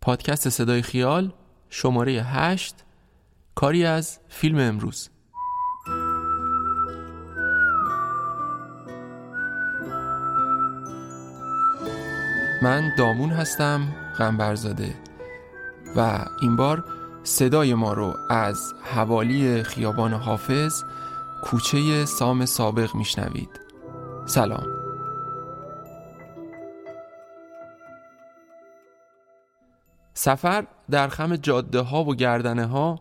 پادکست صدای خیال شماره هشت کاری از فیلم امروز. من دامون هستم غنبرزاده و این بار صدای ما رو از حوالی خیابان حافظ کوچه سام سابق میشنوید. سلام. سفر در خم جاده ها و گردنه ها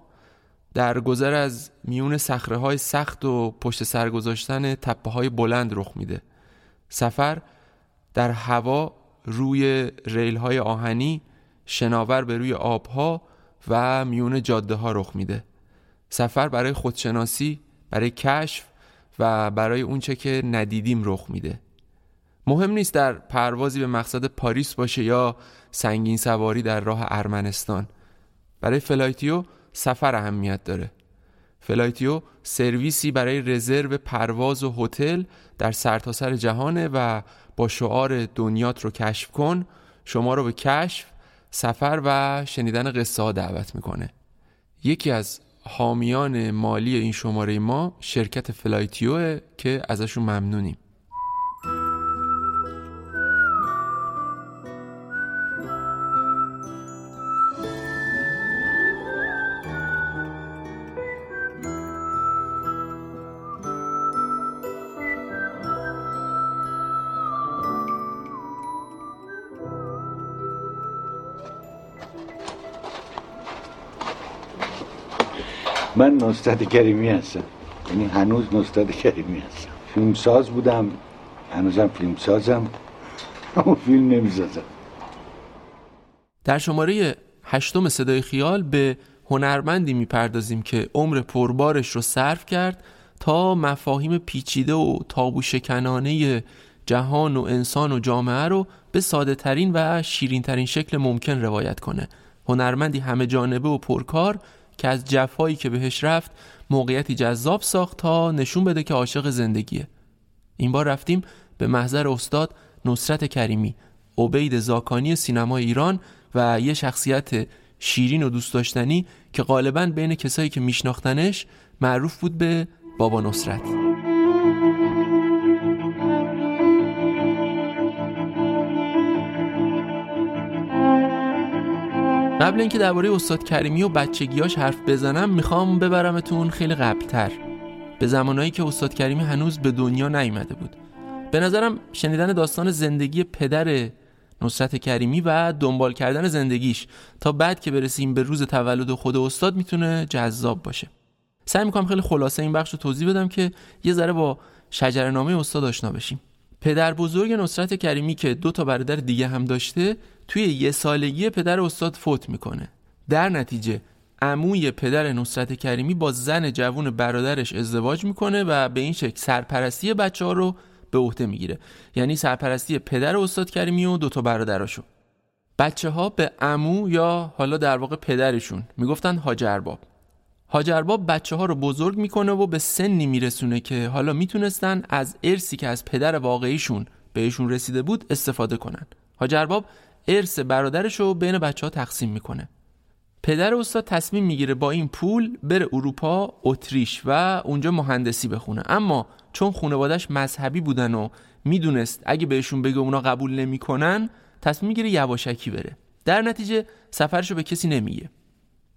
در گذر از میون سخره های سخت و پشت سر گذاشتن تپه های بلند رخ میده. سفر در هوا روی ریل های آهنی شناور به روی آبها و میون جاده ها رخ میده. سفر برای خودشناسی برای کشف و برای اونچه که ندیدیم رخ میده. مهم نیست در پروازی به مقصد پاریس باشه یا سنگین سواری در راه ارمنستان. برای فلایتیو سفر اهمیت داره. فلایتیو سرویسی برای رزرو پرواز و هتل در سرتاسر سر جهانه و با شعار دنیات رو کشف کن شما رو به کشف سفر و شنیدن قصه ها دعوت می‌کنه. یکی از حامیان مالی این شماره ما شرکت فلایتیوه که ازشون ممنونیم. من نستد کریمی هستم. یعنی هنوز نستد کریمی هستم. فیلم ساز بودم. هنوزم فیلم سازم اما فیلم نمی‌سازم. در شماره هشتم صدای خیال به هنرمندی می‌پردازیم که عمر پربارش رو صرف کرد تا مفاهیم پیچیده و تابو شکنانه جهان و انسان و جامعه رو به ساده ترین و شیرین ترین شکل ممکن روایت کنه. هنرمندی همه جانبه و پرکار که از جفایی که بهش رفت موقعیتی جذاب ساخت تا نشون بده که عاشق زندگیه. این بار رفتیم به محضر استاد نصرت کریمی عبید زاکانی سینما ایران و یه شخصیت شیرین و دوست داشتنی که غالبا بین کسایی که میشناختنش معروف بود به بابا نصرت. قبل اینکه درباره استاد کریمی و بچگیاش حرف بزنم می‌خوام ببرمتون خیلی قبلتر. به زمانهایی که استاد کریمی هنوز به دنیا نیامده بود. به نظرم شنیدن داستان زندگی پدر نصرت کریمی و دنبال کردن زندگیش تا بعد که برسیم به روز تولد خود استاد می‌تونه جذاب باشه. سعی می‌کنم خیلی خلاصه این بخش رو توضیح بدم که یه ذره با شجرنامه استاد آشنا بشیم. پدر بزرگ نصرت کریمی که دو تا برادر دیگه هم داشته توی یه سالگی پدر استاد فوت می‌کنه. در نتیجه عموی پدر نصرت کریمی با زن جوون برادرش ازدواج می‌کنه و به این شکل سرپرستی بچه ها رو به عهده می‌گیره. یعنی سرپرستی پدر استاد کریمی و دوتا برادراشو بچه ها به عمو یا حالا در واقع پدرشون می‌گفتن حاج ارباب. حاج ارباب بچه ها رو بزرگ می‌کنه و به سنی میرسونه که حالا می‌تونستن از ارسی که از پدر واقعیشون بهشون رسیده بود استفاده کنن. حاج ارباب ارث برادرش رو بین بچه ها تقسیم می‌کنه. پدر استاد تصمیم می‌گیره با این پول بره اروپا اتریش و اونجا مهندسی بخونه. اما چون خانوادش مذهبی بودن و می‌دونست اگه بهشون بگه اونا قبول نمی‌کنن تصمیم می‌گیره یواشکی بره. در نتیجه سفرشو به کسی نمیگه.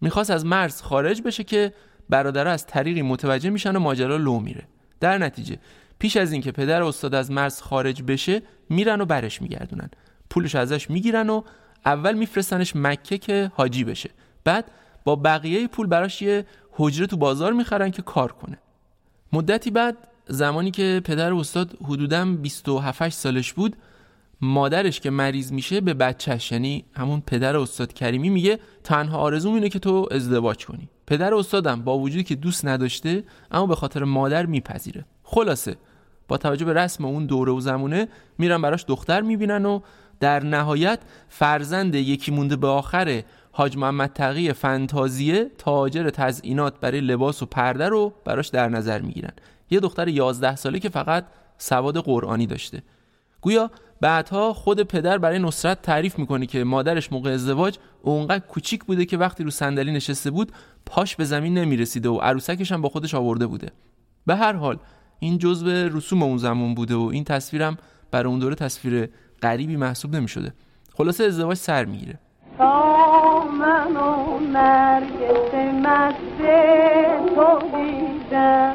می‌خواست از مرز خارج بشه که برادرها از طریقی متوجه میشن و ماجرا لو میره. در نتیجه پیش از اینکه پدر استاد از مرز خارج بشه میرن و برش میگردونن. پولش ازش می‌گیرن و اول میفرستنش مکه که حاجی بشه. بعد با بقیه پول براش یه حجره تو بازار می‌خرن که کار کنه. مدتی بعد زمانی که پدر استاد حدودا 27 سالش بود مادرش که مریض میشه به بچهش یعنی همون پدر استاد کریمی میگه تنها آرزوم اینه که تو ازدواج کنی. پدر استادم با وجودی که دوست نداشته اما به خاطر مادر میپذیره. خلاصه با توجه به رسم اون دوره و زمونه میرن براش دختر می‌بینن و در نهایت فرزند یکی مونده به آخر حاج محمد تقی فنتازیه تاجر تزئینات برای لباس و پرده رو براش در نظر می‌گیرن. یه دختر 11 ساله که فقط سواد قرآنی داشته. گویا بعدها خود پدر برای نصرت تعریف می‌کنه که مادرش موقع ازدواج اونقدر کوچیک بوده که وقتی رو صندلی نشسته بود پاش به زمین نمی‌رسیده و عروسکش هم با خودش آورده بوده. به هر حال این جزء رسوم اون زمان بوده و این تصویرم برای اون دوره تصویر غریبی محسوب نمی‌شده. خلاصه ازدواج سر می‌گیره. دیدم.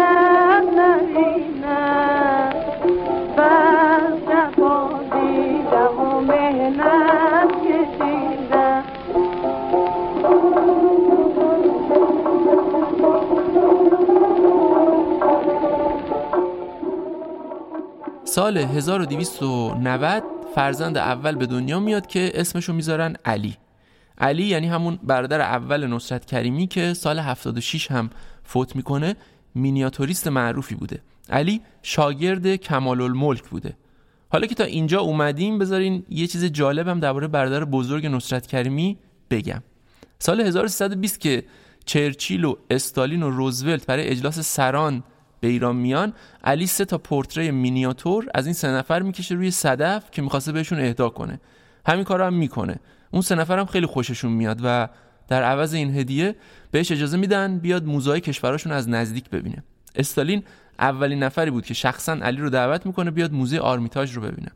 سال 1290 فرزند اول به دنیا میاد که اسمشو می‌ذارن علی. علی یعنی همون برادر اول نصرت کریمی که سال 76 هم فوت می‌کنه مینیاتوریست معروفی بوده. علی شاگرد کمال الملک بوده. حالا که تا اینجا اومدیم بذارین یه چیز جالبم درباره برادر بزرگ نصرت کریمی بگم. سال 1320 که چرچیل و استالین و روزولت برای اجلاس سران به ایران میان علی سه تا پورتری مینیاتور از این سه نفر می‌کشه روی صدف که می‌خواسته بهشون اهدا کنه. همین کارو هم می‌کنه. اون سه نفر هم خیلی خوششون میاد و در عوض این هدیه بهش اجازه میدن بیاد موزای کشوراشون از نزدیک ببینه. استالین اولین نفری بود که شخصا علی رو دعوت می‌کنه بیاد موزه آرمیتاژ رو ببینه.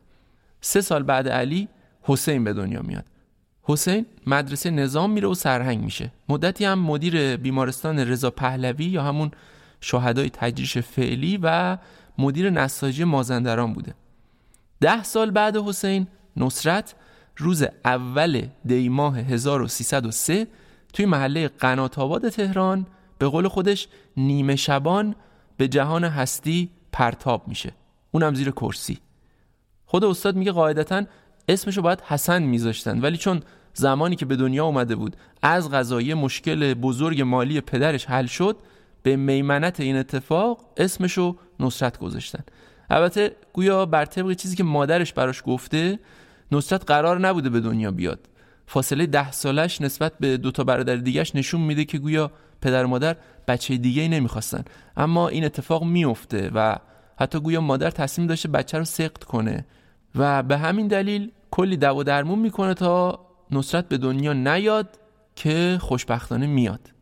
سه سال بعد علی حسین به دنیا میاد. حسین مدرسه نظام میره و سرهنگ میشه. مدتی هم مدیر بیمارستان رضا پهلوی یا همون شهدای تجریش فعلی و مدیر نساجی مازندران بوده. ده سال بعد حسین نصرت روز اول دی ماه 1303 توی محله قنات آباد تهران به قول خودش نیمه شبان به جهان هستی پرتاب میشه. اونم زیر کرسی. خود استاد میگه قاعدتا اسمشو باید حسن میذاشتن ولی چون زمانی که به دنیا اومده بود از غذایی مشکل بزرگ مالی پدرش حل شد به میمنت این اتفاق اسمشو نصرت گذاشتن. البته گویا بر طبق چیزی که مادرش براش گفته نصرت قرار نبوده به دنیا بیاد. فاصله ده سالش نسبت به دوتا برادر دیگهش نشون میده که گویا پدر و مادر بچه دیگه ای نمی‌خواستن. اما این اتفاق میفته و حتی گویا مادر تصمیم داشته بچه رو سقط کنه و به همین دلیل کلی دو درمون می‌کنه تا نصرت به دنیا نیاد که خوشبختانه میاد.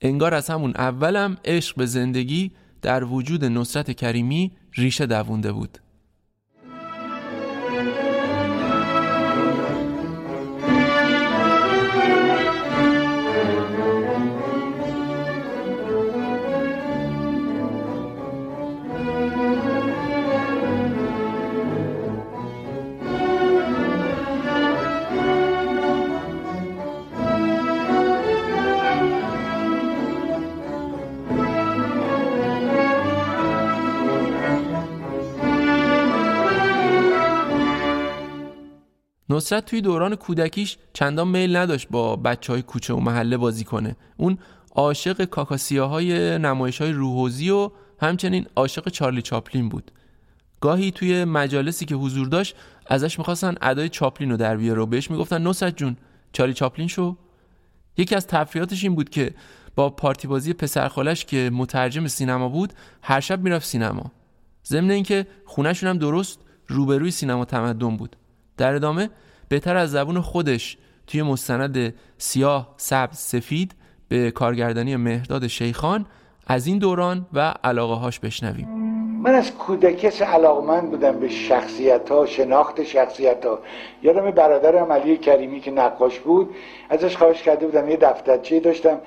انگار از همون اولم عشق به زندگی در وجود نصرت کریمی ریشه دوونده بود. نصرت توی دوران کودکیش چندان میل نداشت با بچه های کوچه و محله بازی کنه. اون عاشق کاکاسیاهای نمایش های روحوزی و همچنین عاشق چارلی چاپلین بود. گاهی توی مجالسی که حضور داشت ازش می‌خواستن ادای چاپلین رو در بیاره و بهش می‌گفتن نصرت جون چارلی چاپلین شو. یکی از تفریحاتش این بود که با پارتی بازی پسرخالش که مترجم سینما بود هر شب می‌رفت سینما. ضمن اینکه خونهشون هم درست روبروی سینما تمدن بود. در ادامه بهتر از زبون خودش توی مستند سیاه سبز سفید به کارگردانی مهداد شیخان از این دوران و علاقه هاش بشنویم. من از کودکی علاقمند بودم به شخصیت ها شناخت شخصیت ها یادم برادرم علی کریمی که نقاش بود ازش خواهش کرده بودم یه دفترچه داشتم.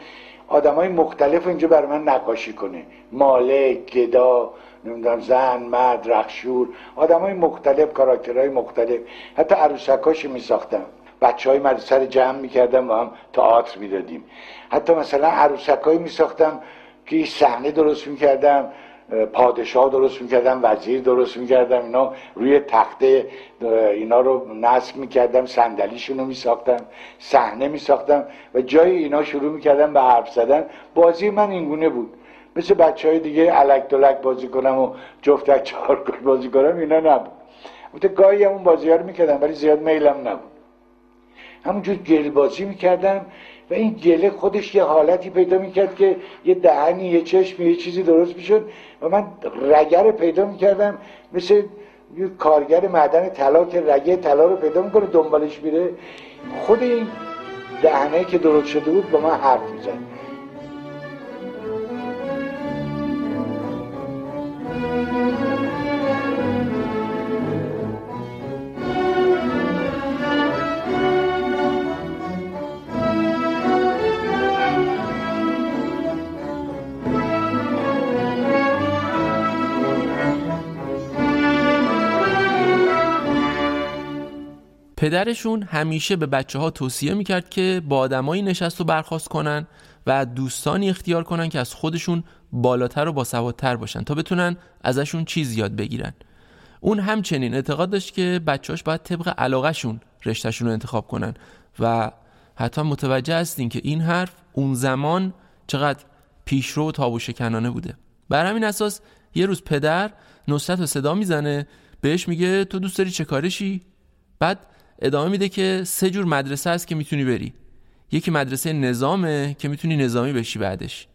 آدم های مختلف اینجا برای من نقاشی کنه. مالک گدا نمی‌دونم زن مرد رخشور آدم های مختلف کاراکترهای مختلف. حتی عروسکاشی می ساختم بچه های مدرسه رو جمع می‌کردم و هم تئاتر می‌دادیم. حتی مثلا عروسکایی می ساختم که صحنه درست می‌کردم پادشاه درست می‌کردم وزیر درست می‌کردم اینا روی تخته اینا رو نصب می‌کردم صندلیشون رو میساختم صحنه میساختم و جای اینا شروع می‌کردم به حرف زدن. بازی من اینگونه بود. مثل بچه های دیگه علک دلک بازی کنم و جفتک چهار بازی کنم اینا نبود. البته گاهی همون بازی ها رو می‌کردم ولی زیاد میلم نبود. همونجور گل بازی می‌کردم و این گله خودش یه حالتی پیدا می‌کرد که یه دهنی یه چشمی یه چیزی درست می‌شد و من رگر پیدا می‌کردم مثل یه کارگر معدن طلا که رگه طلا رو پیدا می‌کنه دنبالش میره. خود این دهنه که درست شده بود با من حرف می‌زد. پدرشون همیشه به بچه ها توصیه می‌کرد که با آدمایی نشست و برخواست کنن و دوستانی اختیار کنن که از خودشون بالاتر و باسوادتر باشن تا بتونن ازشون چیز یاد بگیرن. اون همچنین اعتقاد داشت که بچهاش باید طبق علاقهشون رشتهشون رو انتخاب کنن و حتی متوجه هستین که این حرف اون زمان چقدر پیشرو و تابو شکنانه بوده. بر همین اساس یه روز پدر نصرت رو صدا می‌زنه بهش میگه تو دوست داری چه کارشی؟ بعد ادامه میده که سه جور مدرسه هست که می‌تونی بری. یکی مدرسه نظامه که می‌تونی نظامی بشی بعدش.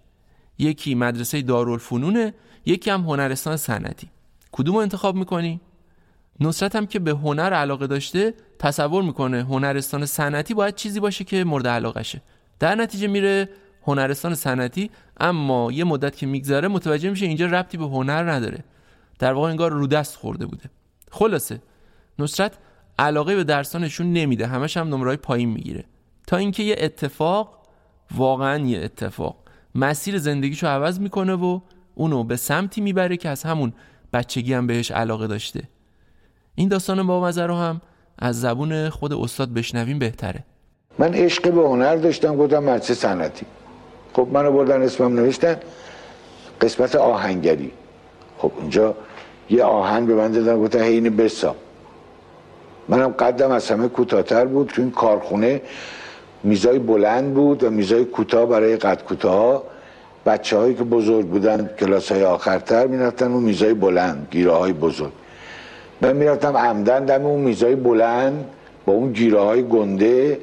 یکی مدرسه دارالفنونه یکی هم هنرستان صنعتی. کدوم انتخاب می‌کنی؟ نصرت هم که به هنر علاقه داشته تصور می‌کنه هنرستان صنعتی باید چیزی باشه که مورد علاقشه در نتیجه میره هنرستان صنعتی اما یه مدت که میگذره متوجه میشه اینجا ربطی به هنر نداره. در واقع انگار رو دست خورده بوده. خلاصه نصرت علاقه به درسانشون نمیده. همش هم نمرای پایین می‌گیره. تا اینکه یه اتفاق واقعا یه اتفاق. مسیر زندگیشو عوض می‌کنه و اونو به سمتی می‌بره که از همون بچگی هم بهش علاقه داشته. این داستان با رو هم از زبون خود استاد بشنویم بهتره. من عشق به هنر داشتم گفتم مدرسه صنعتی. خب منو بردن اسمم نوشتن قسمت آهنگری. خب اونجا یه آهنگ به من دادن گفتن حین بسام منم قدم از همه کوتاهتر بود تو این کارخونه میزای بلند بود و میزای کوتاه برای قد کوتاه بچه هایی که بزرگ بودن کلاس های آخرتر می‌رفتن اون میزای بلند گیره های بزرگ. من می‌رفتم عمدن دم اون میزای بلند با اون گیره های گنده.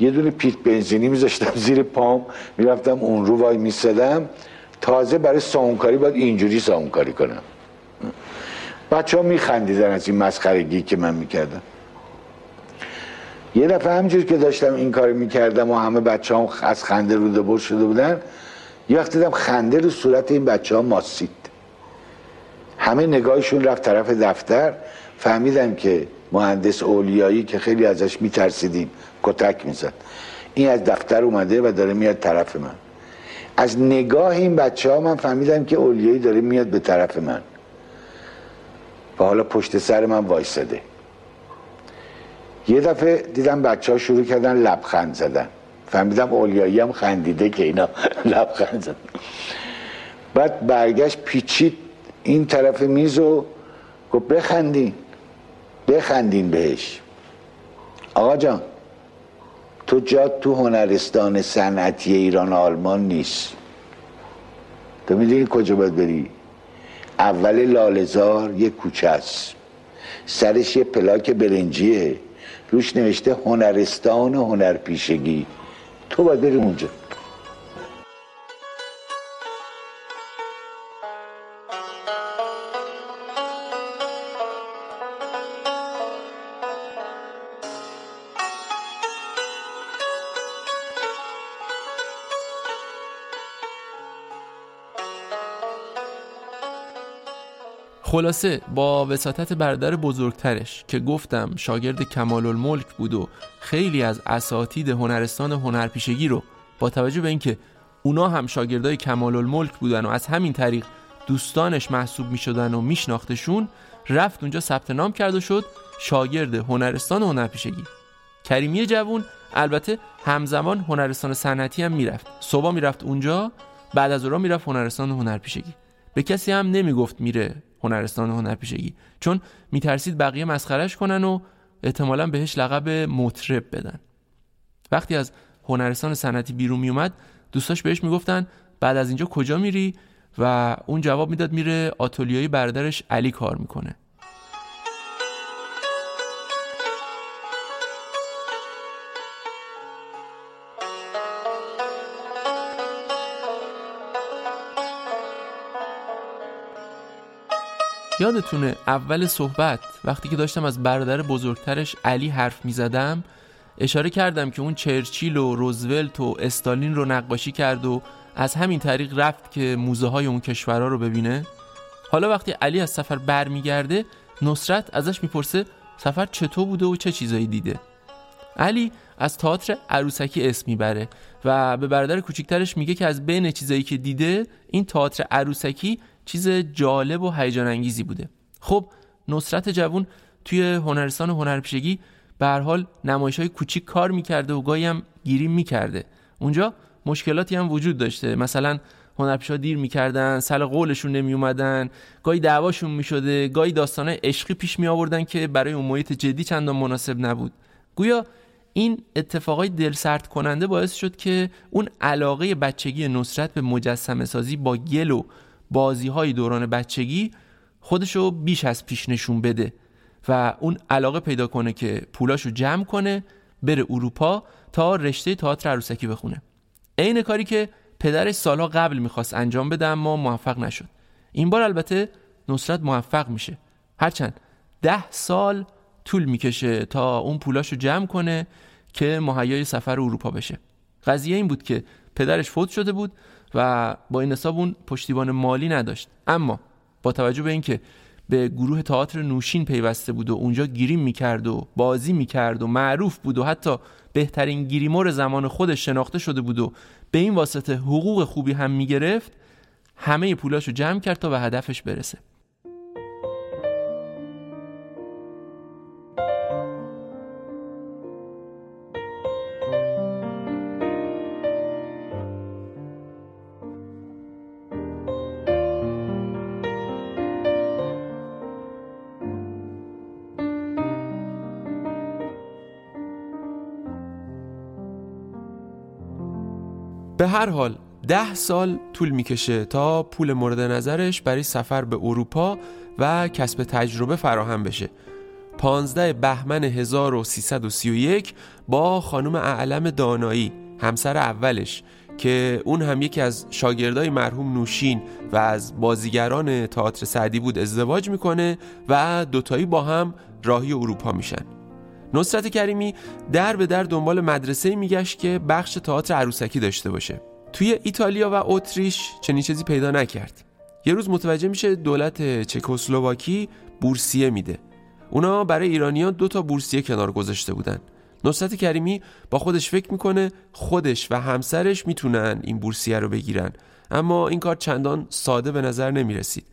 یه دونه پیت بنزینی میذاشتم زیر پام می‌رفتم اون رو وای میسدم تازه برای ساونکاری باید اینجوری ساونکاری کنم. بچه ها میخندیدن از این مسخرگی که من می‌کردم. یه دفعه همجور که داشتم این کار می‌کردم و همه بچه هم از خنده روده بر شده بودن یه وقت دیدم خنده رو صورت این بچه ها ماسید. همه نگاهشون رفت طرف دفتر فهمیدم که مهندس اولیایی که خیلی ازش میترسیدیم کتک می‌زد. این از دفتر اومده و داره میاد طرف من. از نگاه این بچه ها من فهمیدم که اولیایی داره میاد به طرف من. و حالا پشت سر من وایساده. یه دفعه دیدم بچه ها شروع کردن لبخند زدن. فهمیدم اولیایی هم خندیده که اینا لبخند زدن. بعد برگشت پیچید این طرف میز و گفت بخندین. بخندین بهش. آقا جان تو جات تو هنرستان صنعتی ایران آلمان نیست. تو می‌دونی کجا باید بری؟ اول لالزار یه کوچه است. سرش یه پلاک برنجیه. روش نوشته هنرستان و هنرپیشگی. تو باید بری اونجا. خلاصه با وساطت برادر بزرگترش که گفتم شاگرد کمال الملک بود و خیلی از اساتید هنرستان هنرپیشگی رو با توجه به اینکه اونا هم شاگردای کمال الملک بودن و از همین طریق دوستانش محسوب می شدن و میشناختشون رفت اونجا ثبت نام کرد و شد شاگرد هنرستان هنرپیشگی. کریمی جوون البته همزمان هنرستان صنعتی هم می‌رفت. صبح می‌رفت اونجا بعد از اون می‌رفت هنرستان هنرپیشگی. به کسی هم نمی‌گفت میره. هنرستان هنرپیشگی. چون میترسید بقیه مسخرش کنن و احتمالا بهش لقب مطرب بدن. وقتی از هنرستان صنعتی بیرون میومد دوستاش بهش می‌گفتن بعد از اینجا کجا میری؟ و اون جواب می‌داد میره آتولیای برادرش علی کار می‌کنه. یادتونه اول صحبت وقتی که داشتم از برادر بزرگترش علی حرف می زدم اشاره کردم که اون چرچیل و روزولت و استالین رو نقاشی کرد و از همین طریق رفت که موزه های اون کشورها رو ببینه. حالا وقتی علی از سفر برمیگرده نصرت ازش می‌پرسه سفر چطور بوده و چه چیزایی دیده. علی از تئاتر عروسکی اسم می‌بره و به برادر کوچیکترش میگه که از بین چیزایی که دیده این تئاتر عروسکی چیز جالب و هیجان انگیزی بوده. خب نصرت جوون توی هنرستان هنرپیشگی به هر حال نمایش های کوچیک کار می‌کرده و گاهی هم گیریم می‌کرده. اونجا مشکلاتی هم وجود داشته. مثلا هنرپیشا دیر می‌کردن سر قولشون نمی اومدن گاهی دعواشون می‌شده گاهی داستانه عشقی پیش می آوردن که برای اون محیط جدی چندان مناسب نبود. گویا این اتفاقای دل سرد کننده باعث شد که اون علاقه بچگی نصرت به مجسمه سازی با گل و بازی های دوران بچگی خودشو بیش از پیش نشون بده و اون علاقه پیدا کنه که پولاشو جمع کنه بره اروپا تا رشته تئاتر عروسکی بخونه. عین کاری که پدرش سالها قبل می‌خواست انجام بده اما موفق نشد. این بار البته نصرت موفق میشه. هرچند ده سال طول می‌کشه تا اون پولاشو جمع کنه که مهیای سفر اروپا بشه. قضیه این بود که پدرش فوت شده بود و با این حساب اون پشتیبان مالی نداشت. اما با توجه به اینکه به گروه تئاتر نوشین پیوسته بود و اونجا گیریم می‌کرد و بازی می‌کرد و معروف بود و حتی بهترین گیریمور زمان خودش شناخته شده بود و به این واسطه حقوق خوبی هم می‌گرفت همه پولاشو جمع کرد تا به هدفش برسه. هر حال ده سال طول می‌کشه تا پول مورد نظرش برای سفر به اروپا و کسب تجربه فراهم بشه. 15 بهمن 1331 با خانم اعلم دانایی همسر اولش که اون هم یکی از شاگردای مرحوم نوشین و از بازیگران تئاتر سعدی بود ازدواج می‌کنه و دوتایی با هم راهی اروپا میشن. نصرت کریمی در به در دنبال مدرسه میگشت که بخش تئاتر عروسکی داشته باشه. توی ایتالیا و اتریش چنین چیزی پیدا نکرد. یه روز متوجه میشه دولت چکسلواکی بورسیه میده. اونا برای ایرانیان دو تا بورسیه کنار گذاشته بودن. نصرت کریمی با خودش فکر می‌کنه خودش و همسرش می‌تونن این بورسیه رو بگیرن. اما این کار چندان ساده به نظر نمی‌رسید.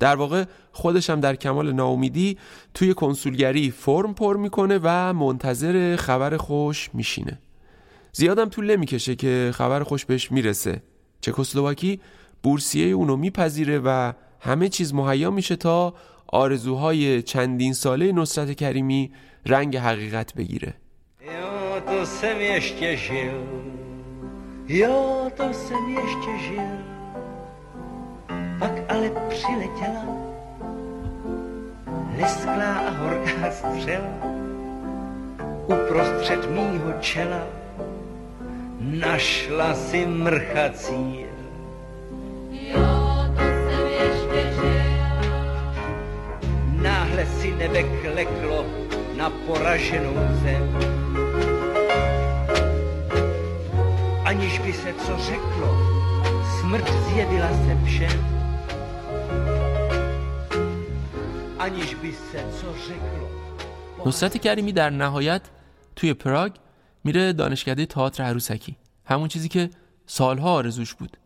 در واقع خودش هم در کمال ناامیدی توی کنسولگری فرم پر می‌کنه و منتظر خبر خوش میشینه. زیادم طول نمی‌کشه که خبر خوش بهش می‌رسه. چکسلواکی بورسیه اونو میپذیره و همه چیز مهیا میشه تا آرزوهای چندین ساله نصرت کریمی رنگ حقیقت بگیره. یا Pak ale přiletěla lesklá a horká střela uprostřed mýho čela našla si mrchací. Jo, to jsem ještě žil. Náhle si nebe kleklo na poraženou zem. Aniž by se co řeklo, smrt zjevila se všem. نصرت کریمی در نهایت توی پراگ میره دانشکده تئاتر عروسکی همون چیزی که سالها آرزوش بود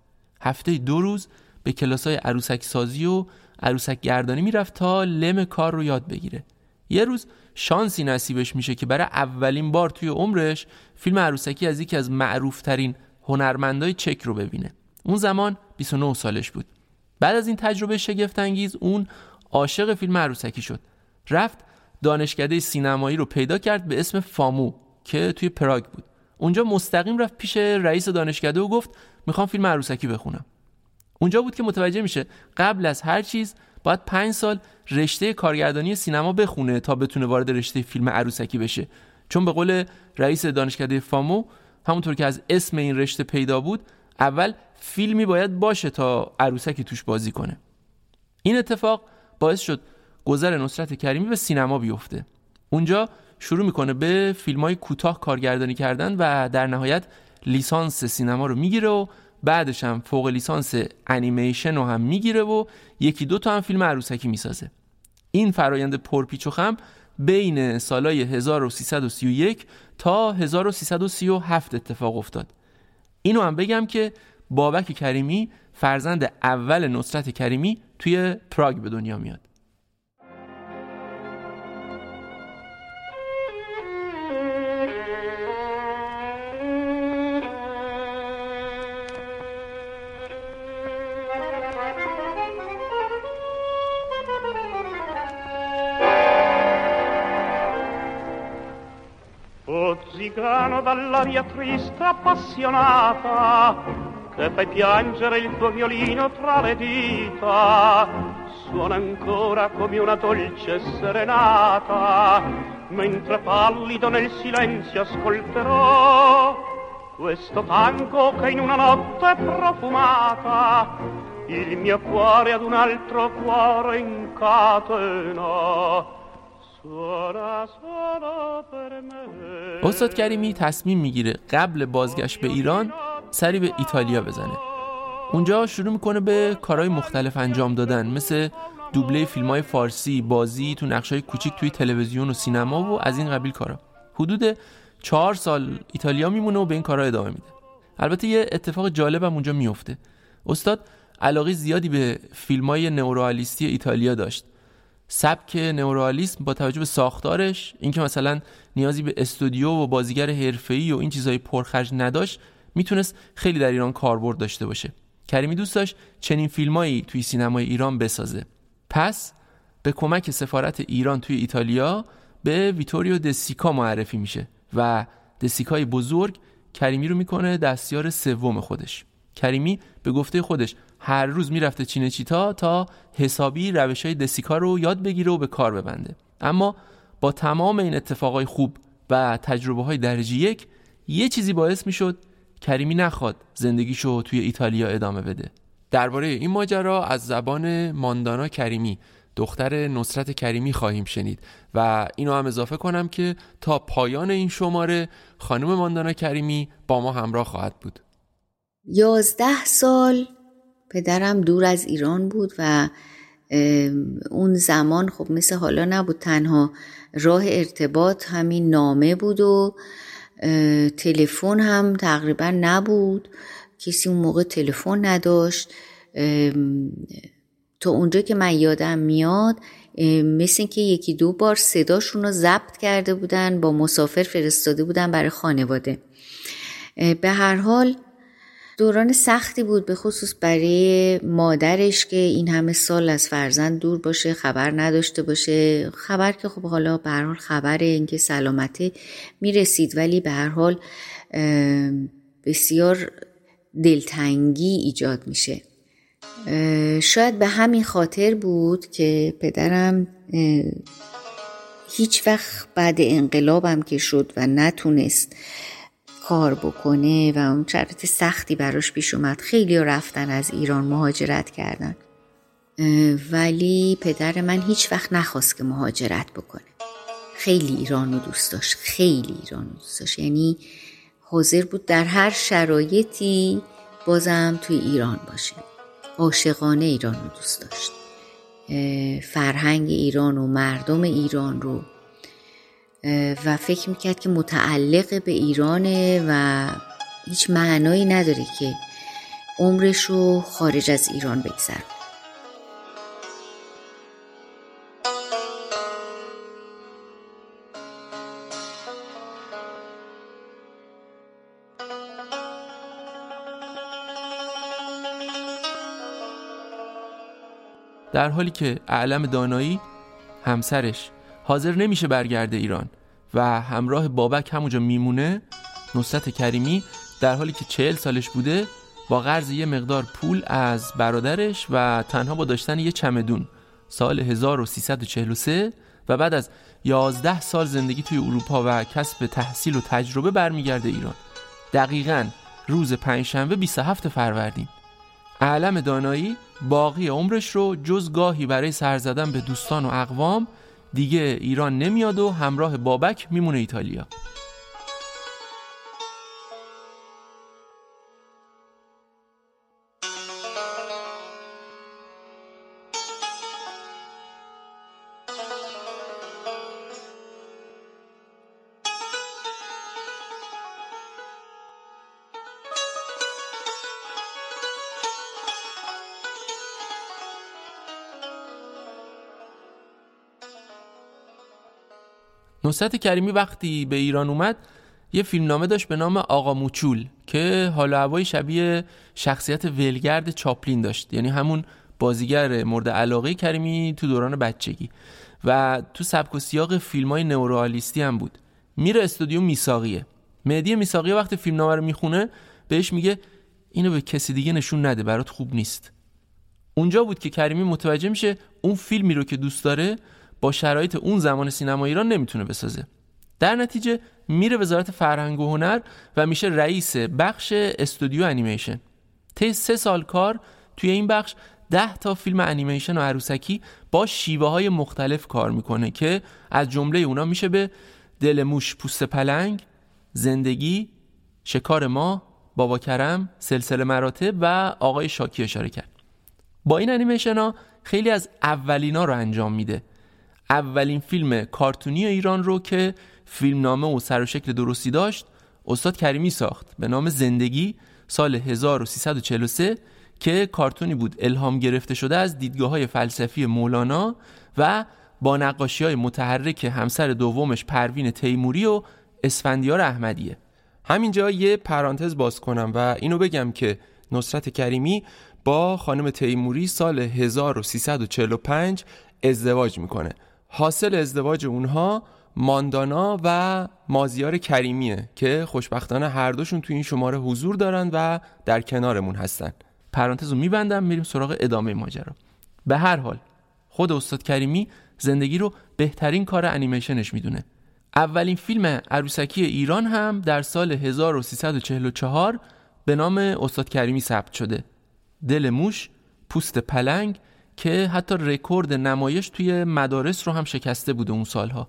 هفته دو روز به کلاسای عروسک سازی و عروسک گردانی می‌رفت تا لم کار رو یاد بگیره یه روز شانسی نصیبش میشه که برای اولین بار توی عمرش فیلم عروسکی از یکی از معروفترین هنرمندای چک رو ببینه اون زمان 29 سالش بود بعد از این تجربه شگفت انگیز اون عاشق فیلم عروسکی شد. رفت دانشکده سینمایی رو پیدا کرد به اسم فامو که توی پراگ بود. اونجا مستقیم رفت پیش رئیس دانشکده و گفت می‌خوام فیلم عروسکی بخونم. اونجا بود که متوجه میشه قبل از هر چیز باید پنج سال رشته کارگردانی سینما بخونه تا بتونه وارد رشته فیلم عروسکی بشه. چون به قول رئیس دانشکده فامو همونطور که از اسم این رشته پیدا بود اول فیلمی باید باشه تا عروسکی توش بازی کنه. این اتفاق باعث شد گذر نصرت کریمی به سینما بیفته. اونجا شروع می‌کنه به فیلم های کوتاه کارگردانی کردن و در نهایت لیسانس سینما رو می‌گیره و بعدش هم فوق لیسانس انیمیشن رو هم می‌گیره و یکی دو تا هم فیلم عروسکی می‌سازه. این فرایند پرپیچ و خم بین سالای 1331 تا 1337 اتفاق افتاد. اینو هم بگم که بابک کریمی فرزند اول نصرت کریمی توی پراگ به دنیا میاد. Zigano dall'aria triste appassionata che fai piangere il tuo violino tra le dita suona ancora come una dolce serenata mentre pallido nel silenzio ascolterò questo tango che in una notte profumata il mio cuore ad un altro cuore incatena استاد کریمی تصمیم میگیره قبل بازگشت به ایران سری به ایتالیا بزنه. اونجا شروع می‌کنه به کارهای مختلف انجام دادن مثل دوبله فیلم های فارسی بازی تو نقش های کوچیک توی تلویزیون و سینما و از این قبیل کارا. حدود چهار سال ایتالیا میمونه و به این کارا ادامه میده. البته یه اتفاق جالب هم اونجا میفته استاد علاقه زیادی به فیلم های نوروآلیستی ایتالیا داشت. سبک نورالیسم با توجه به ساختارش اینکه مثلا نیازی به استودیو و بازیگر حرفه‌ای و این چیزای پرخرج نداشت می‌تونست خیلی در ایران کاربرد داشته باشه. کریمی دوست داشت چنین فیلمایی توی سینمای ایران بسازه. پس به کمک سفارت ایران توی ایتالیا به ویتوریو دسیکا معرفی میشه و دسیکای بزرگ کریمی رو می‌کنه دستیار سوم خودش. کریمی به گفته خودش هر روز می‌رفته چینه چیتا تا حسابی روش های دسیکا رو یاد بگیره و به کار ببنده. اما با تمام این اتفاقای خوب و تجربه های درجه یک یه چیزی باعث می‌شد کریمی نخواد زندگیشو توی ایتالیا ادامه بده. درباره این ماجرا از زبان ماندانا کریمی دختر نصرت کریمی خواهیم شنید و اینو هم اضافه کنم که تا پایان این شماره خانم ماندانا کریمی با ما همراه خواهد بود. یازده سال پدرم دور از ایران بود و اون زمان خب مثل حالا نبود تنها راه ارتباط همین نامه بود و تلفن هم تقریبا نبود. کسی اون موقع تلفن نداشت. تا اونجا که من یادم میاد مثل که یکی دو بار صداشون رو ضبط کرده بودن با مسافر فرستاده بودن برای خانواده. به هر حال دوران سختی بود به خصوص برای مادرش که این همه سال از فرزند دور باشه خبر نداشته باشه. خبر که خب حالا به هر حال خبر اینکه سلامته می‌رسید ولی به هر حال بسیار دلتنگی ایجاد میشه. شاید به همین خاطر بود که پدرم هیچ وقت بعد انقلابم که شد و نتونست کار بکنه و اون شرط سختی براش پیش اومد. خیلی رفتن از ایران مهاجرت کردن. ولی پدر من هیچ وقت نخواست که مهاجرت بکنه. خیلی ایران رو دوست داشت. خیلی ایران رو دوست داشت. یعنی حاضر بود در هر شرایطی بازم توی ایران باشه. عاشقانه ایران رو دوست داشت. فرهنگ ایران و مردم ایران رو و فکر می‌کرد که متعلق به ایرانه و هیچ معنایی نداره که عمرش رو خارج از ایران بگذره در حالی که اعلم دانایی همسرش حاضر نمیشه برگرده ایران و همراه بابک همونجا میمونه نصرت کریمی در حالی که چهل سالش بوده با قرض یه مقدار پول از برادرش و تنها با داشتن یه چمدون سال 1343 و بعد از 11 سال زندگی توی اروپا و کسب تحصیل و تجربه برمیگرده ایران. دقیقا روز پنجشنبه 27 فروردین. علم دانایی باقی عمرش رو جز گاهی برای سر زدن به دوستان و اقوام دیگه ایران نمیاد و همراه بابک میمونه ایتالیا. نصرت کریمی وقتی به ایران اومد یه فیلمنامه داشت به نام آقا موچول که حال هوای شبیه شخصیت ولگرد چاپلین داشت. یعنی همون بازیگر مورد علاقه کریمی تو دوران بچگی. و تو سبک و سیاق فیلم های نوروآلیستی هم بود. میره استودیو میساقیه. مهدی میساقی وقتی فیلمنامه رو می‌خونه بهش میگه اینو به کسی دیگه نشون نده برات خوب نیست. اونجا بود که کریمی متوجه میشه اون فیلمی رو که دوست داره با شرایط اون زمان سینما ایران نمی‌تونه بسازه. در نتیجه میره وزارت فرهنگ و هنر و میشه رئیس بخش استودیو انیمیشن. طی سه سال کار توی این بخش ده تا فیلم انیمیشن و عروسکی با شیوه های مختلف کار می‌کنه که از جمله اونا میشه به دل موش پوست پلنگ زندگی شکار ما بابا کرم سلسله مراتب و آقای شاکی اشاره کرد. با این انیمیشن ها خیلی از اولینا رو انجام میده. اولین فیلم کارتونی ایران رو که فیلمنامه و سر و شکل درستی داشت استاد کریمی ساخت به نام زندگی سال 1343 که کارتونی بود الهام گرفته شده از دیدگاه های فلسفی مولانا و با نقاشی های متحرک همسر دومش پروین تیموری و اسفندیار احمدیه. همینجا یه پرانتز باز کنم و اینو بگم که نصرت کریمی با خانم تیموری سال 1345 ازدواج می‌کنه. حاصل ازدواج اونها ماندانا و مازیار کریمیه که خوشبختانه هر دوشون تو این شماره حضور دارن و در کنارمون هستن. پرانتز رو میبندم میریم سراغ ادامه ماجرا. به هر حال خود استاد کریمی زندگی رو بهترین کار انیمیشنش می‌دونه. اولین فیلم عروسکی ایران هم در سال 1344 به نام استاد کریمی ثبت شده. دل موش پوست پلنگ که حتی رکورد نمایش توی مدارس رو هم شکسته بوده اون سالها.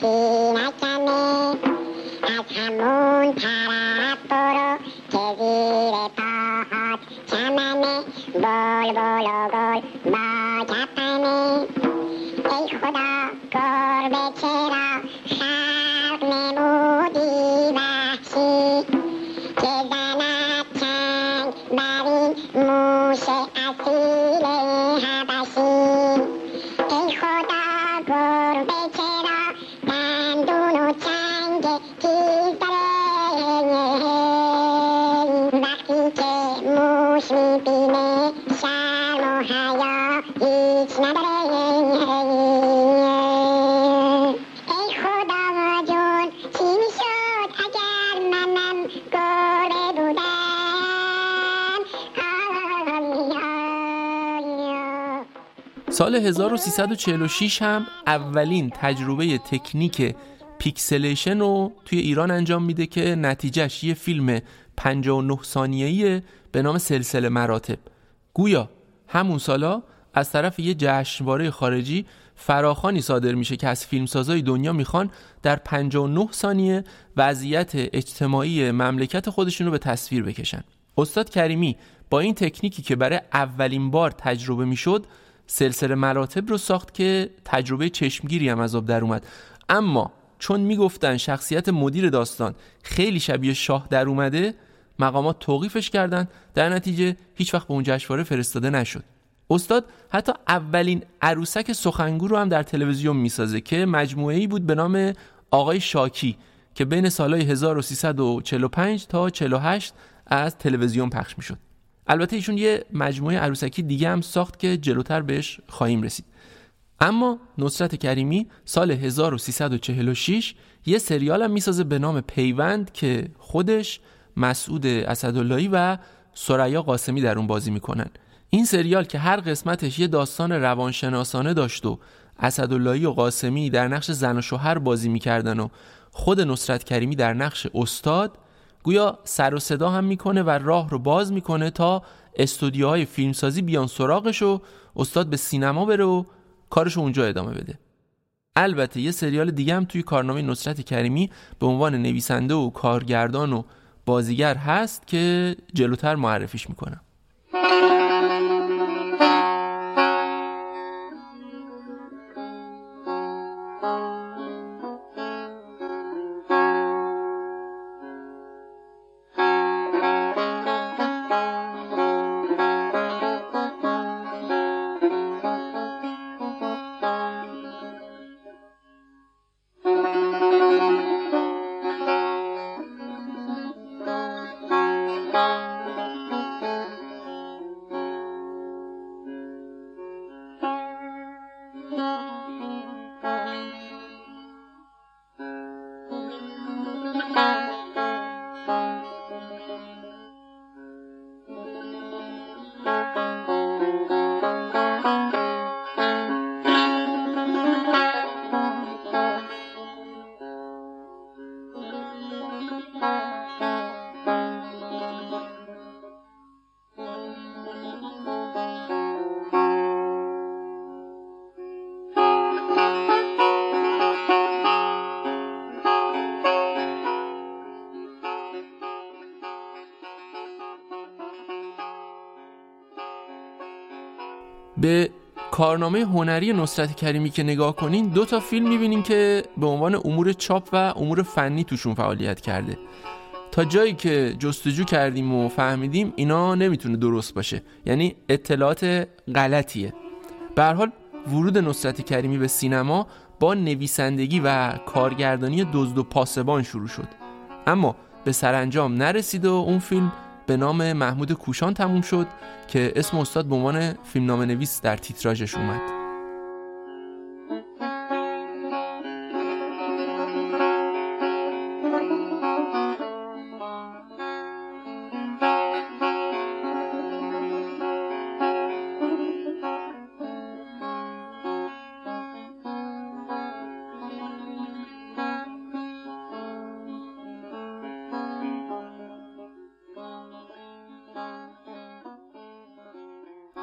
پوست همون طرف برو که زیر پاهات چمنه بول بول و گل با کپنه ای خدا گربه چرا خلق نمودی وحشی سال 1346 هم اولین تجربه تکنیک pixilation رو توی ایران انجام میده که نتیجهش یه فیلم 59 ثانیه‌ای به نام سلسله مراتب. گویا همون سالا از طرف یه جشنواره خارجی فراخوانی صادر میشه که از فیلمسازای دنیا می‌خوان در 59 ثانیه وضعیت اجتماعی مملکت خودشون رو به تصویر بکشن. استاد کریمی با این تکنیکی که برای اولین بار تجربه می‌شد سلسله مراتب رو ساخت که تجربه چشمگیری هم از آب در اومد. اما چون می‌گفتن شخصیت مدیر داستان خیلی شبیه شاه در اومده مقامات توقیفش کردند در نتیجه هیچ وقت به اون جشنواره فرستاده نشد. استاد حتی اولین عروسک سخنگو رو هم در تلویزیون می‌سازه که مجموعه ای بود به نام آقای شاکی که بین سالهای 1345 تا 48 از تلویزیون پخش می‌شد. البته ایشون یه مجموعه عروسکی دیگه هم ساخت که جلوتر بهش خواهیم رسید. اما نصرت کریمی سال 1346 یه سریال هم می‌سازه به نام پیوند که خودش مسعود اسداللهی و سریا قاسمی در اون بازی می‌کنن. این سریال که هر قسمتش یه داستان روانشناسانه داشت و اسداللهی و قاسمی در نقش زن و شوهر بازی می‌کردن و خود نصرت کریمی در نقش استاد گویا سر و صدا هم می‌کنه و راه رو باز می‌کنه تا استودیوهای فیلمسازی بیان سراغش و استاد به سینما بره و کارش اونجا ادامه بده. البته یه سریال دیگه هم توی کارنامه نصرت کریمی به عنوان نویسنده و کارگردان و بازیگر هست که جلوتر معرفیش می‌کنم. کارنامه هنری نصرت کریمی که نگاه کنین دو تا فیلم می‌بینین که به عنوان امور چاپ و امور فنی توشون فعالیت کرده. تا جایی که جستجو کردیم و فهمیدیم اینا نمی‌تونه درست باشه. یعنی اطلاعات غلطیه. به حال ورود نصرت کریمی به سینما با نویسندگی و کارگردانی دزد و پاسبان شروع شد. اما به سرانجام نرسید و اون فیلم به نام محمود کوشان تموم شد که اسم استاد به عنوان فیلمنامه نویس در تیتراژش اومد.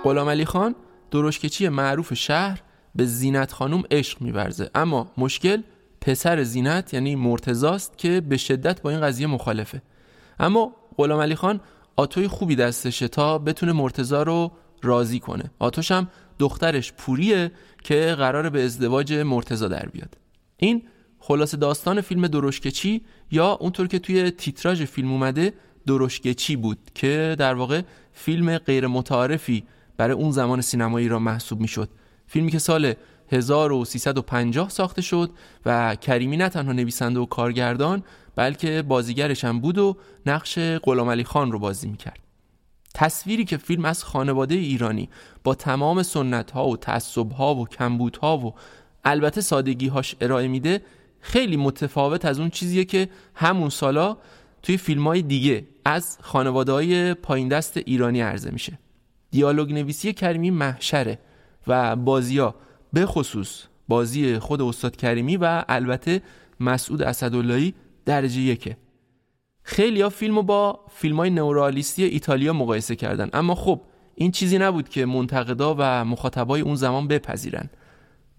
غلام علی خان درشکچی معروف شهر به زینت خانوم عشق میورزه. اما مشکل پسر زینت یعنی مرتزاست که به شدت با این قضیه مخالفه. اما غلام علی خان آتوی خوبی دستشه تا بتونه مرتزا رو راضی کنه. آتوش هم دخترش پوریه که قرار به ازدواج مرتزا در بیاد. این خلاص داستان فیلم درشکچی یا اونطور که توی تیتراژ فیلم اومده درشکچی بود که در واقع فیلم غیر متعارفی برای اون زمان سینمایی را محسوب می‌شد. فیلمی که سال 1350 ساخته شد و کریمی نه تنها نویسنده و کارگردان بلکه بازیگرش هم بود و نقش غلام علی خان رو بازی می‌کرد. تصویری که فیلم از خانواده ایرانی با تمام سنت ها و تعصب ها و کمبود ها و البته سادگی هاش ارائه میده خیلی متفاوت از اون چیزیه که همون سالا توی فیلم های دیگه از خانواده های پایین دست ایرانی عرضه میشه. دیالوگ نویسی کریمی محشره و بازی به خصوص بازی خود استاد کریمی و البته مسعود اسداللهی درجه یکه. خیلی ها فیلمو با فیلم های نورالیستی ایتالیا مقایسه کردن. اما خب این چیزی نبود که منتقدا و مخاطبای اون زمان بپذیرن.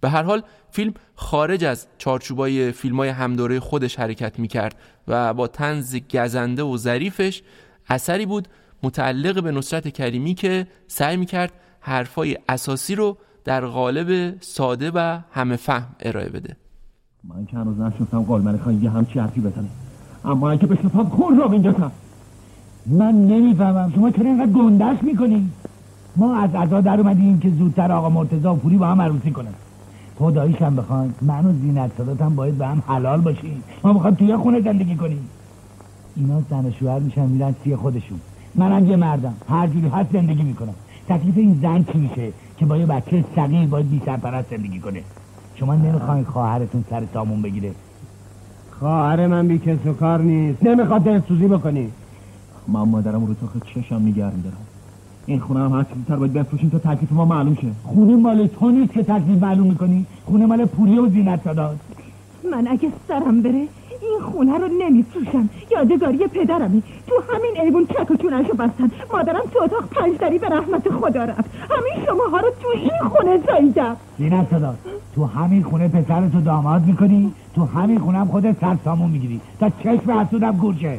به هر حال فیلم خارج از چارچوبای فیلم های همدوره خودش حرکت می‌کرد و با تنز گزنده و ظریفش اثری بود متعلق به نصرت کریمی که سعی می‌کرد حرفای اساسی رو در قالب ساده و همه فهم ارائه بده. من که هنوز نشنفتم قلمل خواهی یه همچی حرفی بزنه. اما اگه بشنفم خون را بینجاسم من نمی‌فهمم شما چرا اینقدر گندش می‌کنی ما از عزا در اومدیم که زودتر آقا مرتضا و پوری با هم عروسی کنن. خداییش هم بخواین من و زینت باید به هم حلال باشیم ما می‌خوایم توی خونه زندگی کنیم. اینا زن و شوهر میشن میرن سی خودشون. منم یه مردم. هر جوری هست زندگی می‌کنم. تکلیف این زن چی میشه؟ که با یه بچه صغیر باید بی سرپرست زندگی کنه. شما نمی‌خواین خواهرتون سر سامون بگیره؟ خواهر من بی کس و کار نیست. نمی‌خواد دلسوزی بکنی. من مادرم رو تا چشم نگه میدارم. این خونه هم هرچی زودتر باید بفروشیم تا تکلیف ما معلوم شه. خونه مال تو نیست که تکلیف معلوم می‌کنی. خونه مال پوری و زینت سادات من اگه سرم بره این خونه رو نمیفروشم. یادگاری پدرمی تو همین ایوون چک و چونشو بستن. مادرم تو اتاق پنج دری به رحمت خدا رفت. همین شماها رو تو این خونه زاییدم. زینت سادات تو همین خونه پسرتو داماد می‌کنی؟ تو همین خونه هم خودت سر سامون می‌گیری. تا چشم حسودم گورشه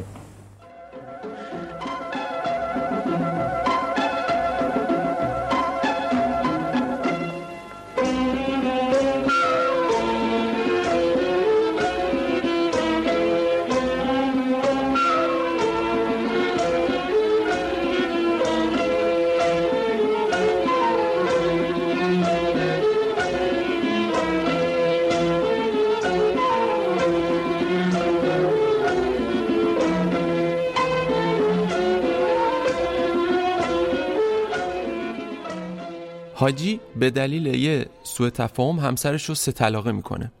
حاجی به دلیل یه سوء تفاهم همسرش رو سه طلاقه می‌کنه.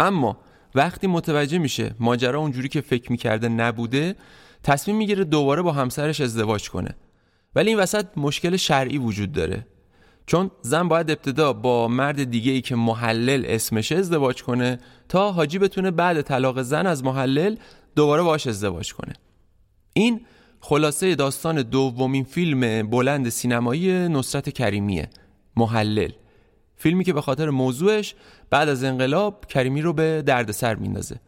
اما وقتی متوجه میشه ماجرا اونجوری که فکر می‌کرده نبوده تصمیم می‌گیره دوباره با همسرش ازدواج کنه. ولی این وسط مشکل شرعی وجود داره. چون زن باید ابتدا با مرد دیگه ای که محلل اسمشه ازدواج کنه تا حاجی بتونه بعد طلاق زن از محلل دوباره باش ازدواج کنه. این خلاصه داستان دومین فیلم بلند سینمایی نصرت کریمیه. محلل. فیلمی که به خاطر موضوعش بعد از انقلاب کریمی رو به دردسر میندازه.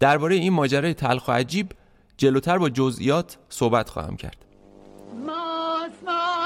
درباره این ماجرای تلخ و عجیب جلوتر با جزئیات صحبت خواهم کرد.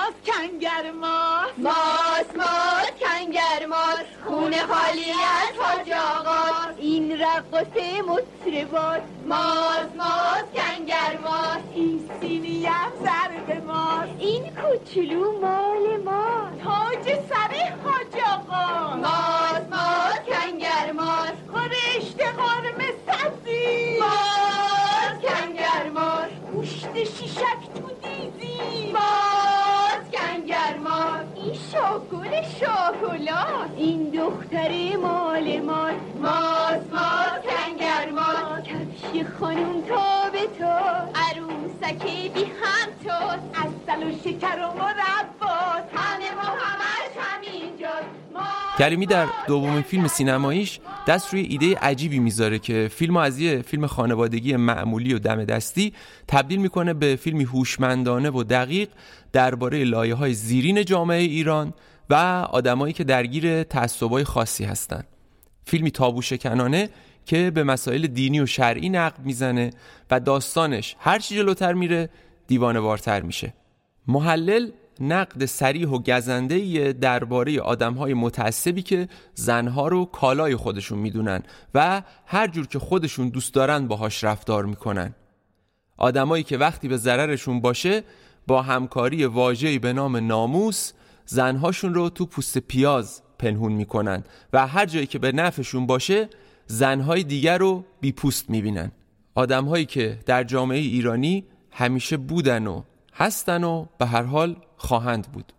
ماس ماس کنگر ماس ماس ماس کنگر ماس خونه خالی از حاج آقا. این رقصه مطربات ماس ماس کنگر ماس این سینی هم ضرب ماس این کوچولو مال ما. تاج سر حاج آقا. ماس ماس کنگر ماس خورشت قرم سبزی. ماس کنگر ماس گوشت شیشک تو دیزی این شاگل شاگلات این دختر مال ماس ماس ماس کنگر ماس کفش خانوم تا به تا عروسک بی هم تو اصل و شکر و مرباس. همه ما همش همینجاست. کریمی در دومین فیلم سینماییش دست روی ایده عجیبی می‌ذاره که فیلم از یه فیلم خانوادگی معمولی و دم دستی تبدیل می‌کنه به فیلمی هوشمندانه و دقیق درباره لایه های زیرین جامعه ایران و آدمایی که درگیر تعصبای خاصی هستند. فیلمی تابو شکنانه که به مسائل دینی و شرعی نقد می‌زنه و داستانش هرچی جلوتر میره دیوانه وارتر میشه محلل نقد سریح و گزنده درباره آدمهای متعصبی که زنها رو کالای خودشون می‌دونن و هر جور که خودشون دوست دارن باهاش رفتار می‌کنن آدمایی که وقتی به ضررشون باشه با همکاری واژه‌ای به نام ناموس زنهاشون رو تو پوست پیاز پنهون می‌کنن و هر جایی که به نفعشون باشه زنهای دیگر رو بی پوست می‌بینن. آدمهایی که در جامعه ایرانی همیشه بودن و هستن و به هر حال خواهند بود.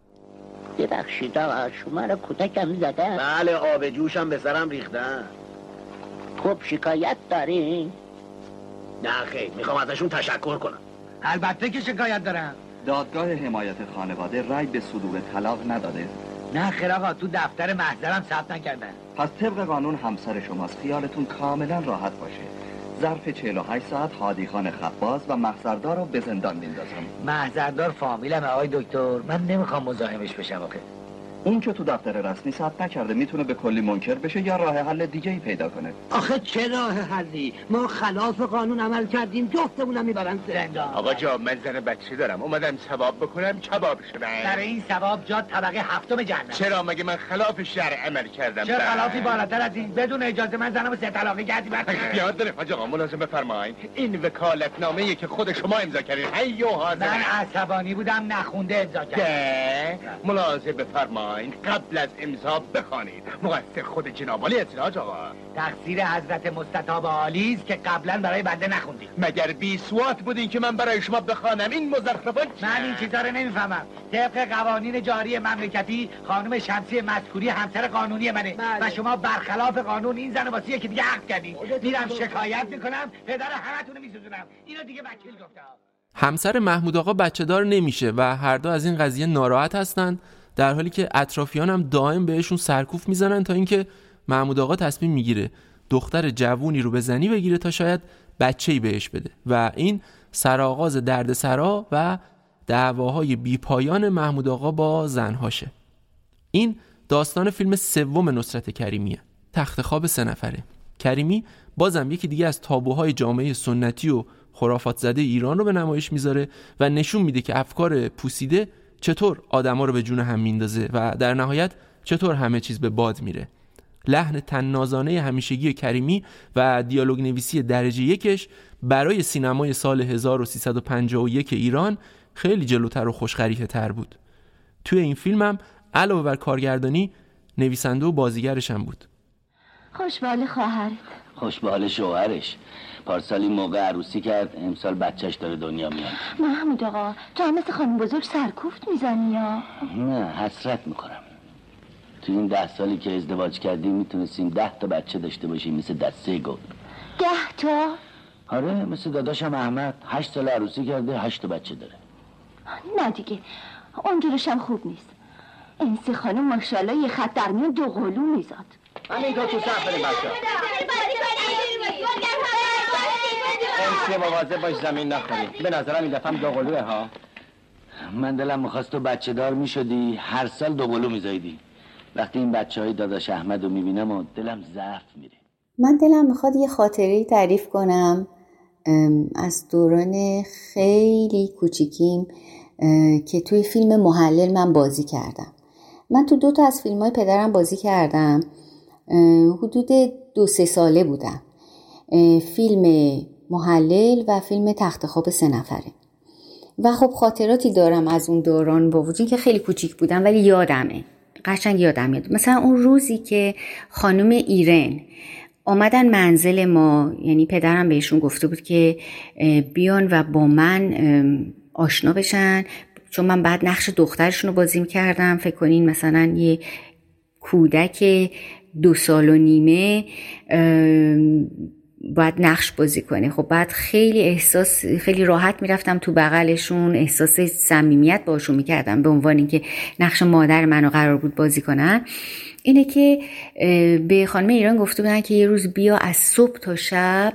ببخشید آقا شما رو کودکم زدن بله آب جوشم به سرم ریختن خب شکایت دارین؟ نه خیر می‌خوام ازشون تشکر کنم. البته که شکایت دارم. دادگاه حمایت خانواده رای به صدور طلاق نداده. نه خیر آقا تو دفتر محضرم ثبت نکردن. پس طبق قانون همسر شماست. خیالتون کاملا راحت باشه. ظرف 48 ساعت هادی خان خباز و محضردار رو به زندان میندازم. محضردار فامیلم آقای دکتر. من نمی‌خوام مزاحمش بشم آخه. اون که تو دفتر رسمی ثبت نکرده می‌تونه به کلی منکر بشه یا راه حل دیگه ای پیدا کنه. آخه چه راه حلی؟ ما خلاف قانون عمل کردیم جفتمونم می‌برن زندان آقا جا من زن بچه دارم. اومدم ثواب بکنم کباب شدم. برای این ثواب جا طبقه هفتم جهنم. چرا مگه من خلاف شرع عمل کردم؟ چه. خلافی بالاتر از این؟ بدون اجازه من زنم سه طلاقی کردی یاد داره حاج آقا ملازم بفرمایید این وکالت که خود شما امضا کردین. هی و حاضر من عصبانی بودم نخونده امضا کردم. ده ملاحظه بفرمایید قبل از امضا بخوانید. مقصر خود جنابالی است حاج آقا. تقصیر حضرت مستطاب عالی است که قبلا برای بنده نخوندی مگر بی سوات بودین که من برای شما بخوانم؟ این مزخرفات من این چیزا رو نمی‌فهمم. طبق قوانین جاری مملکتی خانم شمسی مذکوری همسر قانونی منه. و شما برخلاف قانون این زن واسه یکی دیگه عقد کردی میرم شکایت می‌کنم. پدر همتون میسوزونم. اینو دیگه وکیل گفتم. همسر محمود آقا بچه دار نمیشه و هر دو از این قضیه ناراحت هستند. در حالی که اطرافیان هم دائم بهشون سرکوف می‌زنن تا اینکه محمود آقا تصمیم می‌گیره دختر جوونی رو به زنی بگیره تا شاید بچه‌ای بهش بده. و این سرآغاز دردسرا و دعواهای بیپایان محمود آقا با زنهاشه. این داستان فیلم سوم نصرت کریمیه. تخت خواب سه نفره. کریمی بازم یکی دیگه از تابوهای جامعه سنتی و خرافات زده ایران رو به نمایش می‌ذاره و نشون میده که افکار پوسیده چطور آدما رو به جون هم میندازه و در نهایت چطور همه چیز به باد میره؟ لحن تنازانه همیشگی کریمی و دیالوگ نویسی درجه یکش برای سینمای سال 1351 ایران خیلی جلوتر و خوشخریته تر بود. توی این فیلمم علاوه بر کارگردانی نویسنده و بازیگرش هم بود. خوشبال خواهرت. خوشبال شوهرش. پارسال موقع عروسی کرد امسال بچهش داره دنیا میاد. محمود آقا تو هم مثل خانم بزرگ سرکوفت می‌زنی یا؟ نه حسرت می‌کنم تو این ده سالی که ازدواج کردیم می‌تونستیم ده تا بچه داشته باشیم مثل دسته گل. ده تا؟ آره مثل داداشم احمد. هشت سال عروسی کرده هشت تا بچه داره. نه دیگه اونجورش هم خوب نیست. این سه خانم ماشاءالله یه خط در میون دو قلو میزاد. همینطور تو صف بریم بچه امسی مواظب باش زمین نخوری. به نظرم این دفعه دو قلوه ها. من دلم می‌خواست تو بچه دار می‌شدی. هر سال دو قلو میزایدی. وقتی این بچه های داداش احمد رو می‌بینم و دلم ضعف میره. من دلم می‌خواد یه خاطره تعریف کنم. از دوران خیلی کوچیکیم که توی فیلم محلل من بازی کردم. من تو دو تا از فیلم های پدرم بازی کردم. حدود دو سه ساله بودم. فیلم محلل و فیلم تخت خواب سه نفره. و خب خاطراتی دارم از اون دوران با وجود که خیلی کوچیک بودم ولی یادمه. قشنگ یادم میاد. مثلا اون روزی که خانم ایرن آمدن منزل ما یعنی پدرم بهشون گفته بود که بیان و با من آشنا بشن. چون من بعد نقش دخترشون رو بازی کردم فکر کنین مثلا یه کودک دو سال و نیمه باید نقش بازی کنه خب بعد خیلی احساس خیلی راحت می‌رفتم تو بغلشون. احساس صمیمیت باشون می‌کردم به عنوان اینکه نقش مادر منو قرار بود بازی کنن. اینه که به خانم ایران گفته بودن که یه روز بیا از صبح تا شب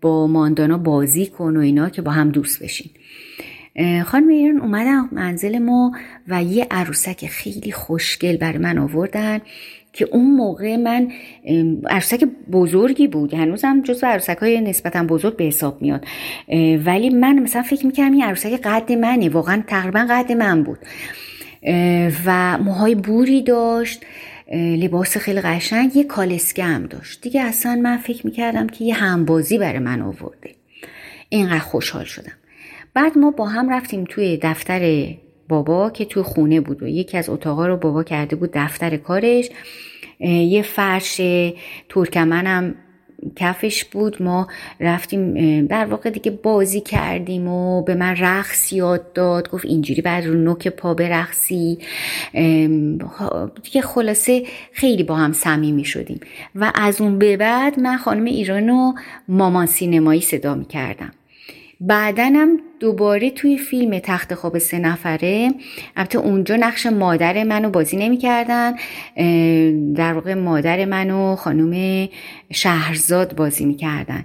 با ماندانا بازی کن و اینا که با هم دوست بشین. خانم ایران اومدن منزل ما و یه عروسک خیلی خوشگل برای من آوردن. که اون موقع من عروسک بزرگی بود. هنوزم جز عروسک های نسبتا بزرگ به حساب میاد. ولی من مثلا فکر می‌کردم این عروسک قد منه. واقعا تقریبا قد من بود. و موهای بوری داشت. لباس خیلی قشنگ. یه کالسکه هم داشت. دیگه اصلا من فکر می‌کردم که یه همبازی برای من آورده. اینقدر خوشحال شدم. بعد ما با هم رفتیم توی دفتر بابا که توی خونه بود و یکی از اتاقا رو بابا کرده بود دفتر کارش. یه فرش ترکمنم کفش بود. ما رفتیم در واقع دیگه بازی کردیم و به من رقص یاد داد. گفت اینجوری بعد رو نوک پا برقصی. دیگه خلاصه خیلی با هم صمیمی شدیم. و از اون به بعد من خانم ایرانو مامان سینمایی صدا می کردم بعدنم دوباره توی فیلم تخت خواب سه نفره. البته اونجا نقش مادر منو بازی نمی‌کردن. در واقع مادر منو خانم شهرزاد بازی می‌کردن.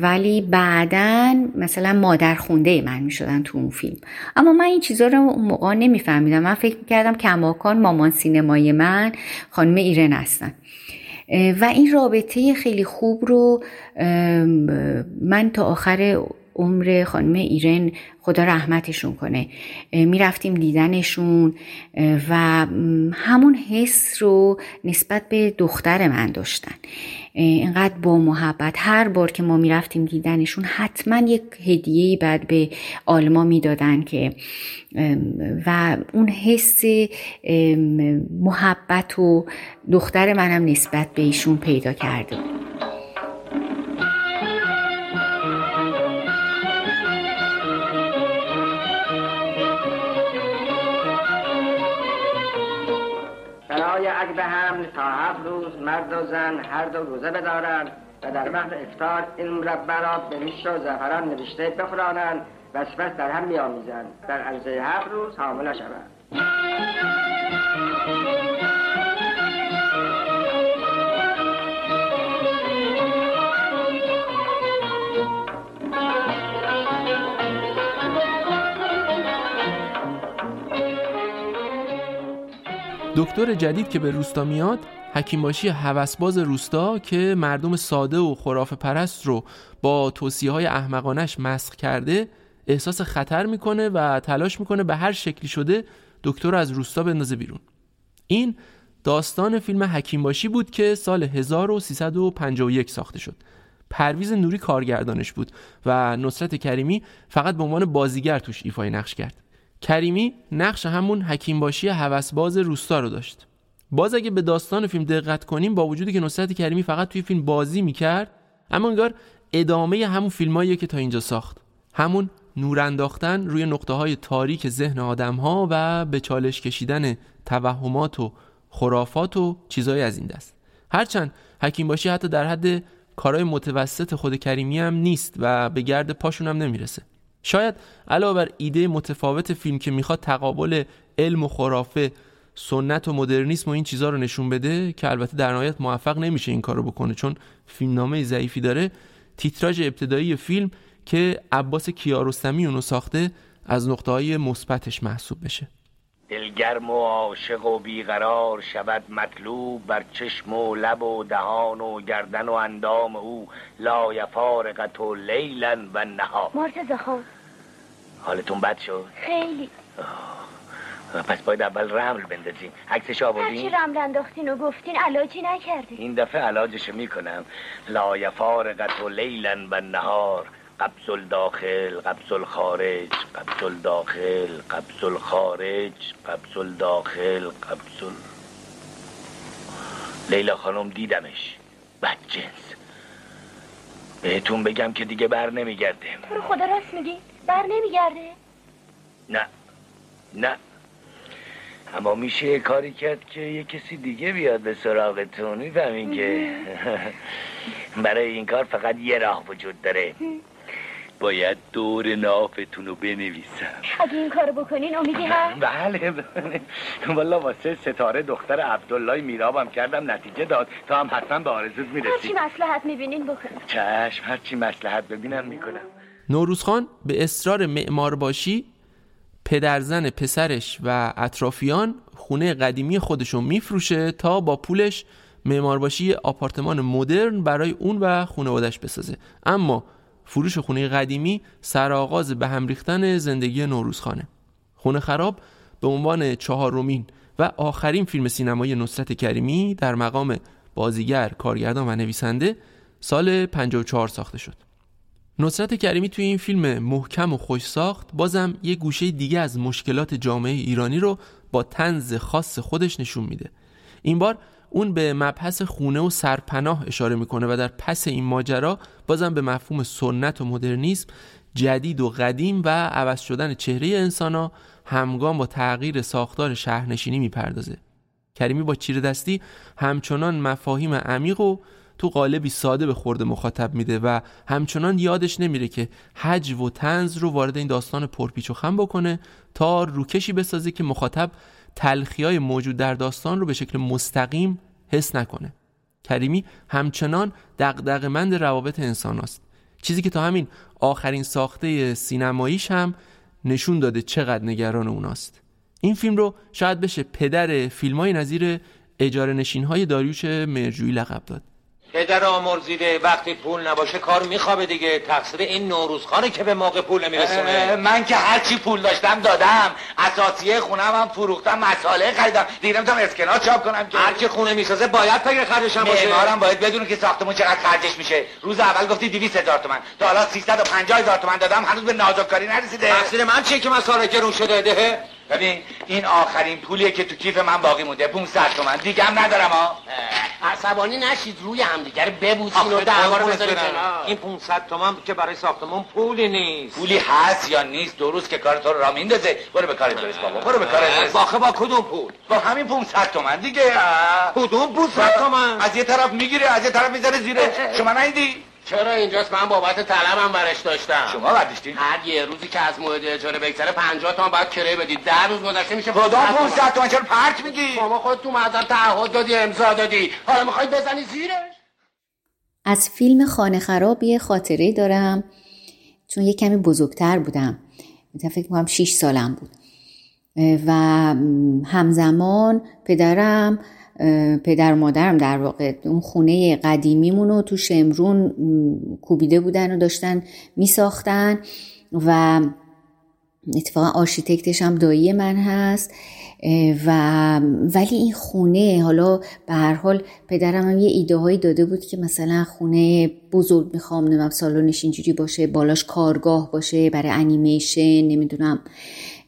ولی بعدا مثلا مادر خونده من می‌شدن تو اون فیلم. اما من این چیزا رو اون موقع نمیفهمیدم. من فکر می‌کردم کماکان مامان سینمای من خانم ایرن هستن. و این رابطه خیلی خوب رو من تا آخر عمر خانم ایرن خدا رحمتشون کنه. می‌رفتیم دیدنشون و همون حس رو نسبت به دختر من داشتن. اینقدر با محبت. هر بار که ما می‌رفتیم دیدنشون حتما یک هدیه بعد به آلما می‌دادن که و اون حس محبت و دختر منم نسبت به ایشون پیدا کرده برای عقد حمل تا هفت روز مرد و زن هر دو روزه بدارند و در وقت افتار این مربع را به میش و زفران نوشته بخورانند و سپس در هم بیامیزند. در عرضه هفت روز حامله شوند. دکتر جدید که به روستا میاد حکیم باشی هوسباز روستا که مردم ساده و خراف پرست رو با توصیه های احمقانش مسخ کرده احساس خطر می‌کنه و تلاش می‌کنه به هر شکلی شده دکتر از روستا بندازه بیرون. این داستان فیلم حکیم باشی بود که سال 1351 ساخته شد. پرویز نوری کارگردانش بود و نصرت کریمی فقط به عنوان بازیگر توش ایفای نقش کرد. کریمی نقش همون حکیم باشی هوسباز روستا رو داشت. باز اگه به داستان فیلم دقت کنیم با وجودی که نصرت کریمی فقط توی فیلم بازی می‌کرد اما انگار ادامه همون فیلمایی که تا اینجا ساخت. همون نور انداختن روی نقطه های تاریک ذهن آدم ها و به چالش کشیدن توهمات و خرافات و چیزهای از این دست. هرچند حکیم باشی حتی در حد کارهای متوسط خود کریمی هم نیست و به گرد پاشون هم نمی‌رسه. شاید علاوه بر ایده متفاوت فیلم که می‌خواد تقابل علم و خرافه سنت و مدرنیسم و این چیزها رو نشون بده که البته در نهایت موفق نمیشه این کارو بکنه چون فیلمنامه ضعیفی داره. تیتراژ ابتدایی فیلم که عباس کیارستمی اونو ساخته از نقطه های مثبتش محسوب بشه. دلگرم و عاشق و بیقرار شود مطلوب بر چشم و لب و دهان و گردن و اندام او لا یفارقت و لیلا و نهار. مرتزا خان حالتون بد شد؟ خیلی. پس باید اول رمل بندازیم عکسش هرچی آوردین؟ رمل انداختین و گفتین علاجی نکردین. این دفعه علاجش می‌کنم. لا یفارقت و لیلا و نهار قبض داخل قبض خارج قبض داخل قبض خارج قبض داخل قبض لیلا خانم دیدمش. بد جنس. بهتون بگم که دیگه بر نمیگرده. تو خدا راست میگی؟ بر نمیگرده؟ نه. نه. اما میشه یه کاری کرد که یه کسی دیگه بیاد به سراغتون می‌فهمین که. برای این کار فقط یه راه وجود داره. باید دور نافتون رو بنویسم. اگه این کارو بکنین امیدی هست؟ بله بله. والا واسه ستاره دختر عبدالله میرابم کردم نتیجه داد. تا هم حتما به آرزوت هرچی می‌رسی مسلحت می‌بینین بکنین چشم هرچی مسلحت ببینم می‌کنم. نوروزخان به اصرار معمار باشی پدرزن پسرش و اطرافیان خونه قدیمی خودشو میفروشه تا با پولش معمار باشی یه آپارتمان مدرن برای اون و خانوادش بسازه اما فروش خونه قدیمی سرآغاز به هم ریختن زندگی نوروزخانه خونه خراب به عنوان چهارمین و آخرین فیلم سینمایی نصرت کریمی در مقام بازیگر، کارگردان و نویسنده سال 54 ساخته شد. نصرت کریمی توی این فیلم محکم و خوش ساخت بازم یه گوشه دیگه از مشکلات جامعه ایرانی رو با تنز خاص خودش نشون میده. این بار اون به مبحث خونه و سرپناه اشاره می‌کنه و در پس این ماجرا بازم به مفهوم سنت و مدرنیسم جدید و قدیم و عوض شدن چهره انسانا همگام با تغییر ساختار شهرنشینی می‌پردازه کریمی با چیره دستی همچنان مفاهیم عمیق و تو قالبی ساده به خورد مخاطب میده و همچنان یادش نمیره که حج و تنز رو وارد این داستان پرپیچ و خم بکنه تا روکشی بسازه که مخاطب تلخی های موجود در داستان رو به شکل مستقیم حس نکنه. کریمی همچنان دقدقمند روابط انسان است. چیزی که تا همین آخرین ساخته سینماییش هم نشون داده چقدر نگران اوناست این فیلم رو شاید بشه پدر فیلم های نظیر اجاره نشین های داریوش مرجویی لقب داد. پدر آمرزیده وقتی پول نباشه کار میخوابه دیگه. تقصیر این نوروزخانه که به موقع پول نمیرسونه. من که هرچی پول داشتم دادم. اساسیه خونم هم فروختم مساله خریدم. دیدم تا اسکناس چاپ کنم که هر خونه می‌سازه باید پگر خرجش هم باشه. معمارم باید بدونه که ساختمون چقدر خرجش میشه. روز اول گفتی 200 هزار تومن. تا حالا 350 هزار تومن دادم. هنوز به نازکاری نرسیده. تقصیر من چیه که مساله گرون شده؟ ده. ببین این آخرین پولیه که تو کیف من باقی مونده. 500 تومن. دیگه هم ندارم ها عصبانی نشید روی همدیگه ببوسین و دعوا رو بذارید این 500 تومن که برای ساختمون پولی نیست. پولی هست یا نیست دو روز که کار تو رو را میندازه. برو به کارت برس بابا برو به کارت برس باخه با کدوم پول؟ با همین 500 تومن دیگه. کدوم 500 تومن؟ از یه طرف می‌گیره از یه طرف می‌ذاره زیره. شما نیدی؟ چرا اینجاست؟ من بابت طلبم برش داشتم. شما برداشتین هر یه روزی که از مورد اجاره بگذره 50 تومن باید کرایه بدید در روز گذشته میشه کدوم 500 تومن چرا پرت میگی؟ شما خود تو معدل تعهد دادی امضا دادی. حالا می‌خوای بزنی زیرش؟ از فیلم خانه خراب یه خاطره دارم. چون یه کمی بزرگتر بودم. فکر می‌کنم 6 سالم بود. و همزمان پدرم پدر و مادرم در واقع اون خونه قدیمیمون رو تو شمرون کوبیده بودن و داشتن میساختن و اتفاقا آرشیتکتش هم دایی من هست. و ولی این خونه حالا به هر حال پدرم هم یه ایده هایی داده بود که مثلا خونه بزرگ می‌خوام نمیم سالنش اینجوری باشه بالاش کارگاه باشه برای انیمیشن نمی‌دونم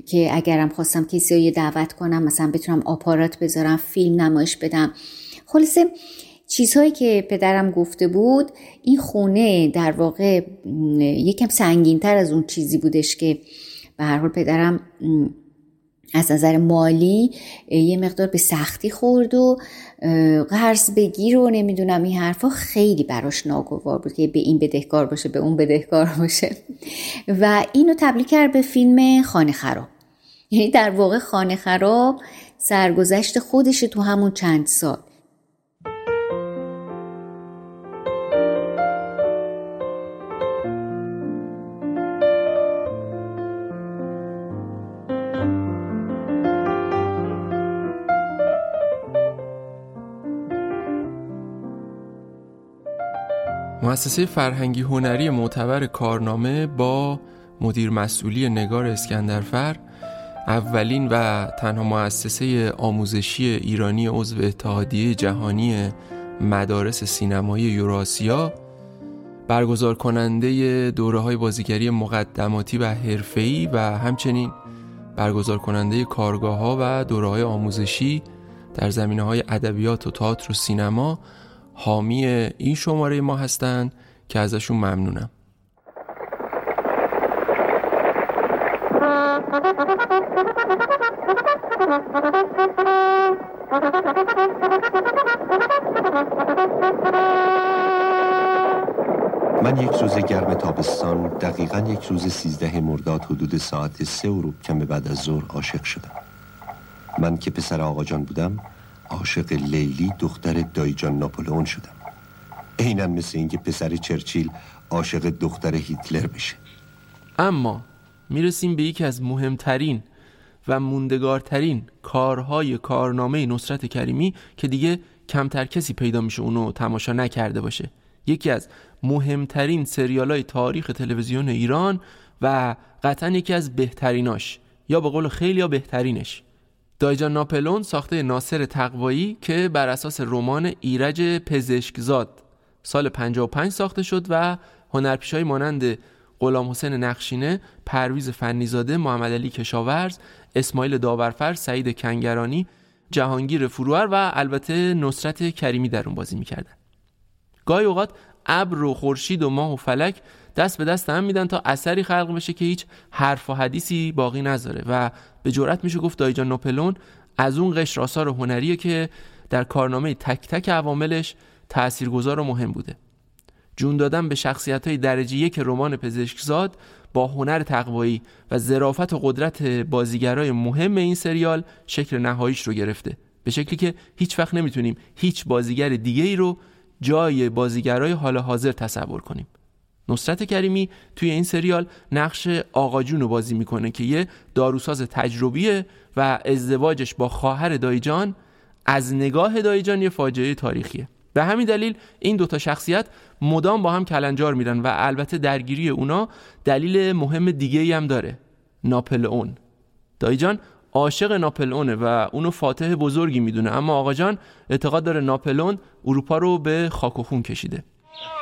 که اگرم خواستم کسی رو دعوت کنم مثلا بتونم آپارات بذارم فیلم نمایش بدم. خلاصه چیزهایی که پدرم گفته بود این خونه در واقع یکم سنگین تر از اون چیزی بودش که به هر حال پدرم از نظر مالی یه مقدار به سختی خورد و قرض بگیر و نمی‌دونم این حرفا خیلی براش ناگوار بود که به این بدهکار باشه به اون بدهکار باشه. و اینو تبدیل کرد به فیلم خانه خراب. یعنی در واقع خانه خراب سرگذشت خودش تو همون چند سال. مؤسسه فرهنگی هنری معتبر کارنامه با مدیر مسئولی نگار اسکندرفر اولین و تنها مؤسسه آموزشی ایرانی عضو اتحادیه جهانی مدارس سینمایی یوراسیا برگزار کننده دوره های بازیگری مقدماتی و حرفه‌ای و همچنین برگزار کننده کارگاه ها و دوره های آموزشی در زمینه های ادبیات و تئاتر و سینما حامی این شماره ما هستند که ازشون ممنونم. روز گرم تابستان دقیقا یک روز سیزده مرداد حدود ساعت سه و کم بعد از ظهر عاشق شدم. من که پسر آقا جان بودم عاشق لیلی دختر دایجان ناپولئون شدم. اینم مثل اینکه پسر چرچیل عاشق دختر هیتلر بشه. اما می‌رسیم به یکی از مهمترین و موندگارترین کارهای کارنامه نصرت کریمی که دیگه کمتر کسی پیدا میشه اونو تماشا نکرده باشه. یکی از مهمترین سریال های تاریخ تلویزیون ایران و قطعا یکی از بهتریناش یا به قول خیلی یا بهترینش دایجان ناپلون ساخته ناصر تقوایی که بر اساس رمان ایرج پزشکزاد سال 55 ساخته شد و هنرپیشای مانند غلام حسین نقشینه، پرویز فنیزاده، محمد علی کشاورز، اسماعیل داورفر، سعید کنگرانی، جهانگیر فروهر و البته نصرت کریمی در اون بازی می‌کردن. گاهی اوقات ابر و خورشید و ماه و فلک دست به دست هم میدن تا اثری خلق بشه که هیچ حرف و حدیثی باقی نذاره. و به جرات میشه گفت دایجان نوپلون از اون قشر آثار هنریه که در کارنامه تک تک عواملش تاثیرگذار و مهم بوده. جون دادن به شخصیت های درجه یک رمان پزشکزاد با هنر تقوایی و ظرافت و قدرت بازیگرای مهم این سریال شکل نهاییش رو گرفته. به شکلی که هیچ وقت نمی‌تونیم هیچ بازیگر دیگه ای رو جای بازیگرای حال حاضر تصور کنیم. نصرت کریمی توی این سریال نقش آقا جون رو بازی می‌کنه که یه داروساز تجربیه و ازدواجش با خواهر دایجان از نگاه دایجان یه فاجعه تاریخیه. به همین دلیل این دوتا شخصیت مدام با هم کلنجار میرن و البته درگیری اونا دلیل مهم دیگه هم داره. ناپل اون دایجان عاشق ناپلئونه و اونو فاتح بزرگی می‌دونه. اما آقا جان اعتقاد داره ناپلئون اروپا رو به خاک و خون کشیده.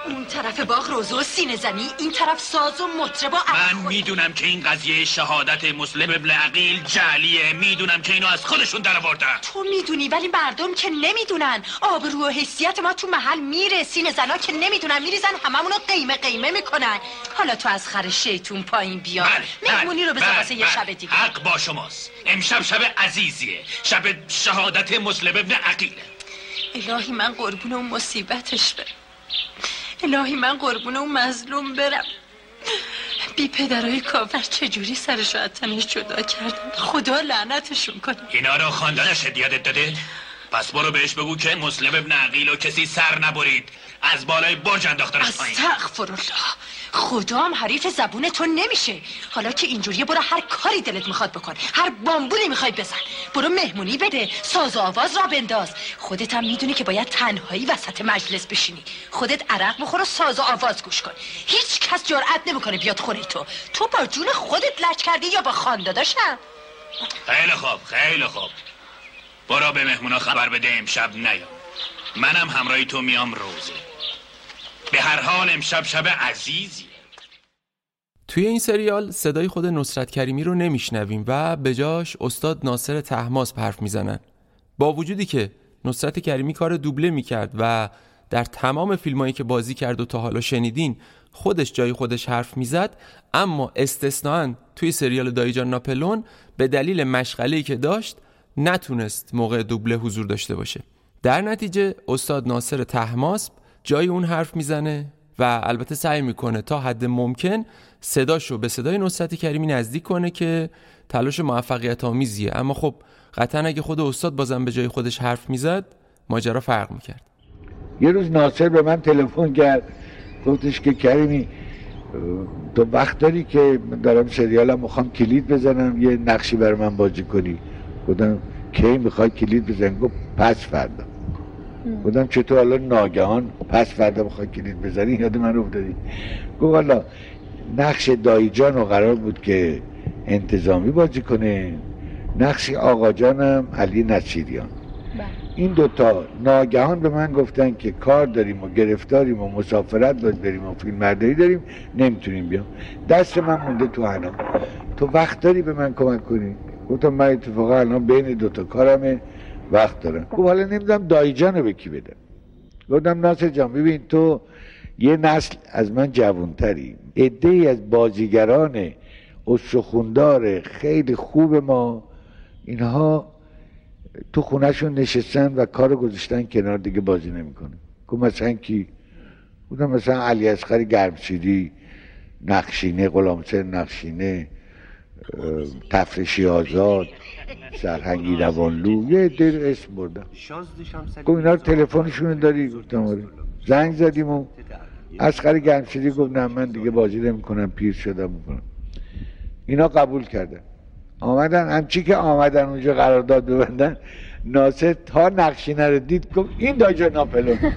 اون طرف باغ روزو و سینه زنی این طرف ساز و مطرب و من می‌دونم که این قضیه شهادت مسلم ابن عقیل جعلیه. می‌دونم که اینو از خودشون در آوردن. تو می‌دونی ولی مردم که نمی‌دونن. آبرو و حیثیت ما تو محل میره. سینه زنا که نمی‌دونن میریزن هممونو قیمه قیمه می‌کنن. حالا تو از خر شیطون پایین بیا مهمونی رو بذار بله، واسه یه بله. شب دیگه. حق با شماست. امشب شب عزیزیه. شب شهادت مسلم ابن عقیله. الهی من قربون اون مصیبتش برم. الهی من قربون اون مظلوم برم. بی پدرای کافر چجوری سرش از تنش جدا کردن؟ خدا لعنتشون کنه. اینا رو خواندنش هدیتت داده؟ پس برو بهش بگو که مسلم ابن عقیل و کسی سر نبرید. از بالای برج انداختنش پایین. استغفر الله. خدا هم حریف زبون تو نمیشه؟ حالا که اینجوریه برو هر کاری دلت می‌خواد بکن. هر بامبولی می‌خوای بزن. برو مهمونی بده. ساز و آواز را بنداز. خودت هم می‌دونی که باید تنهایی وسط مجلس بشینی. خودت عرق بخور و ساز و آواز گوش کن. هیچ کس جرأت نمی‌کنه بیاد خوره تو. تو با جون خودت لج کردی یا با خانداداشم خیلی خوب خیلی خوب. برو به مهمونا خبر بده امشب نیا. منم همراهی تو میام روزه به هر حال امشب شب عزیزی. توی این سریال صدای خود نصرت کریمی رو نمیشنویم و به جاش استاد ناصر تحماس حرف می‌زنن. با وجودی که نصرت کریمی کار دوبله می‌کرد و در تمام فیلمایی که بازی کرد و تا حالا شنیدین خودش جای خودش حرف می‌زد اما استثناا توی سریال دایجان ناپلون به دلیل مشغله‌ای که داشت نتونست موقع دوبله حضور داشته باشه. در نتیجه استاد ناصر تحماسب جای اون حرف می‌زنه و البته سعی می‌کنه تا حد ممکن صداشو به صدای نصرت کریمی نزدیک کنه که تلاش موفقیت آمیزیه اما خب قطعا اگه خود استاد بازم به جای خودش حرف می‌زد ماجرا فرق می‌کرد. یه روز ناصر به من تلفن کرد. گفتش که کریمی تو وقت داری که دارم سریالم می‌خوام کلید بزنم یه نقشی بر من بازی کنی. گفتم کی می‌خوای کلید بزن گفت پس فردا. گفتم چطور حالا ناگهان؟ پس فردا می‌خوای کلید بزنی؟ یاد من افتادی. گفت حالا نقش دایجان رو قرار بود که انتظامی بازی کنه. نقش آقا جانم علی نصیریان. این دوتا ناگهان به من گفتن که کار داریم و گرفتاریم و مسافرت باید بریم و فیلم برداری داریم. نمی‌تونیم بیام. دست من مونده تو حنا. تو وقت داری به من کمک کنی؟ گفتم من اتفاقا الان بین دوتا کارمه. وقت دارم خب حالا نمی‌دونم دایجان رو به کی بدم گفتم ناصر جان ببین تو یه نسل از من جوانتری. عده ای از بازیگران استخوندار خیلی خوب ما. اینها تو خونهشون نشستن و کار گذاشتن کنار دیگه بازی نمی‌کنه گفت مثلا کی؟ بودم مثلا علی اصغر گرمسیری نقشینه غلامسر نقشینه تفرشی آزاد. سرهنگی روانلو یه عده اسم بردم گفت اینا تلفنشون رو داری؟ گفتم آره. زنگ زدیم و اسخر گرمسیری گفت نه من دیگه بازی نمی‌کنم پیر شدم می‌کنم اینا قبول کردن. آمدن همچی که آمدن اونجا قرارداد ببندن ناصر تا نقشینه رو دید گفت این دایجا ناپلون.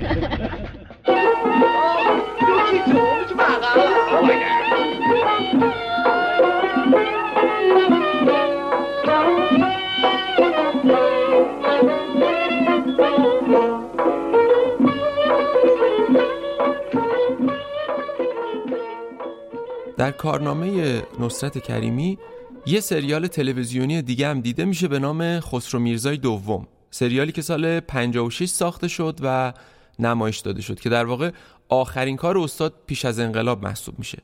در کارنامه نصرت کریمی یه سریال تلویزیونی دیگه هم دیده میشه به نام خسرو میرزای دوم. سریالی که سال 56 ساخته شد و نمایش داده شد که در واقع آخرین کار استاد پیش از انقلاب محسوب میشه.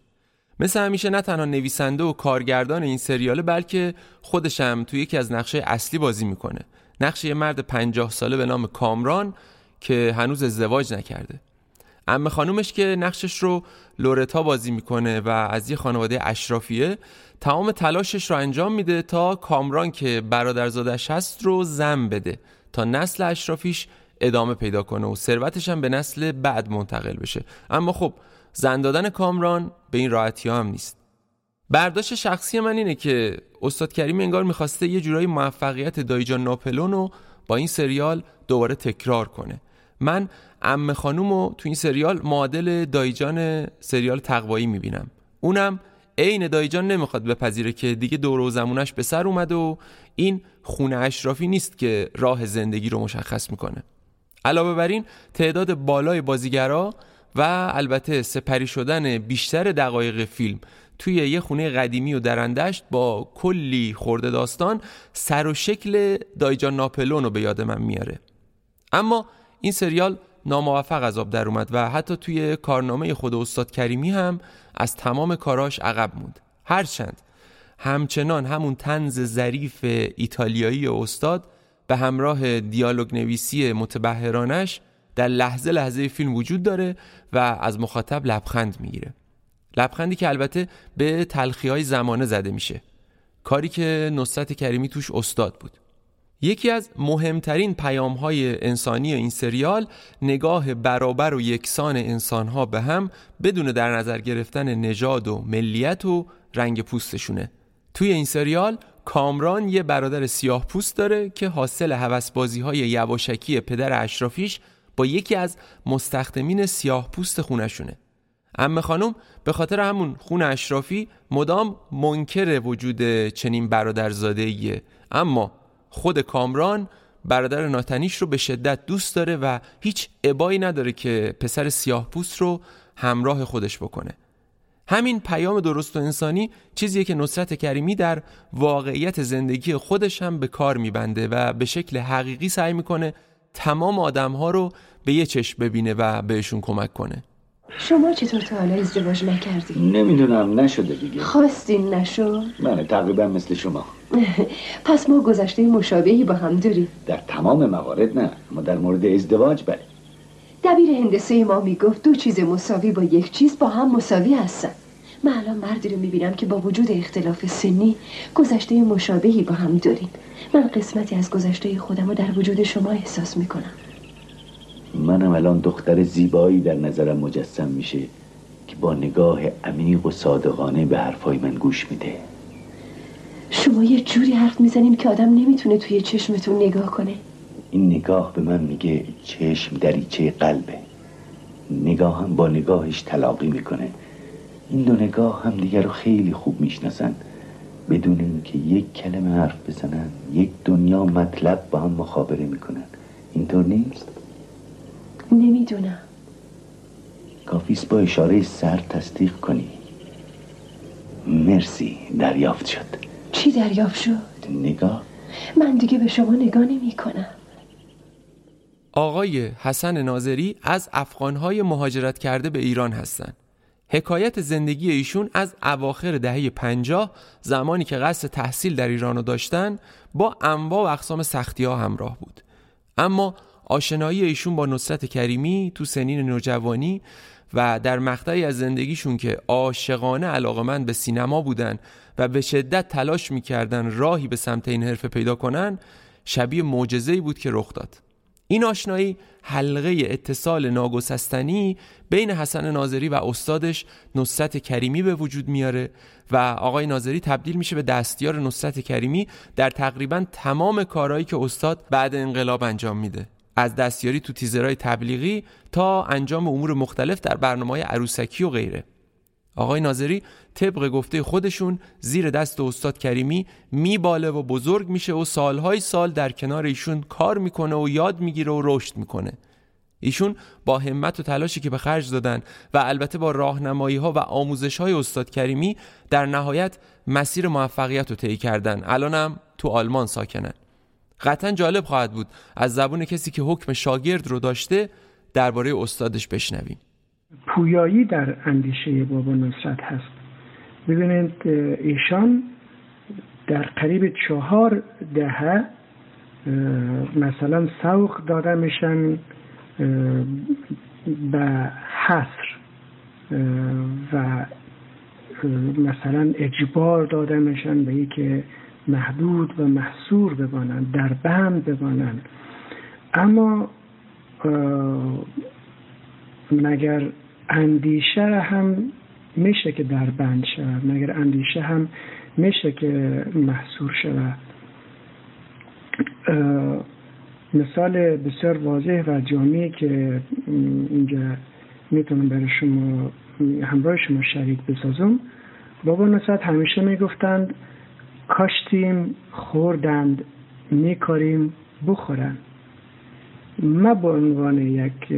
مثل همیشه نه تنها نویسنده و کارگردان این سریاله بلکه خودش هم توی یکی از نقشه اصلی بازی می‌کنه. نقش یه مرد 50 ساله به نام کامران که هنوز ازدواج نکرده. امه خانومش که نقشش رو لورتا بازی می‌کنه و از یه خانواده اشرافیه تمام تلاشش رو انجام میده تا کامران که برادرزادش هست رو زن بده تا نسل اشرافیش ادامه پیدا کنه و ثروتش هم به نسل بعد منتقل بشه. اما خب زن دادن کامران به این راحتی هم نیست. برداشت شخصی من اینه که استاد کریم انگار می‌خواسته یه جورایی موفقیت دایجان ناپلون رو با این سریال دوباره تکرار کنه. من ام خانوم رو تو این سریال معادل دایجان سریال تقوایی می‌بینم. اونم عین دایجان نمی‌خواد بپذیره که دیگه دور و زمونش به سر اومده و این خونه اشرافی نیست که راه زندگی رو مشخص می‌کنه. علاوه بر این تعداد بالای بازیگرا و البته سپری شدن بیشتر دقایق فیلم توی یه خونه قدیمی و درندشت با کلی خورده داستان سر و شکل دایجان ناپلون رو به یاد من میاره. اما این سریال ناموفق از آب در اومد و حتی توی کارنامه خود استاد کریمی هم از تمام کاراش عقب موند. هرچند همچنان همون تنز ظریف ایتالیایی استاد به همراه دیالوگ نویسی متبهرانش در لحظه لحظه فیلم وجود داره و از مخاطب لبخند می‌گیره. لبخندی که البته به تلخی های زمانه زده میشه. کاری که نصرت کریمی توش استاد بود. یکی از مهمترین پیام های انسانی این سریال نگاه برابر و یکسان انسان ها به هم بدون در نظر گرفتن نژاد و ملیت و رنگ پوستشونه. توی این سریال کامران یه برادر سیاه پوست داره که حاصل هوسبازی های یواشکی پدر اشرافیش با یکی از مستخدمین سیاه پوست خونشونه امه خانم به خاطر همون خون اشرافی مدام منکر وجود چنین برادرزاده اما خود کامران برادر ناتنیش رو به شدت دوست داره و هیچ ابایی نداره که پسر سیاه پوست رو همراه خودش بکنه. همین پیام درست و انسانی چیزیه که نصرت کریمی در واقعیت زندگی خودش هم به کار میبنده و به شکل حقیقی سعی می‌کنه تمام آدم ها رو به یه چشم ببینه و بهشون کمک کنه. شما چطور تا حالا ازدواج نکردی؟ نمی‌دونم نشده دیگه. خواستین نشد؟ بله تقریبا مثل شما. پس ما گذشته مشابهی با هم داریم. در تمام موارد نه اما در مورد ازدواج بله. دبیر هندسه ما می‌گفت دو چیز مساوی با یک چیز با هم مساوی هستن. من الان مردی رو می‌بینم که با وجود اختلاف سنی گذشته مشابهی با هم داریم. من قسمتی از گذشته خودم رو در وجود شما احساس می‌کنم. منم الان دختر زیبایی در نظرم مجسم میشه که با نگاه عمیق و صادقانه به حرفای من گوش میده. شما یه جوری حرف می‌زنین که آدم نمی‌تونه توی چشمتون نگاه کنه. این نگاه به من میگه چشم دریچه قلبه. نگاه هم با نگاهش تلاقی می‌کنه. این دو نگاه هم دیگر رو خیلی خوب می‌شناسن. بدون اینکه یک کلمه حرف بزنن یک دنیا مطلب با هم مخابره می‌کنن. اینطور نیست؟ نمی‌دونم. کافیست با اشاره سر تصدیق کنی. مرسی دریافت شد. چی دریافت شد؟ نگاه. من دیگه به شما نگاه نمی کنم آقای حسن ناظری از افغانهای مهاجرت کرده به ایران هستند. حکایت زندگی ایشون از اواخر دهه پنجاه زمانی که قصد تحصیل در ایران رو داشتن با انواع و اقسام سختی ها همراه بود. اما آشنایی ایشون با نصرت کریمی تو سنین نوجوانی و در مقطعی از زندگیشون که عاشقانه علاقمند به سینما بودن و به شدت تلاش می‌کردن راهی به سمت این حرفه پیدا کنن شبیه معجزه‌ای بود که رخ داد. این آشنایی حلقه اتصال ناگسستنی بین حسن ناظری و استادش نصرت کریمی به وجود میاره و آقای ناظری تبدیل میشه به دستیار نصرت کریمی در تقریبا تمام کارهایی که استاد بعد انقلاب انجام میده. از دستیاری تو تیزرهای تبلیغی تا انجام امور مختلف در برنامه عروسکی و غیره. آقای ناظری طبق گفته خودشون زیر دست استاد کریمی میباله و بزرگ میشه و سالهای سال در کنار ایشون کار می‌کنه و یاد می‌گیره و رشد می‌کنه. ایشون با همت و تلاشی که به خرج دادن و البته با راهنمایی ها و آموزش های استاد کریمی در نهایت مسیر موفقیت رو طی کردن. الانم تو آلمان ساکنن. قطعا جالب خواهد بود از زبون کسی که حکم شاگرد رو داشته درباره استادش بشنویم. پویایی در اندیشه بابا نصرت هست. ببینید ایشان در قریب چهار دهه مثلا سوق داده میشن به حصر و مثلا اجبار داده میشن به که محدود و محصور بمانند در بند بمانند. اما مگر اندیشه هم میشه که در بند شود؟ مگر اندیشه هم میشه که محصور شود؟ مثال بسیار واضح و جامعی که اینجا می‌تونم برای شما همراه شما شریک بسازم. بابا نصرت همیشه می‌گفتند کاشتیم خوردند میکاریم بخورند ما به عنوان یک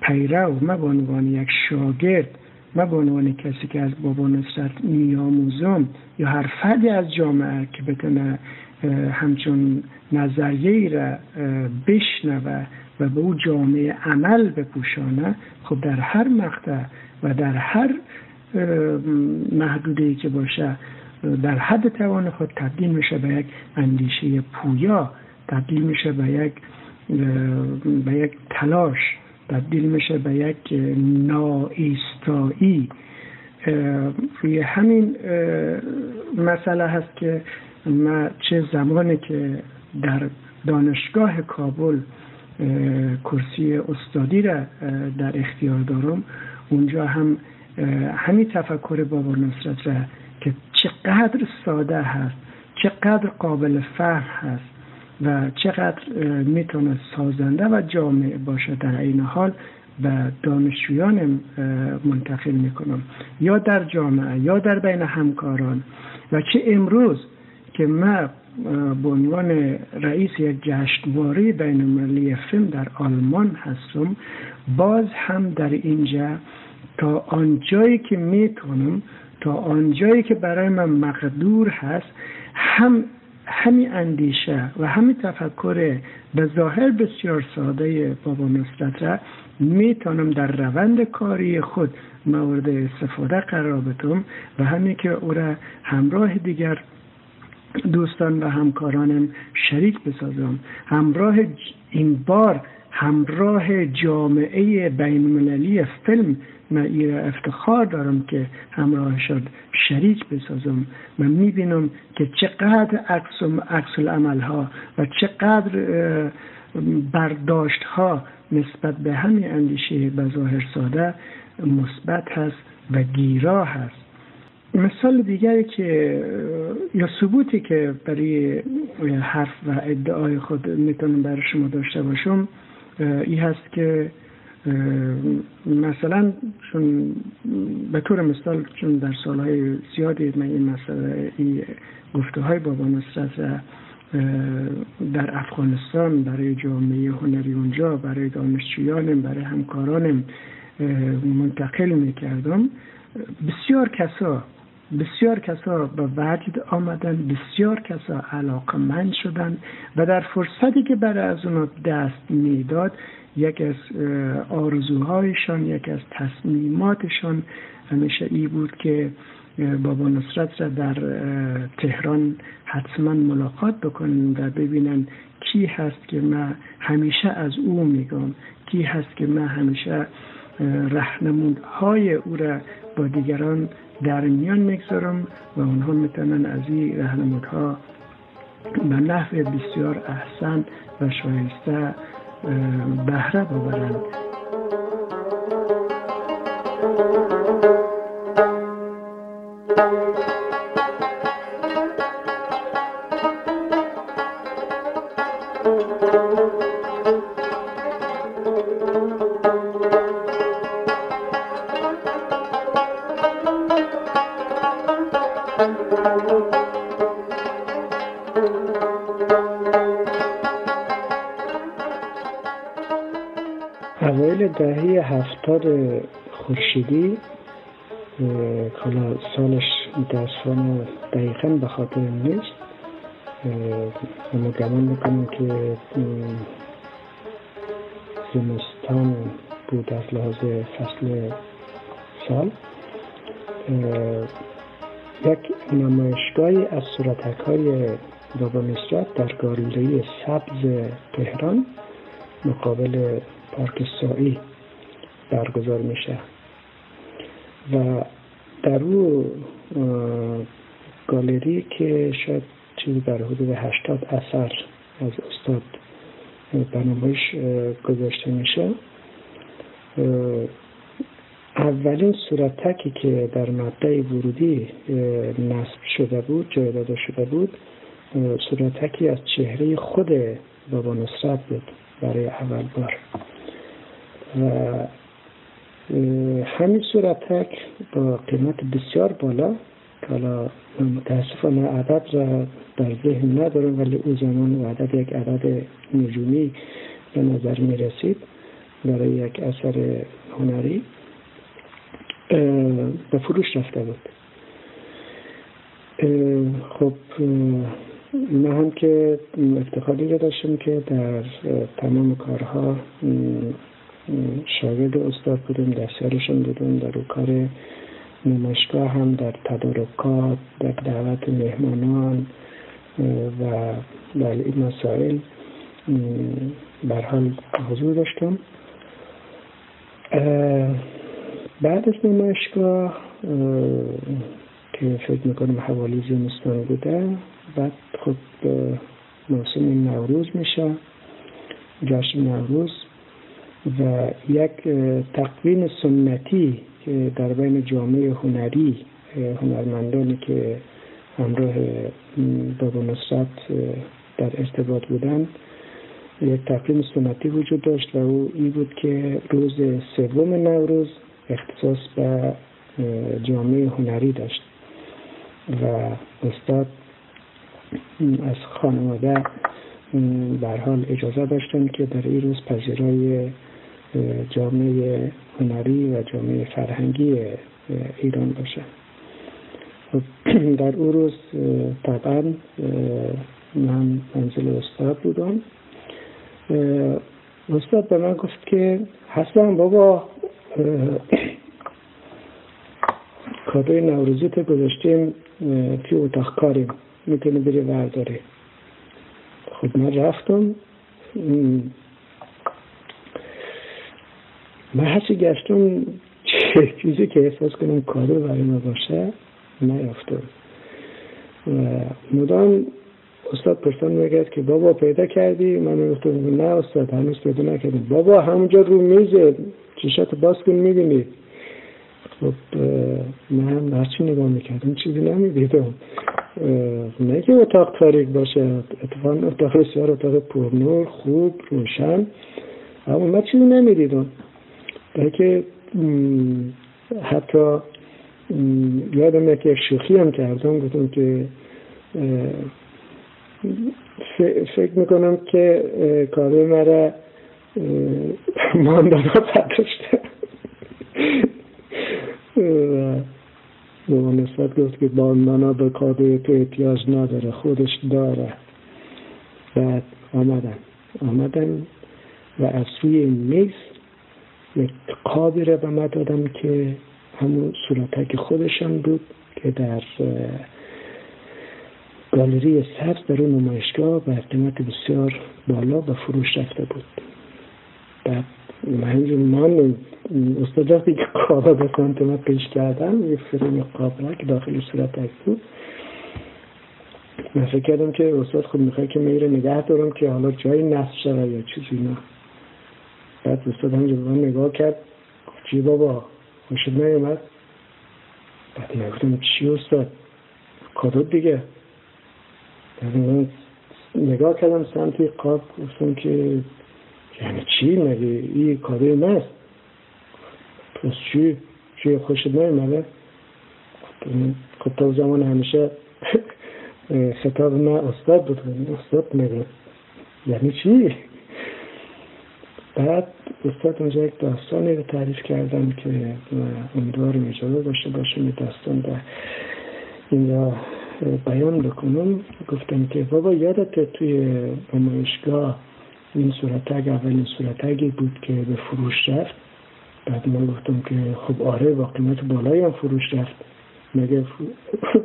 پیرو ما به عنوان یک شاگرد ما به عنوان کسی که از بابا نصرت میآموزم یا هر فردی از جامعه که بتونه همچون نظریه ای را بشنوه و به او جامعه عمل بپوشانه خب در هر مقطع و در هر محدوده ای که باشه در حد توان خود تبدیل میشه به یک اندیشه پویا تبدیل میشه به یک به یک تلاش تبدیل میشه به یک نایستایی روی همین مسئله هست که ما چه زمانی که در دانشگاه کابل کرسی استادی را در اختیار دارم اونجا هم همین تفکر بابا نصرت را چقدر ساده هست چقدر قابل فهم هست و چقدر می‌تونه سازنده و جامع باشه در این حال به دانشجویان منتقل می‌کنم. یا در جامعه یا در بین همکاران. و چه امروز که ما به عنوان رئیس یک جشنواره بین المللی فیلم در آلمان هستم باز هم در اینجا تا آنجایی که می‌تونم تا آنجایی که برای من مقدور هست هم همین اندیشه و همین تفکر به ظاهر بسیار ساده بابا نصرت را می‌تونم در روند کاری خود مورد استفاده قرار بدم و همین که او را همراه دیگر دوستان و همکارانم شریک بسازم. همراه این بار همراه جامعه بین فیلم من ایره افتخار دارم که همراه شد شریک بسازم من می‌بینم که چقدر عکس عکس العمل ها و چقدر برداشت ها نسبت به همین اندیشه به ظاهر ساده مثبت هست و گیرا هست. مثال دیگری که یا ثبوتی که برای حرف و ادعای خود می‌تونم برای شما داشته باشم این هست که مثلا چون به طور مثال چون در سالهای زیادی من این مسئله این گفته های بابا نصرت در افغانستان برای جامعه هنری اونجا برای دانشجویانم برای همکارانم منتقل می‌کردم. بسیار کسا بسیار کسا به وجد آمدن بسیار کسا علاقه من شدن و در فرصتی که برای از اونا دست می‌داد یک از آرزوهایشان یک از تصمیماتشان همیشه ای بود که بابا نصرت را در تهران حتما ملاقات بکنن و ببینن کی هست که من همیشه از او میگم کی هست که من همیشه رهنمودهای او را با دیگران در میان می‌گذارم و اونها می‌تونن از این رهنمودها به نحو بسیار احسن و شایسته بهره ببرند. خورشیدی حالا سالش متاسفانه دقیقا به خاطر نیست. اما گمان می‌کنم که زمستان بود از لحاظ فصل سال. یک نمایشگاهی از صورتک های بابا نصرت در گالری سبز تهران مقابل پارک سایی برگزار میشه. و در او گالری که شاید چیزی در حدود هشتاد اثر از استاد بنامایش گذاشته میشه. اولین صورتکی که در مبدع ورودی نصب شده بود جای داده شده بود صورتکی از چهره خود بابا نصرت بود برای اول بار. و همین صورتک با قیمت بسیار بالا حالا متاسفانه عدد را در ذهن ندارم ولی او زمان و عدد یک عدد نجومی به نظر می رسید برای یک اثر هنری به فروش رفته بود. خب من هم که افتخاری رو داشتم که در تمام کارها شاگرد استاد بودم دستیارشون بودم در کار نمایشگاه هم در تدارکات در دعوت مهمانان و بله این مسائل بر حال حضور داشتم. بعد از نمایشگاه که فکر می‌کنم حوالی زمستان بوده بعد خب موسم نوروز میشه. جشن نوروز و یک تقویم سنتی که در بین جامعه هنری هنرمندانی که همراه بابا نصرت در ارتباط بودن یک تقویم سنتی وجود داشت و او این بود که روز سوم نوروز اختصاص به جامعه هنری داشت. و استاد از خانواده بر حال اجازه داشتن که در این روز پذیرای جامعه هنری و جامعه فرهنگی ایران باشه. خب، در او روز طبعا من منزل استاد بودم. استاد به من گفت که حسن بابا کادوی نوروزیت گذاشتیم توی اتاق کاریم. می‌تونی بری برداری خب من رفتم. من هرچی گشتم چیزی که احساس کنم کادو برای ما باشه نیافتم و مدام استاد پرسان میگرد که بابا پیدا کردی؟ من می‌گفتم نه استاد هنوز پیدا نکردیم بابا همونجا رو میزه چشات باز کن می‌بینی؟ خب من هرچی نگاه می‌کردم؟ چیزی نمی‌دیدم. نه که اتاق تاریک باشه اتفاقا اتاق بسیار اتاق پرنور خوب روشن. اما من چیزی نمی‌دیدم. که حتی یادم یک شوخی هم کردم گفتم که فکر می‌کنم که کاری مرا ماندانا پرداشته به نسبت گفت که ماندانا به کادوی تو احتیاج نداره خودش داره. بعد آمدن. آمدن و از روی میز قابی را به ما دادم که همون صورتک خودشان بود که در گالری سبز در اون نمایشگاه به قیمت بسیار بالا به فروش رفته بود. بعد من من استاد وقتی که قابا به سمت ما پیش کردم یک فریم قاب که داخل صورتک بود. من فکر کردم که استاد خود می‌خواد که میره نگه دارم که حالا جایی نصب شده یا چیزی نه. بعد استاد همینجا به من نگاه کرد. چی بابا؟ خوشت نیومد. بعد من گفتم چی استاد؟ کادو دیگه. بعد من نگاه کردم سمتی قاب گفتم که یعنی چی؟ مگه این کادوی ماست؟ پس چی؟ چی خوشت نیومده؟ خب تا زمان همیشه خطاب من استاد بود. استاد مگه؟ یعنی چی؟ بعد استاد اونجا یک داستانی رو تعریف کردم که امیدوارم اجازه داشته این داستان در اینجا بیان بکنم. گفتم که بابا یادت توی نمایشگاه این صورتگ اولین صورتگی بود که به فروش رفت بعد من گفتم که خب آره با قیمت بالایی هم فروش رفت. مگه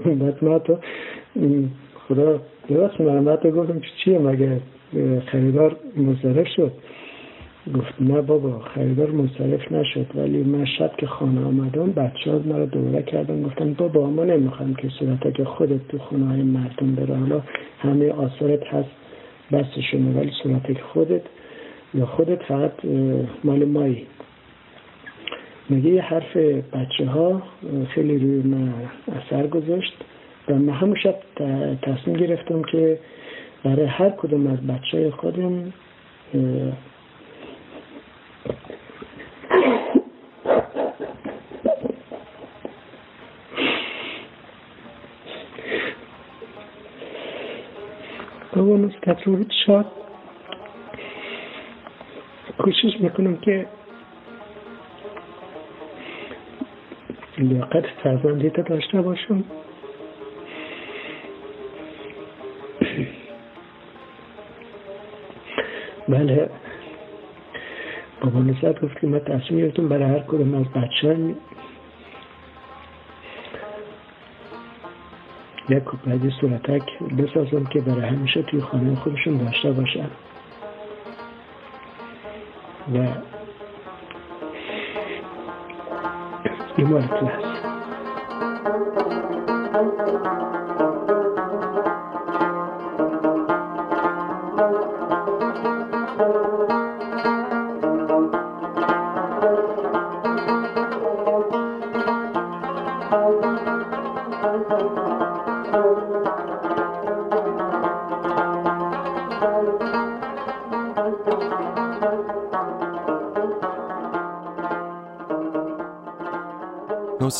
بعد ما تو خدا درست من گفتم چیه مگه خریدار مزدرف شد؟ گفت نه بابا خریدار منصرف نشد ولی من شب که خانه آمدم بچه ها مرا دوره کردن گفتن بابا ما نمی‌خوایم که صورت که خودت تو خونه های مردم بره حالا همه آثارت هست بسشونه ولی صورت که خودت یا خودت فقط مال مایی. میگه یه حرف بچه ها خیلی روی من اثر گذاشت و من همون شب تصمیم گرفتم که برای هر کدوم از بچه خودم نسبت رو شاد کوشش می‌کنم که لیاقت فرزندیت داشته باشم. بله. بابا نسبت گفت که من تصمیم گرفتم برای هر کدوم از بچه یک کپردی صورتک بسازم که برای همیشه توی خانه خودشون داشته باشن. و این مالتون هست.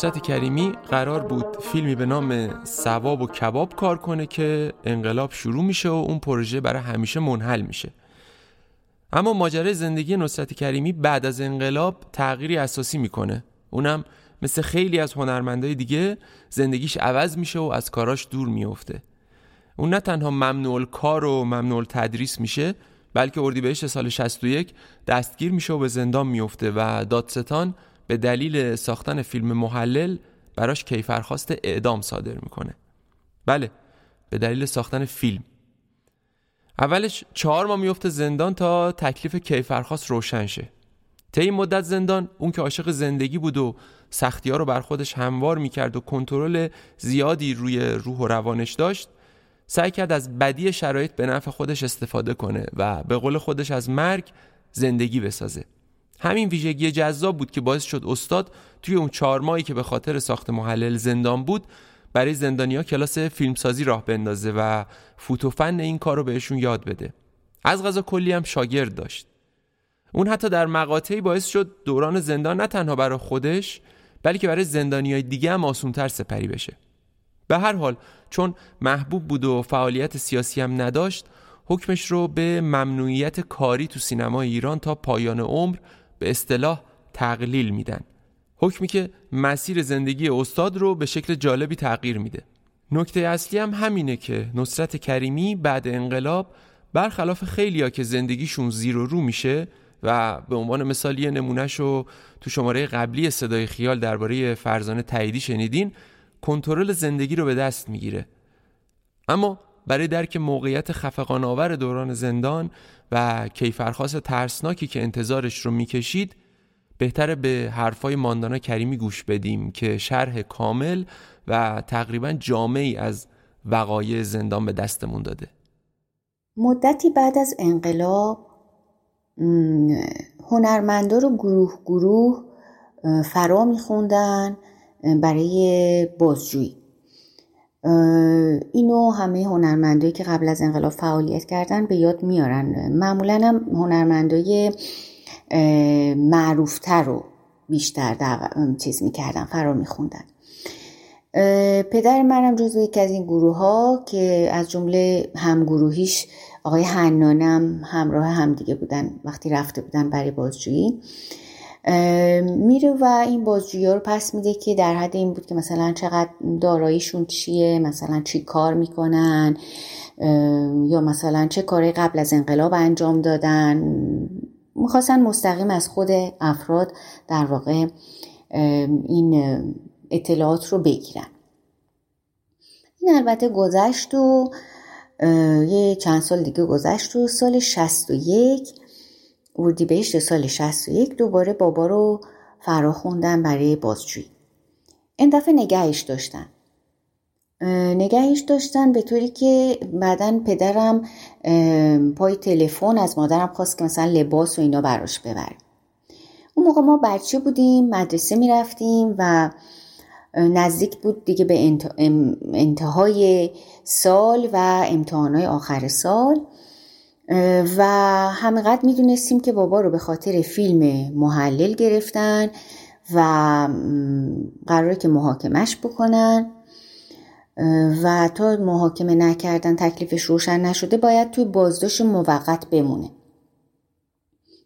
نصرت کریمی قرار بود فیلمی به نام سواب و کباب کار کنه که انقلاب شروع میشه و اون پروژه برای همیشه منحل میشه. اما ماجرای زندگی نصرت کریمی بعد از انقلاب تغییری اساسی می‌کنه. اونم مثل خیلی از هنرمندای دیگه زندگیش عوض میشه و از کاراش دور میفته اون نه تنها ممنوع کار و ممنوع تدریس میشه بلکه اردیبهشت سال 61 دستگیر میشه و به زندان میفته و دادستان به دلیل ساختن فیلم محلل براش کیفرخواست اعدام صادر می‌کنه. بله به دلیل ساختن فیلم. اولش چهار ماه میفته زندان تا تکلیف کیفرخواست روشن شه. طی این مدت زندان اون که عاشق زندگی بود و سختی ها رو بر خودش هموار می‌کرد و کنترل زیادی روی روح و روانش داشت سعی کرد از بدی شرایط به نفع خودش استفاده کنه و به قول خودش از مرگ زندگی بسازه. همین ویژگی جذاب بود که باعث شد استاد توی اون چهار ماهی که به خاطر ساخت محلل زندان بود برای زندانیا کلاس فیلمسازی راه بندازه و فوتوفن این کار رو بهشون یاد بده. از غذا کلی هم شاگرد داشت. اون حتی در مقاطعی باعث شد دوران زندان نه تنها برای خودش بلکه برای زندانیای دیگه هم آسونتر سپری بشه. به هر حال چون محبوب بود و فعالیت سیاسی هم نداشت حکمش رو به ممنوعیت کاری تو سینما ایران تا پایان عمر به اصطلاح تقلیل میدن. حکمی که مسیر زندگی استاد رو به شکل جالبی تغییر میده. نکته اصلی هم همینه که نصرت کریمی بعد انقلاب برخلاف خیلیا که زندگیشون زیر و رو میشه و به عنوان مثال یه نمونهش رو تو شماره قبلی صدای خیال درباره فرزانه تاییدی شنیدین کنترل زندگی رو به دست می‌گیره. اما برای درک موقعیت خفقان آور دوران زندان و کیفرخواست ترسناکی که انتظارش رو می‌کشید بهتره به حرفای ماندانا کریمی گوش بدیم که شرح کامل و تقریبا جامعی از وقایع زندان به دستمون داده. مدتی بعد از انقلاب هنرمندا رو گروه گروه فرا میخوندن برای بازجویی. اینو همه هنرمندایی که قبل از انقلاب فعالیت کردن به یاد میارن. معمولا هم هنرمندای معروفتر رو بیشتر چیز می‌کردن فرا میخوندن. پدر منم جزو یکی از این گروه ها که از جمله همگروهیش آقای حنانم همراه همدیگه بودن وقتی رفته بودن برای بازجویی. میره و این بازجویی رو پس میده که در حد این بود که مثلا چقدر داراییشون چیه مثلا چی کار می‌کنن یا مثلا چه کاری قبل از انقلاب انجام دادن. می‌خواستن مستقیم از خود افراد در واقع این اطلاعات رو بگیرن. این البته گذشت و یه چند سال دیگه گذشت و سال 61 اردیبهشت سال 61 دوباره بابا رو فرا خوندن برای بازجویی. این دفعه نگهش داشتن. نگهش داشتن به طوری که بعدا پدرم پای تلفن از مادرم خواست که مثلا لباس و اینا براش ببره. اون موقع ما بچه بودیم مدرسه می‌رفتیم و نزدیک بود دیگه به انتهای سال و امتحانهای آخر سال. و همینقدر می‌دونستیم که بابا رو به خاطر فیلم محلل گرفتن و قراره که محاکمش بکنن. و تا محاکمه نکردن تکلیفش روشن نشده باید توی بازداشت موقت بمونه.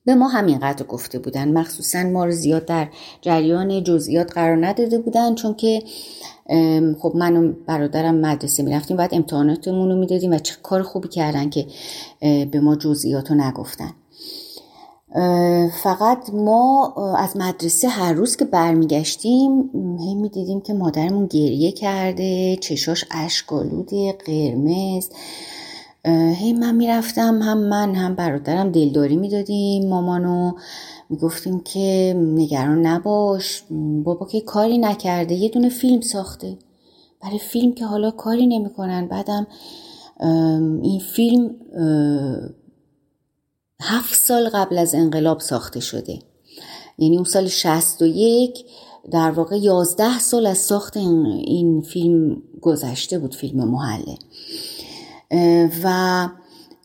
به ما همینقدر گفته بودن. مخصوصا ما رو زیاد در جریان جزئیات قرار نداده بودن چون که خب من و برادرم مدرسه می‌رفتیم باید امتحاناتمون رو می‌دادیم و چه کار خوبی کردن که به ما جزئیات رو نگفتن فقط ما از مدرسه هر روز که برمیگشتیم هی می‌دیدیم که مادرمون گریه کرده چشاش اشکالوده قرمز. هی من می‌رفتم هم من هم برادرم دلداری می‌دادیم مامانو می‌گفتیم که نگران نباش بابا که کاری نکرده یه دونه فیلم ساخته. برای فیلم که حالا کاری نمی‌کنن. بعدم این فیلم هفت سال قبل از انقلاب ساخته شده. یعنی اون سال 61 در واقع یازده سال از ساخت این فیلم گذشته بود فیلم محله. و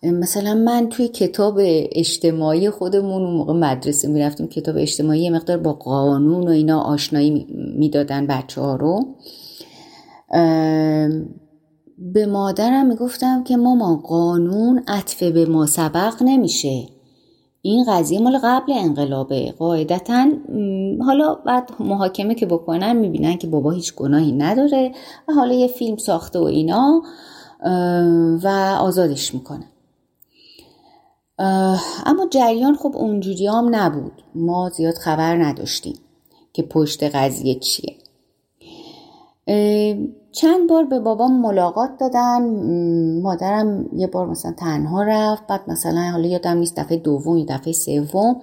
مثلا من توی کتاب اجتماعی خودمون اون موقع مدرسه می‌رفتیم کتاب اجتماعی مقدار با قانون و اینا آشنایی می‌دادن بچه ها رو به مادرم می‌گفتم که مامان قانون عطفه به ما سبق نمیشه. این قضیه مال قبل انقلابه. قاعدتا حالا بعد محاکمه که بکنن می‌بینن که بابا هیچ گناهی نداره. و حالا یه فیلم ساخته و اینا. و آزادش می‌کنن اما جریان خب اونجوری هم نبود. ما زیاد خبر نداشتیم که پشت قضیه چیه. چند بار به بابام ملاقات دادن. مادرم یه بار مثلا تنها رفت. بعد مثلا حالا یادم نیست دفعه دوم یا دفعه سوم.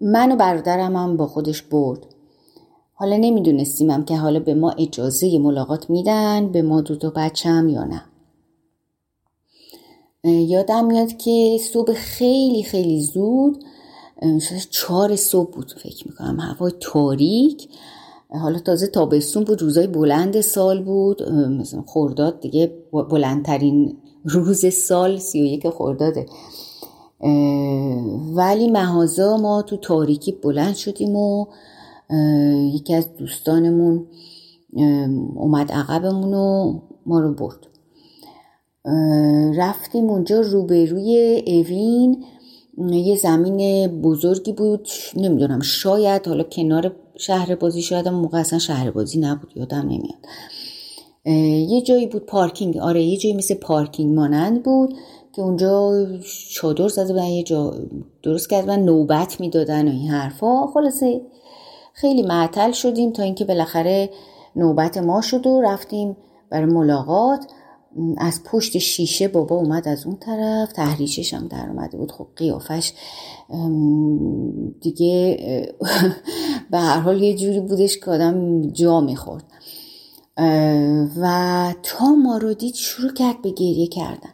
من و برادرم هم با خودش برد. حالا نمی‌دونستیم که حالا به ما اجازه ملاقات میدن به ما دو تا بچم یا نه. یادم میاد که صبح خیلی خیلی زود چهار صبح بود فکر می‌کنم هوای تاریک. حالا تازه تابستون بود روزای بلند سال بود. مثلا خورداد دیگه بلندترین روز سال سی و یک خورداده ولی مهازا ما تو تاریکی بلند شدیم و یکی از دوستانمون اومد عقبمون و ما رو برد. رفتیم اونجا روبروی اوین. یه زمین بزرگی بود نمی‌دونم شاید حالا کنار شهر بازی شاید هم موقع اصلا شهر بازی نبود یادم نمیاد. یه جایی بود پارکینگ آره یه جایی مثل پارکینگ مانند بود که اونجا چادر زده بودن یه جا درست کردن نوبت می‌دادن و این حرفا. خلاصه خیلی معطل شدیم تا اینکه بالاخره نوبت ما شد و رفتیم برای ملاقات. از پشت شیشه بابا اومد از اون طرف تحریشش هم در اومده بود. خب قیافش دیگه به هر حال یه جوری بودش که آدم جا می‌خورد. و تا ما رو دید شروع کرد به گریه کردن.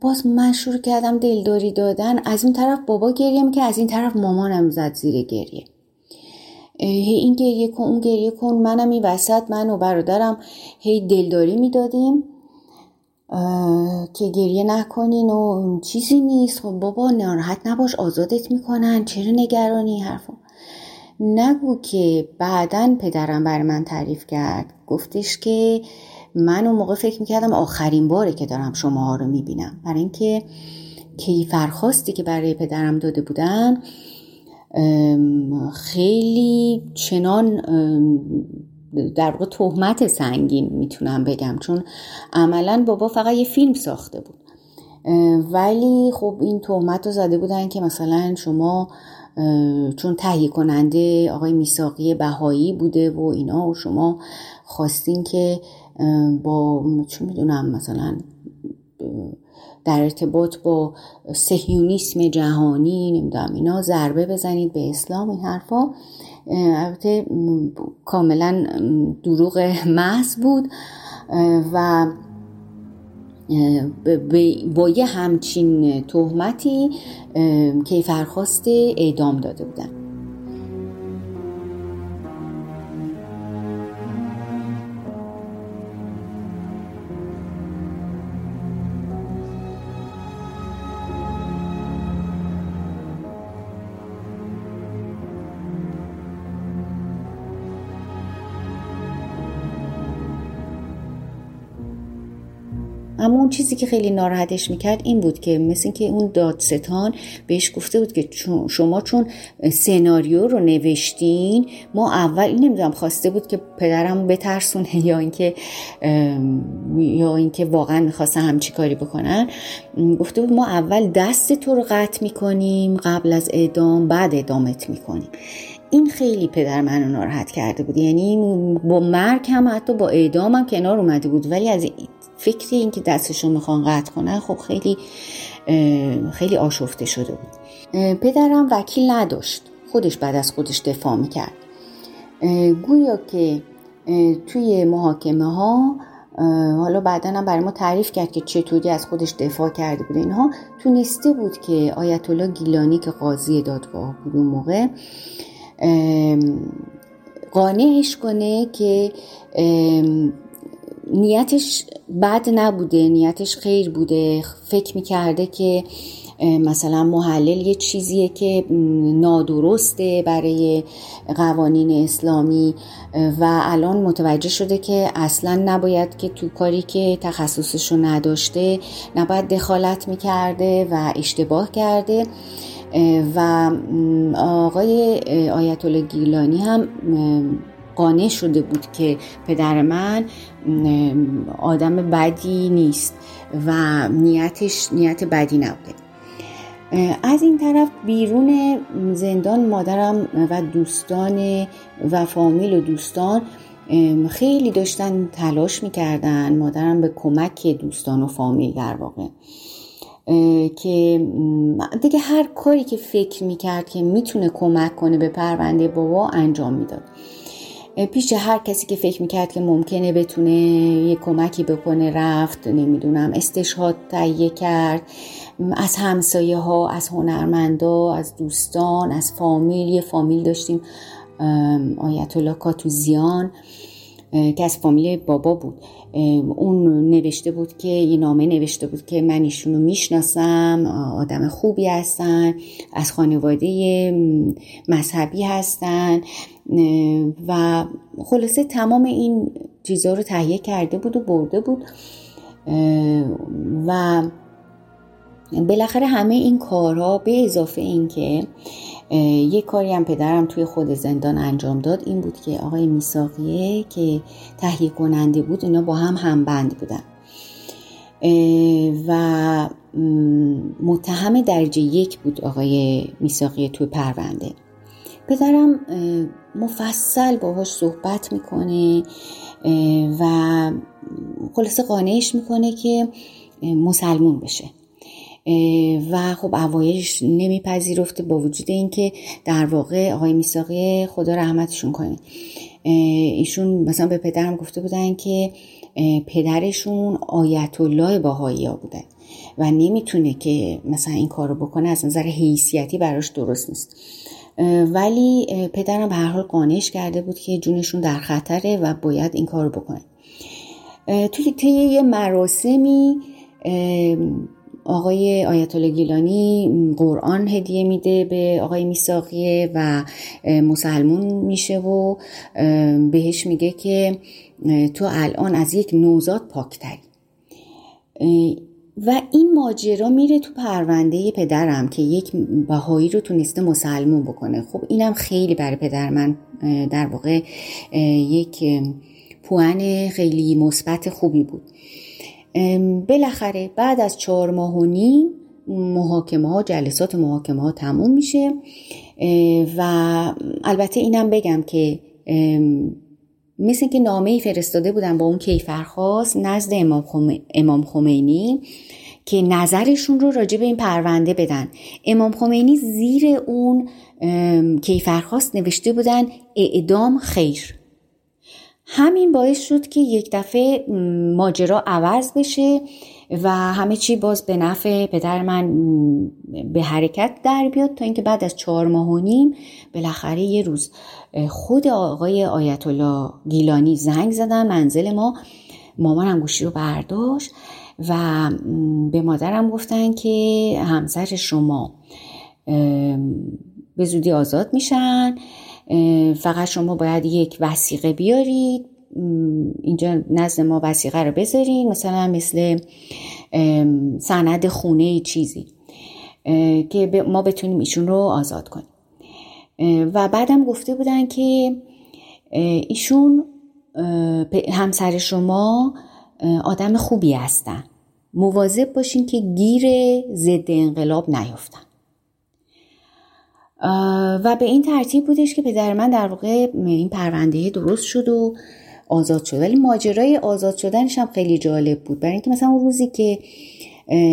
باز من شروع کردم دلداری دادن. از اون طرف بابا گریه که از این طرف مامانم زد زیر گریه. هی این گریه کن اون گریه کن منم این وسط من و برادرم هی دلداری می‌دادیم. که گریه نکنین و چیزی نیست. خب بابا ناراحت نباش آزادت می‌کنن. چرا نگرانی؟ حرفا نگو که بعدا پدرم بر من تعریف کرد. گفتش که من اون موقع فکر می‌کردم آخرین باره که دارم شما ها رو می‌بینم. برای اینکه کیفرخواستی که برای پدرم داده بودن خیلی چنان در واقع تهمت سنگین می‌تونم بگم. چون عملا بابا فقط یه فیلم ساخته بود. ولی خب این تهمت رو زده بودن که مثلا شما چون تهیه کننده آقای میساقی بهایی بوده و اینا و شما خواستین که با چون می‌دونم مثلا در ارتباط با سهیونیسم جهانی نمی‌دونم اینا ضربه بزنید به اسلام این حرفا. البته کاملا دروغ محض بود. و با یه همچین تهمتی کیفرخواست اعدام داده بودن. اما اون چیزی که خیلی ناراحتش می‌کرد این بود که مثل که اون دادستان بهش گفته بود که شما چون سناریو رو نوشتین ما اول نمی‌دونم خواسته بود که پدرم بترسونه یا اینکه یا اینکه واقعا می‌خواستن همچی کاری بکنن. گفته بود ما اول دست تو رو قطع می‌کنیم قبل از اعدام بعد اعدامت می‌کنیم. این خیلی پدر منو ناراحت کرده بود. یعنی با مرگ هم حتی با اعدام هم کنار اومده بود. ولی از فکر اینکه دستشون می‌خوان قطع کنن خب خیلی خیلی آشفته شده بود. پدرم وکیل نداشت. خودش بعد از خودش دفاع می‌کرد. گویا که توی محاکمه ها حالا بعدا هم برای ما تعریف کرد که چطوری از خودش دفاع کرده بود اینها تونسته بود که آیت الله گیلانی که قاضی دادگاه بود اون موقع قانعش کنه که نیتش بد نبوده نیتش خیر بوده. فکر می‌کرده که مثلا محلل یه چیزیه که نادرسته برای قوانین اسلامی و الان متوجه شده که اصلا نباید که تو کاری که تخصصشو نداشته نباید دخالت می‌کرده و اشتباه کرده. و آقای آیت الله گیلانی هم قانع شده بود که پدر من آدم بدی نیست و نیتش نیت بدی نبوده. از این طرف بیرون زندان مادرم و دوستان و فامیل و دوستان خیلی داشتن تلاش می‌کردن مادرم به کمک دوستان و فامیل در واقع. که دیگه هر کاری که فکر می‌کرد که می‌تونه کمک کنه به پرونده بابا انجام می‌داد. پیش هر کسی که فکر می‌کرد که ممکنه بتونه یه کمکی بکنه رفت نمی‌دونم استشهاد تهیه کرد. از همسایه ها از هنرمندا از دوستان از فامیل. یه فامیل داشتیم آیت الله کاتوزیان که از فامیل بابا بود. اون نوشته بود که یه نامه نوشته بود که من ایشونو می‌شناسم آدم خوبی هستن از خانواده مذهبی هستن. و خلاصه تمام این چیزها رو تهیه کرده بود و برده بود. و بالاخره همه این کارها به اضافه اینکه یه کاری هم پدرم توی خود زندان انجام داد این بود که آقای میساقیه که تهیه کننده بود اینا با هم همبند بودن. و متهم درجه یک بود آقای میساقیه توی پرونده. پدرم مفصل باهاش صحبت می‌کنه و خلاصه قانعش می‌کنه که مسلمون بشه. و خب اوایش نمیپذیرفته با وجود اینکه در واقع آقای میساقی خدا رحمتشون کنه. ایشون مثلا به پدرم گفته بودن که پدرشون آیت الله باهایی ها بودن و نمی‌تونه که مثلا این کارو بکنه از نظر حیثیتی براش درست نیست. ولی پدرم به هر حال قانعش کرده بود که جونشون در خطره و باید این کارو بکنه توی طی یه مراسمی آقای آیت گیلانی قرآن هدیه میده به آقای میساقیه و مسلمون میشه و بهش میگه که تو الان از یک نوزاد پاکتری. و این ماجرا میره تو پرونده پدرم که یک بهایی رو تونسته مسلمون بکنه. خب اینم خیلی برای پدر من در واقع یک پوان خیلی مثبت خوبی بود. بالاخره بعد از چهار ماه و نیم محاکمه ها جلسات محاکمه ها تموم میشه. و البته اینم بگم که مثل که نامه ای فرستاده بودن با اون کیفرخواست نزد امام, خمینی که نظرشون رو راجع به این پرونده بدن. امام خمینی زیر اون کیفرخواست نوشته بودن اعدام خیر. همین باعث شد که یک دفعه ماجرا عوض بشه و همه چی باز به نفع پدر من به حرکت در بیاد تا اینکه بعد از چهار ماه و نیم بالاخره یه روز خود آقای آیت الله گیلانی زنگ زدن منزل ما. مامانم گوشی رو برداشت و به مادرم گفتن که همسر شما به زودی آزاد میشن. فقط شما باید یک وسیقه بیارید. اینجا نزد ما وسیقه رو بذارید مثلا مثل سند خونه چیزی که ما بتونیم ایشون رو آزاد کنیم. و بعدم گفته بودن که ایشون همسر شما آدم خوبی هستن. مواظب باشین که گیر ضد انقلاب نیفتن و به این ترتیب بودش که پدر من در واقع این پرونده درست شد و آزاد شد. ولی ماجرای آزاد شدنش هم خیلی جالب بود. برای اینکه مثلا اون روزی که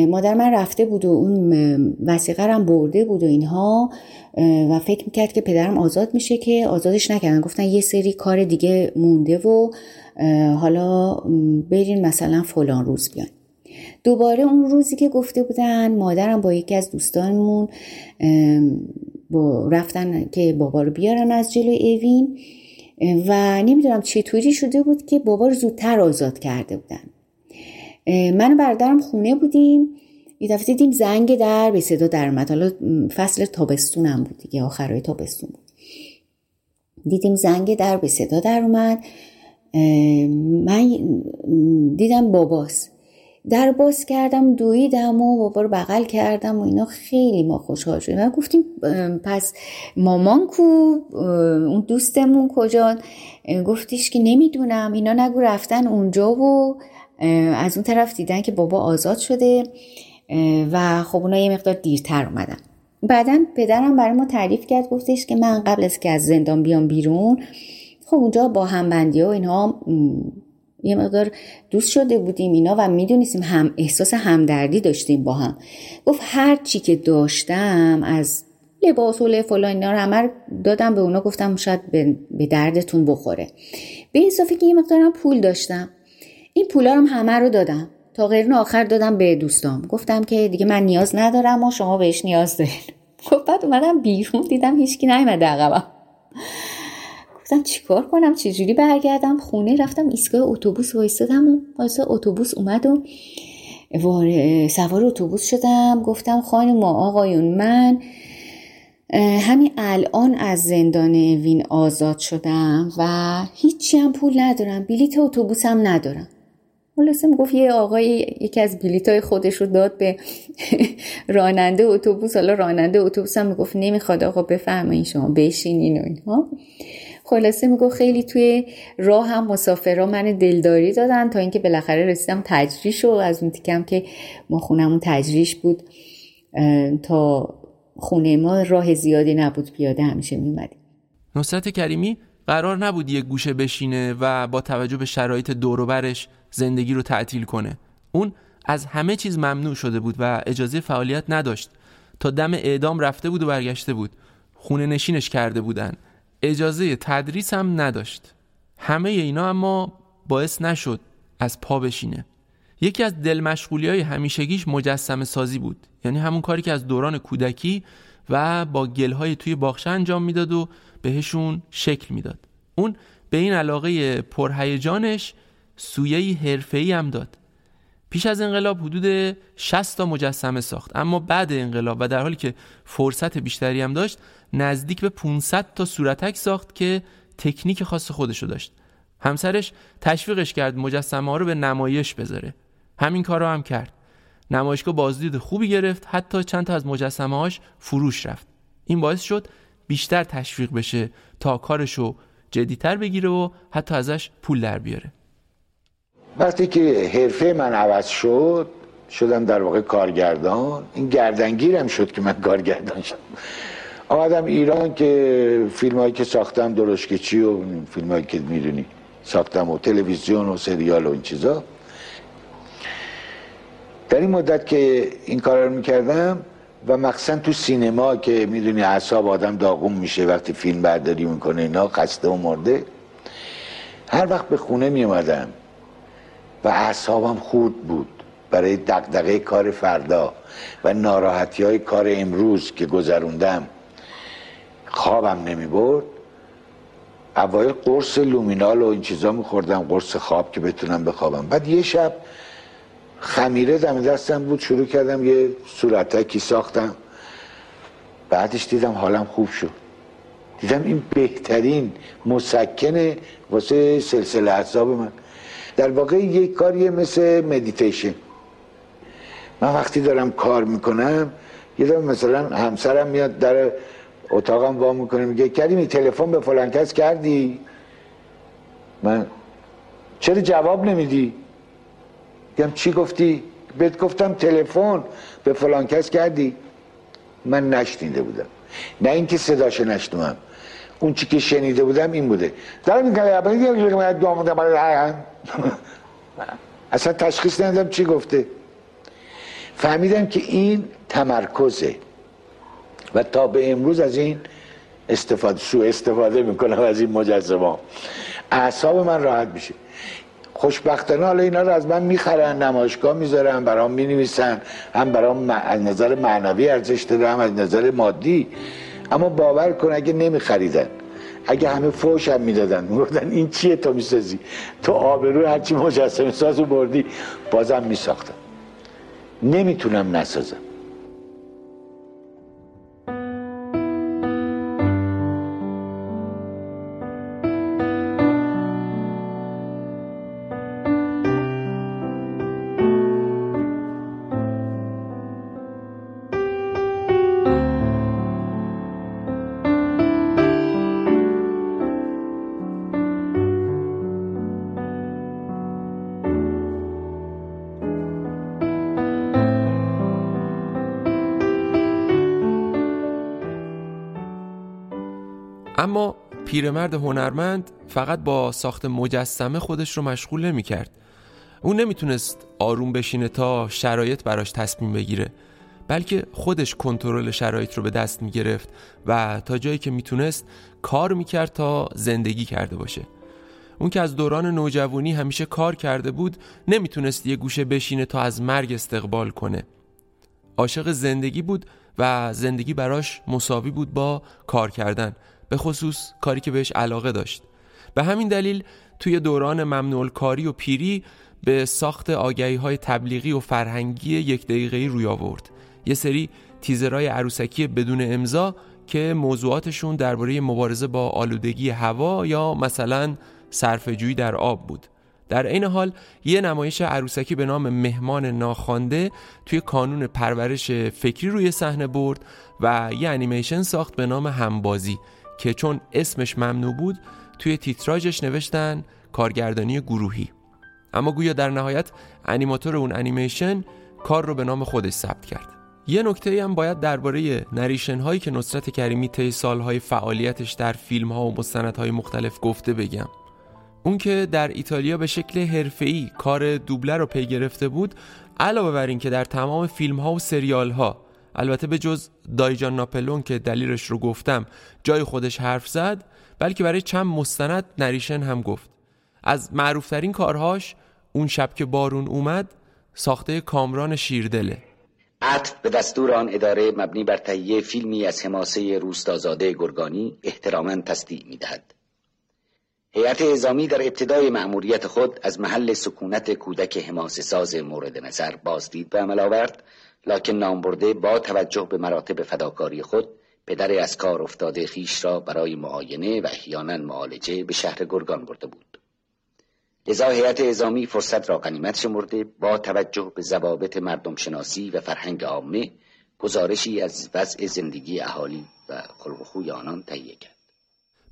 مادر من رفته بود و اون وسیقه هم برده بود و اینها و فکر می‌کرد که پدرم آزاد میشه که آزادش نکردن. گفتن یه سری کار دیگه مونده و حالا برین مثلا فلان روز بیان. دوباره اون روزی که گفته بودن مادرم با یکی از دوستانمون با رفتن که بابا رو بیارن از جلو اوین و نمی‌دونم چطوری شده بود که بابا رو زودتر آزاد کرده بودن. من و برادرم خونه بودیم. یه دفعه دیدیم زنگ در به صدا در اومد. حالا فصل تابستونم بود دیگه آخرای تابستون بود. دیدیم زنگ در به صدا در اومد. من دیدم باباست در باز کردم دویدم و بابا رو بغل کردم و اینا خیلی ما خوشحال شدیم. و گفتیم پس مامان کو؟ اون دوستمون کجا گفتیش که نمی‌دونم. اینا نگو رفتن اونجا و از اون طرف دیدن که بابا آزاد شده و خب اونا یه مقدار دیرتر اومدن. بعدا پدرم برای ما تعریف کرد گفتش که من قبل از که از زندان بیام بیرون خب اونجا با همبندی ها اینها یه مقدار دوست شده بودیم اینا و می‌دونستیم هم احساس همدردی داشتیم با هم. گفت هر چی که داشتم از لباس و فلان اینا رو همه دادم به اونا گفتم شاید به دردتون بخوره. به اضافه که یه مقدارم پول داشتم. این پولا رو همه رو دادم. تا غیر آخر دادم به دوستام. گفتم که دیگه من نیاز ندارم و شما بهش نیاز دارید. گفت بعد اومدم بیرون دیدم هیچکی نیومده عقبم. گفتم چیکار کنم؟ چجوری برگردم خونه؟ رفتم ایستگاه اتوبوس وایستادم و واسه اتوبوس اومد و سوار اتوبوس شدم. گفتم خانم آقایون من همین الان از زندان وین آزاد شدم و هیچی هم پول ندارم. بلیت اتوبوسم ندارم. خلاصه می‌گفت یه آقای یکی از بلیت های خودش رو داد به راننده اتوبوس. حالا راننده اتوبوس هم می‌گفت نمی‌خواد آقا بفرمایین شما بشینین و اینها. خلاصه میگو خیلی توی راه هم مسافرا من دلداری دادن تا اینکه بالاخره رسیدم تجریش و از اون تیکم که ما خونمون تجریش بود تا خونه ما راه زیادی نبود پیاده همیشه میومدیم نصرت کریمی قرار نبود یک گوشه بشینه و با توجه به شرایط دوروبرش زندگی رو تعطیل کنه. اون از همه چیز ممنوع شده بود و اجازه فعالیت نداشت. تا دم اعدام رفته بود و برگشته بود. خونه نشینش کرده بودن. اجازه تدریس هم نداشت. همه اینا اما باعث نشد از پا بشینه. یکی از دل مشغولی های همیشگیش مجسم سازی بود. یعنی همون کاری که از دوران کودکی و با گلهای توی باغچه انجام می‌داد و بهشون شکل می‌داد. اون به این علاقه پرهیجانش سویه حرفه‌ای هم داد. پیش از انقلاب حدود 60 تا مجسمه ساخت. اما بعد انقلاب و در حالی که فرصت بیشتری هم داشت نزدیک به 500 تا صورتک ساخت که تکنیک خاص خودشو داشت. همسرش تشویقش کرد مجسمه ها رو به نمایش بذاره. همین کار رو هم کرد. نمایشگاه بازدید خوبی گرفت حتی چند تا از مجسمه هاش فروش رفت. این باعث شد بیشتر تشویق بشه تا کارشو جدیتر بگیره و حتی ازش پول در بیاره. وقتی که حرفه من عوض شد شدم در واقع کارگردان. این گردنگیرم شد که من کارگردان شدم. آمدم ایران که فیلم هایی که ساختم درشکچی و فیلم هایی که می‌دونی ساختم و تلویزیون و سریال و این چیزا. در این مدت که این کار رو می‌کردم و مخصوصا تو سینما که می‌دونی اعصاب آدم داغون میشه وقتی فیلم برداری می‌کنه اینا خسته و مرده هر وقت به خونه میومدم و اعصابم خود بود برای دقدقه کار فردا و ناراحتی های کار امروز که گذروندم. خوابم نمی برد. اوایل قرص لومینال و این چیزا میخوردم قرص خواب که بتونم بخوابم. بعد یه شب خمیره دم دستم بود شروع کردم یه صورتکی ساختم. بعدش دیدم حالم خوب شد. دیدم این بهترین مسکنه واسه سلسله اعصاب من. در واقع یک کاریه مثل مدیتیشن من وقتی دارم کار می‌کنم یه دارم مثلا همسرم میاد در اتاقم وا می‌کنه میگه کریمی تلفن به فلان کس کردی؟ من چرا جواب نمیدی؟ میگم چی گفتی؟ بهت گفتم تلفن به فلان کس کردی. من نشنیده بودم. نه اینکه صداش نشنوم. اون چی که شنیده بودم این بوده. دارم اصلا تشخیص ندادم چی گفته. فهمیدم که این تمرکزه. و تا به امروز از این استفاده سو استفاده می‌کنم از این مجزما اعصاب من راحت میشه. خوشبختانه حالا اینا رو از من می‌خرن نمایشگاه می‌ذارن برام می‌نویسن هم برام از نظر معنوی ارزش داره هم از نظر مادی. اما باور کن اگه نمیخریدن. اگه همه فوش هم می‌دادن. می‌گفتن این چیه تو می‌سازی؟ تو آبرو هرچی مجسمه سازو بردی بازم میساختم نمی‌تونم نسازم. پیرمرد هنرمند فقط با ساخت مجسمه خودش رو مشغول نمی کرد. اون نمی‌تونست آروم بشینه تا شرایط براش تصمیم بگیره بلکه خودش کنترل شرایط رو به دست می گرفت و تا جایی که می‌تونست کار می‌کرد تا زندگی کرده باشه. اون که از دوران نوجوانی همیشه کار کرده بود نمی‌تونست یه گوشه بشینه تا از مرگ استقبال کنه. عاشق زندگی بود و زندگی براش مساوی بود با کار کردن. به خصوص کاری که بهش علاقه داشت. به همین دلیل توی دوران ممنوع کاری و پیری به ساخت آگهی های تبلیغی و فرهنگی یک دقیقه روی آورد. یه سری تیزرهای عروسکی بدون امضا که موضوعاتشون درباره مبارزه با آلودگی هوا یا مثلا صرفه‌جویی در آب بود. در این حال یه نمایش عروسکی به نام مهمان ناخوانده توی کانون پرورش فکری روی صحنه برد و یه انیمیشن ساخت به نام همبازی. که چون اسمش ممنوع بود توی تیتراژش نوشتن کارگردانی گروهی. اما گویا در نهایت انیماتور اون انیمیشن کار رو به نام خودش ثبت کرد. یه نکته هم باید درباره narration هایی که نصرت کریمی طی سالهای فعالیتش در فیلم ها و مستندهای مختلف گفته بگم. اون که در ایتالیا به شکل حرفه‌ای کار دوبله رو پی گرفته بود علاوه بر این که در تمام فیلم ها و سریال ها البته به جز دایجان ناپلون که دلیلش رو گفتم جای خودش حرف زد بلکه برای چند مستند نریشن هم گفت. از معروفترین کارهاش اون شب که بارون اومد ساخته کامران شیردله. عطف به دستور آن اداره مبنی بر تهیه فیلمی از حماسه روستازاده گرگانی احتراما تصدیق می‌دهد. هیئت اعزامی در ابتدای مأموریت خود از محل سکونت کودک حماسه ساز مورد نظر بازدید به عمل آورد. لکن نامبرده با توجه به مراتب فداکاری خود پدر از کار افتاده خیش را برای معاینه و احیانا معالجه به شهر گرگان برده بود. لذا هیئت اعزامی فرصت را غنیمت شمرده با توجه به ضوابط مردم شناسی و فرهنگ عامه گزارشی از وضع زندگی اهالی و خلق و خوی آنان تهیه کرد.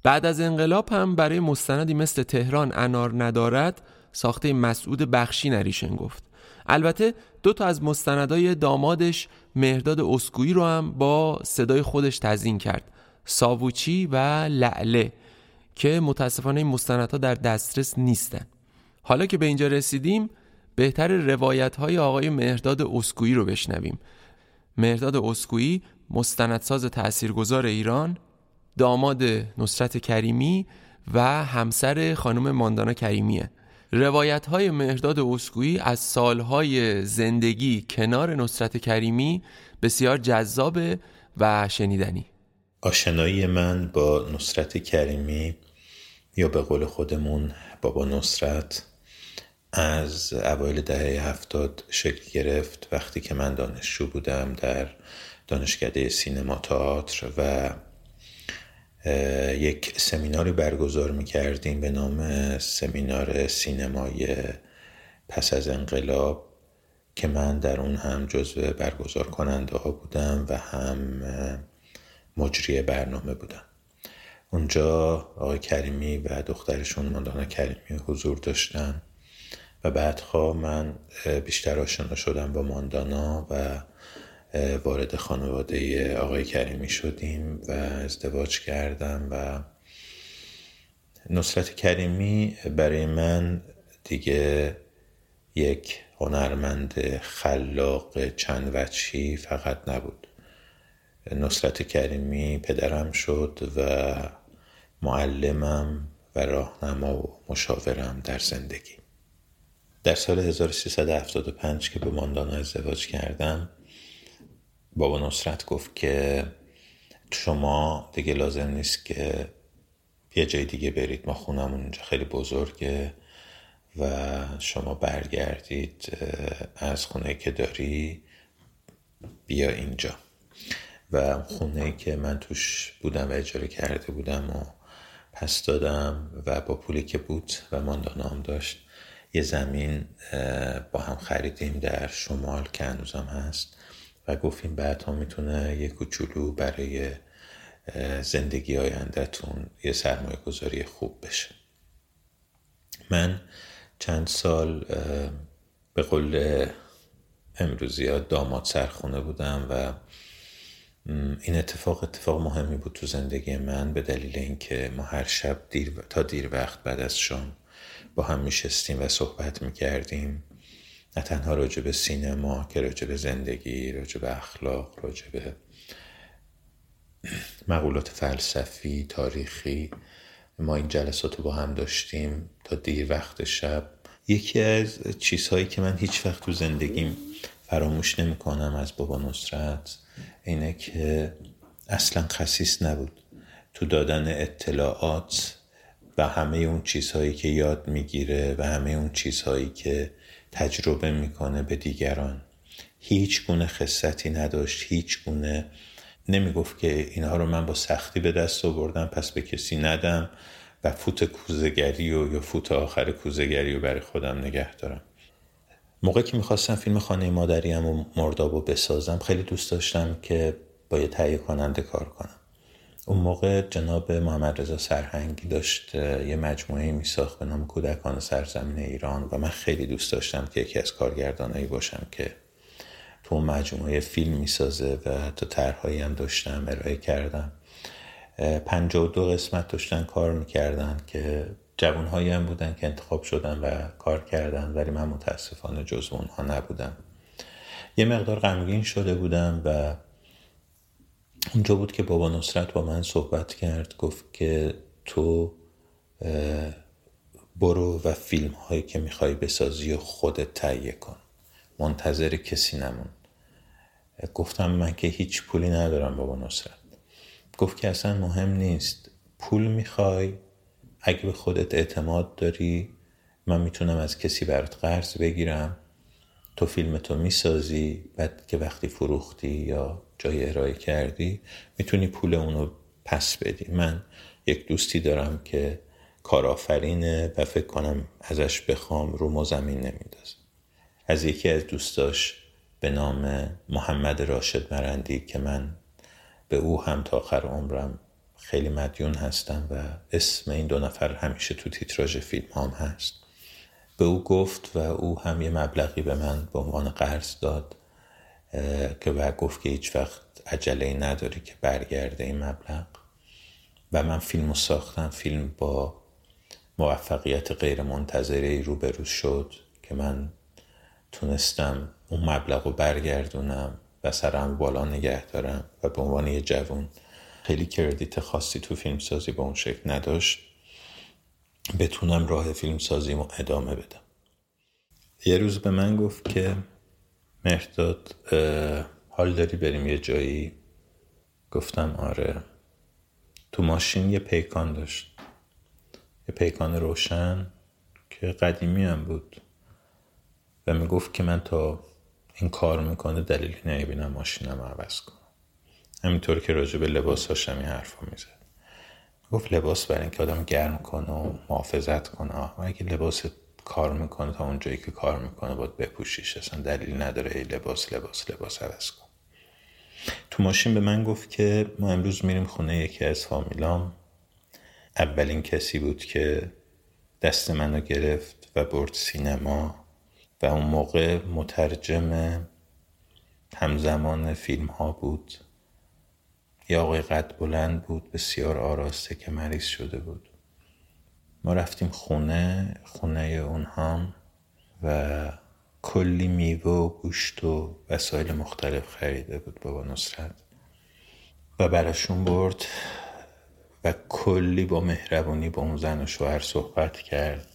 بعد از انقلاب هم برای مستندی مثل تهران انار ندارد ساخته مسعود بخشی نریشن گفت. البته دو تا از مستندای دامادش مهرداد اسکویی رو هم با صدای خودش تزیین کرد. ساووچی و لعله که متاسفانه این مستندها در دسترس نیستن. حالا که به اینجا رسیدیم بهتر روایت های آقای مهرداد اسکویی رو بشنویم. مهرداد اسکویی مستندساز تاثیرگذار ایران داماد نصرت کریمی و همسر خانم ماندانا کریمیه. روایت های مهرداد اسکویی از سالهای زندگی کنار نصرت کریمی بسیار جذابه و شنیدنی. آشنایی من با نصرت کریمی یا به قول خودمون بابا نصرت از اوایل دهه هفتاد شکل گرفت وقتی که من دانشجو بودم در دانشکده سینما تئاتر و یک سمیناری برگزار می کردیم به نام سمینار سینمای پس از انقلاب که من در اون هم جزو برگزار کننده ها بودم و هم مجری برنامه بودم. اونجا آقای کریمی و دخترشون ماندانا کریمی حضور داشتن و بعدها من بیشتر آشنا شدم با ماندانا و وارد خانواده آقای کریمی شدیم و ازدواج کردم و نصرت کریمی برای من دیگه یک هنرمند خلاق چند وچی فقط نبود. نصرت کریمی پدرم شد و معلمم و راهنما و مشاورم در زندگی. در سال 1375 که به ماندانا ازدواج کردم بابا نصرت گفت که شما دیگه لازم نیست که یه جای دیگه برید. ما خونمون اینجا خیلی بزرگه و شما برگردید از خونه که داری بیا اینجا. و خونه که من توش بودم و اجاره کرده بودم و پس دادم و با پولی که بود و ماندانام داشت یه زمین با هم خریدیم در شمال که هنوزم هست. و گفتیم بعد ها می‌تونه یه کوچولو برای زندگی آیندهتون یه سرمایه گذاری خوب بشه. من چند سال به قول امروزی ها داماد سرخونه بودم و این اتفاق اتفاق مهمی بود تو زندگی من به دلیل اینکه ما هر شب دیر تا دیر وقت بعد از شام با هم میشستیم و صحبت می‌کردیم. نه تنها راجع به سینما که راجع به زندگی راجع به اخلاق راجع به مقولات فلسفی تاریخی ما این جلسات رو با هم داشتیم تا دیر وقت شب. یکی از چیزهایی که من هیچ وقت تو زندگیم فراموش نمی کنم از بابا نصرت اینه که اصلا خصیص نبود. تو دادن اطلاعات و همه اون چیزهایی که یاد می‌گیره و همه اون چیزهایی که تجربه می‌کنه به دیگران. هیچ گونه خصتی نداشت هیچ گونه. نمی‌گفت که اینها رو من با سختی به دست آوردم پس به کسی ندم و فوت کوزگری و یا فوت آخر کوزگری رو برای خودم نگه دارم. موقعی که می‌خواستم فیلم خانه مادریم و مردابو بسازم خیلی دوست داشتم که با یه تهیه کننده کار کنم. اون موقع جناب محمد رضا سرهنگی داشت یه مجموعه می ساخت به نام کودکان سرزمین ایران و من خیلی دوست داشتم که یکی از کارگردانایی باشم که تو مجموعه فیلم می سازه و حتی طرحهایی هم داشتم ارائه کردم. پنجاه و دو قسمت داشتن کار می‌کردن که جوانهایی هم بودن که انتخاب شدن و کار کردن ولی من متاسفانه جز اونها نبودم. یه مقدار غمگین شده بودم و اونجا بود که بابا نصرت با من صحبت کرد گفت که تو برو و فیلم هایی که می‌خوای بسازی و خودت تهیه کن. منتظر کسی نمون. گفتم من که هیچ پولی ندارم بابا نصرت. گفت که اصلا مهم نیست. پول می‌خوای اگه به خودت اعتماد داری من می‌تونم از کسی برات قرض بگیرم. تو فیلم تو می‌سازی بعد که وقتی فروختی یا جای ارائه کردی می‌تونی پول اونو پس بدی. من یک دوستی دارم که کارآفرینه و فکر کنم ازش بخوام رو ما زمین نمیدازم از یکی از دوستاش به نام محمد راشد مرندی که من به او هم تا آخر عمرم خیلی مدیون هستم و اسم این دو نفر همیشه تو تیتراژ فیلم هم هست. به او گفت و او هم یه مبلغی به من به عنوان قرض داد. که و گفت که هیچ وقت عجله نداری که برگرده این مبلغ. و من فیلم ساختم. فیلم با موفقیت غیر منتظره روبرو شد که من تونستم اون مبلغ رو برگردونم و سرم بالا نگه دارم و به عنوان یه جوون خیلی کردیت خاصی تو فیلمسازی به اون شکل نداشت بتونم راه فیلمسازیمو ادامه بدم. یه روز به من گفت که مهداد حال داری بریم یه جایی؟ گفتم آره. تو ماشین یه پیکان داشت. یه پیکان روشن که قدیمی هم بود. و می‌گفت که من تا این کار می‌کنه دلیلی نمی‌بینم ماشینم عوض کنم. همینطور که راجع به لباس این حرفا می‌زد. گفت لباس برای اینکه آدم گرم کنه و محافظت کنه. و اگه لباس کار می‌کنه تا اونجایی که کار می‌کنه باید بپوشیش. اصلا دلیلی نداره ای لباس لباس لباس عوض کن. تو ماشین به من گفت که ما امروز میریم خونه یکی از فامیلام. اولین کسی بود که دست منو گرفت و برد سینما و اون موقع مترجم همزمان فیلم ها بود. یه آقای قد بلند بود بسیار آراسته که مریض شده بود. ما رفتیم خونه خونه اونها و کلی میوه و گوشت و وسایل مختلف خریده بود بابا نصرت و براشون برد و کلی با مهربونی با اون زن و شوهر صحبت کرد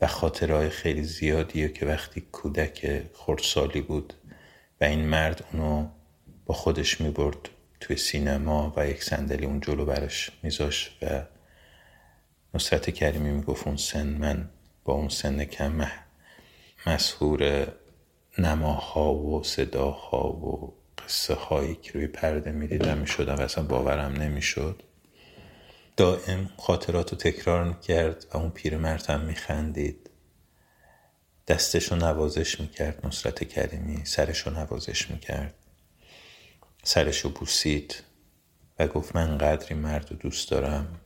و خاطرهای خیلی زیادیه که وقتی کودک خردسالی بود و این مرد اونو با خودش می برد توی سینما و یک صندلی اون جلو براش میذاش و نصرت کریمی می‌گفت اون سن من با اون سن کم مسهور نماها و صداها و قصه هایی که روی پرده می‌دیدم می‌شدم و اصلا باورم نمی‌شد. دائم خاطرات رو تکرار می‌کرد و اون پیرمرد هم میخندید. دستش رو نوازش می‌کرد نصرت کریمی سرش رو نوازش می‌کرد. سرش رو بوسید و گفت من قدری مرد رو دوست دارم.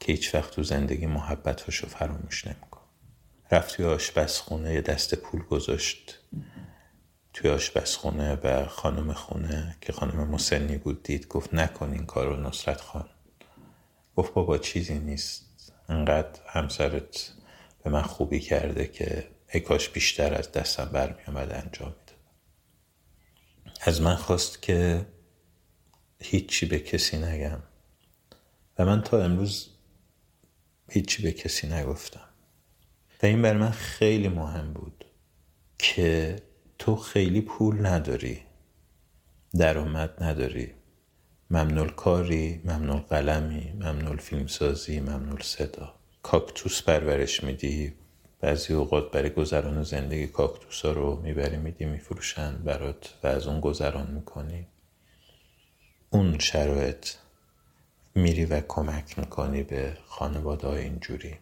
که هیچ وقت تو زندگی محبتش رو فراموش نمیکن رفت توی آشپزخونه یه دست پول گذاشت توی آشپزخونه و خانم خونه که خانم مسنی بود دید گفت نکن این کار رو نصرت خان. گفت بابا چیزی نیست. انقدر همسرت به من خوبی کرده که ای کاش بیشتر از دستم برمی آمد انجام میده از من خواست که هیچی به کسی نگم. و من تا امروز هیچی به کسی نگفتم. و این بر من خیلی مهم بود که تو خیلی پول نداری درآمد نداری ممنول کاری ممنول قلمی ممنول فیلمسازی ممنول صدا. کاکتوس پرورش میدی بعضی اوقات برای گذران زندگی کاکتوس ها رو می‌بری میدی میفروشن برات و از اون گذران می‌کنی. اون شرایط میری و کمک می‌کنی به خانواده اینجوری.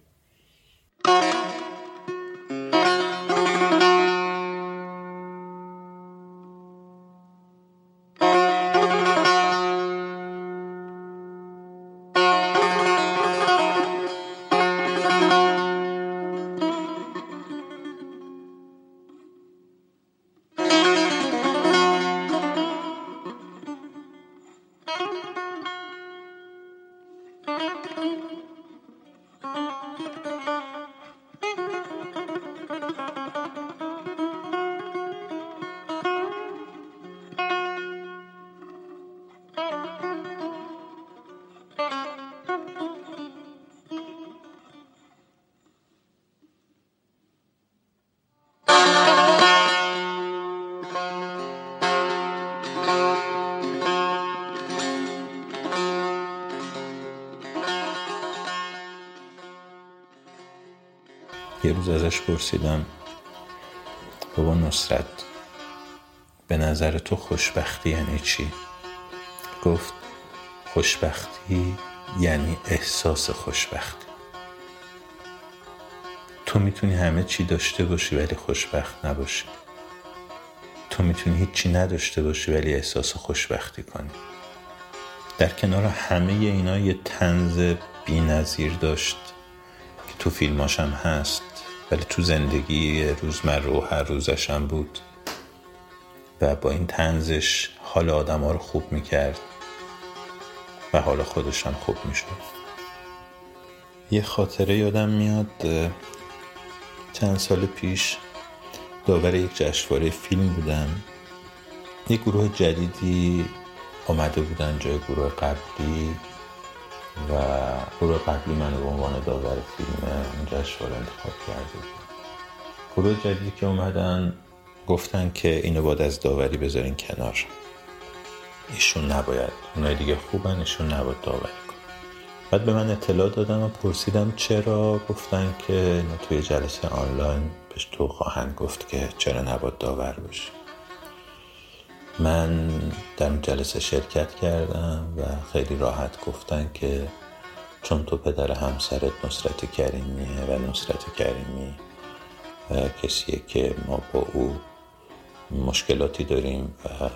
روز ازش پرسیدم بابا نصرت به نظر تو خوشبختی یعنی چی؟ گفت خوشبختی یعنی احساس خوشبختی. تو می‌تونی همه چی داشته باشی ولی خوشبخت نباشی. تو می‌تونی هیچی نداشته باشی ولی احساس خوشبختی کنی. در کنار همه اینا یه تنز بی نظیر داشت که تو فیلماش هم هست. ولی تو زندگی روزمره و هر روزش هم بود. و با این تنزش حال آدم ها رو خوب می‌کرد و حال خودش هم خوب می‌شد. یه خاطره یادم میاد چند سال پیش داور یک جشنواره فیلم بودم یک گروه جدیدی آمده بودن جای گروه قبلی. و گروه قبلی من به عنوان داور فیلم اون جشنواره انتخاب کرده گروه جدیدی که اومدن گفتن که اینو باید از داوری بذارین کنار. ایشون نباید. اونای دیگه خوبن ایشون نباید داوری کن بعد به من اطلاع دادن و پرسیدم چرا؟ گفتن که توی جلسه آنلاین بهش تو خواهند گفت که چرا نباید داور باشی من در اون جلسه شرکت کردم و خیلی راحت گفتن که چون تو پدر همسرت نصرت کریمیه و نصرت کریمی کسیه که ما با او مشکلاتی داریم و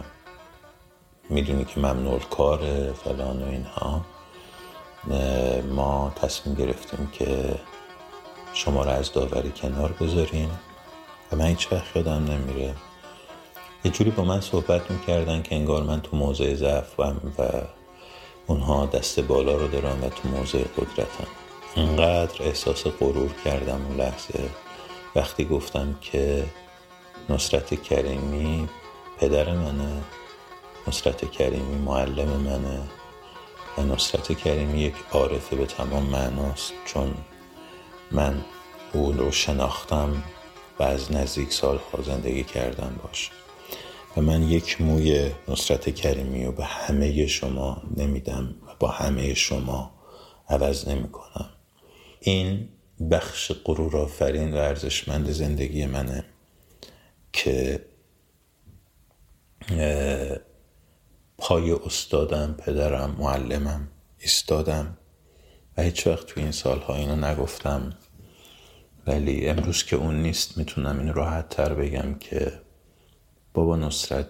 می‌دونی که ممنوع کار فلان و اینها ما تصمیم گرفتیم که شما را از داوری کنار بذاریم و من هیچ وقت یادم نمیره. یه جوری با من صحبت می‌کردن که انگار من تو موضع ضعفم و اونها دست بالا رو دارن و تو موضع قدرتم. اینقدر احساس غرور کردم اون لحظه. وقتی گفتم که نصرت کریمی پدر منه نصرت کریمی معلم منه و نصرت کریمی یک عارفه به تمام معناست. چون من او رو شناختم و از نزدیک سالها زندگی کردم باش. من یک موی نصرت کریمی رو به همه شما نمیدم و با همه شما عوض نمی کنم این بخش غرور آفرین و ارزشمند زندگی منه که پای استادم پدرم معلمم ایستادم و هیچ وقت تو این سالها اینو نگفتم. ولی امروز که اون نیست می‌تونم این راحت تر بگم که بابا نصرت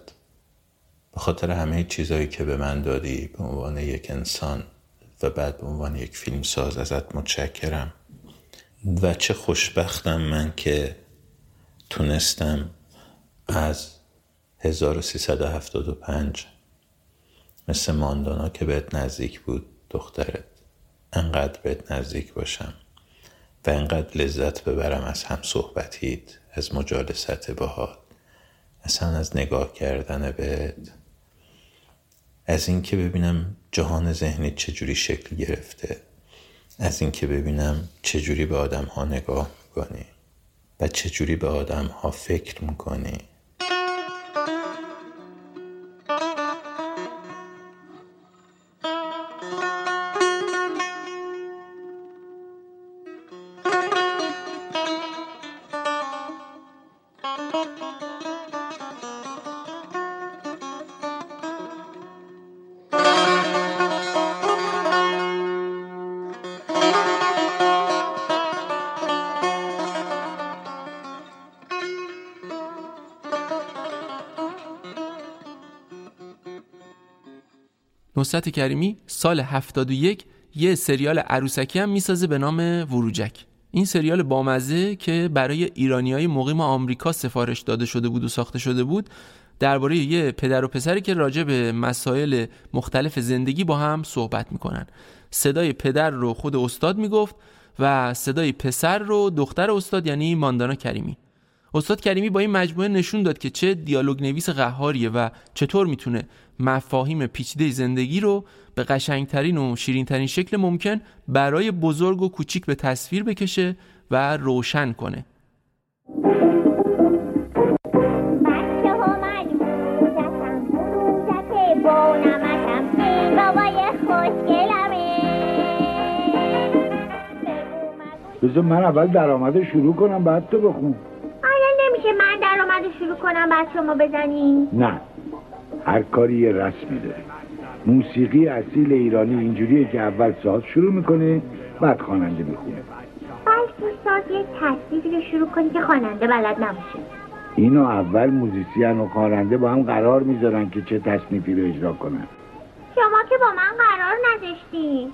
به خاطر همه چیزهایی که به من دادی به عنوان یک انسان و بعد به عنوان یک فیلم ساز ازت متشکرم. و چه خوشبختم من که تونستم از 1375 مثل ماندانا که بهت نزدیک بود دخترت انقدر بهت نزدیک باشم و انقدر لذت ببرم از هم صحبتیت از مجالست باهات اصلا از نگاه کردن بهت. از اینکه ببینم جهان ذهنی چجوری شکل گرفته. از اینکه ببینم چجوری به آدم ها نگاه می‌کنی و چجوری به آدم ها فکر می‌کنی. نصرت کریمی سال 71 یه سریال عروسکی هم می‌سازه به نام وروجک. این سریال بامزه که برای ایرانی های مقیم آمریکا سفارش داده شده بود و ساخته شده بود درباره یه پدر و پسری که راجع به مسائل مختلف زندگی با هم صحبت می‌کنن. صدای پدر رو خود استاد می‌گفت و صدای پسر رو دختر استاد یعنی ماندانا کریمی. استاد کریمی با این مجموعه نشون داد که چه دیالوگ نویس قهاریه و چطور می‌تونه مفاهیم پیچیده زندگی رو به قشنگترین و شیرینترین شکل ممکن برای بزرگ و کوچیک به تصویر بکشه و روشن کنه. بذار من اول درآمد شروع کنم بعد تو بخون. نمیشه من درآمد شروع کنم بعد شما بزنی نه. هر کاری یه رسمی داره. موسیقی اصیل ایرانی اینجوریه که اول ساز شروع می‌کنه بعد خواننده می‌خونه. بلکه ساز یه تصویری رو شروع کنی که خواننده بلد نباشه. اینو اول موزیسین و خواننده با هم قرار می‌ذارن که چه تصنیفی رو اجرا کنن. شما که با من قرار نذاشتی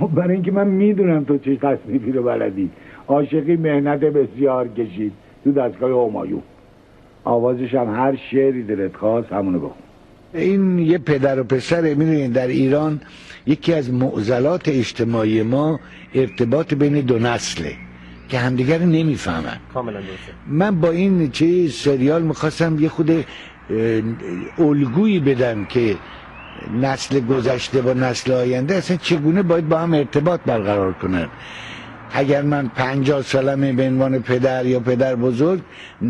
خب برای اینکه من می‌دونم تو چه تصنیفی رو بلدی. عاشقی مهنت بسیار کشید تو دستگاه همایون. آوازش هم هر شعری دلت خواست همونو بخون. این یه پدر و پسر می‌دونید در ایران یکی از معضلات اجتماعی ما ارتباط بین دو نسله که همدیگر رو نمی‌فهمن. کاملا من با این چیز سریال می‌خواستم یه خود الگویی بدم که نسل گذشته با نسل آینده اصلا چگونه باید با هم ارتباط برقرار کنن. اگر من پنجاه سالمه به عنوان پدر یا پدر بزرگ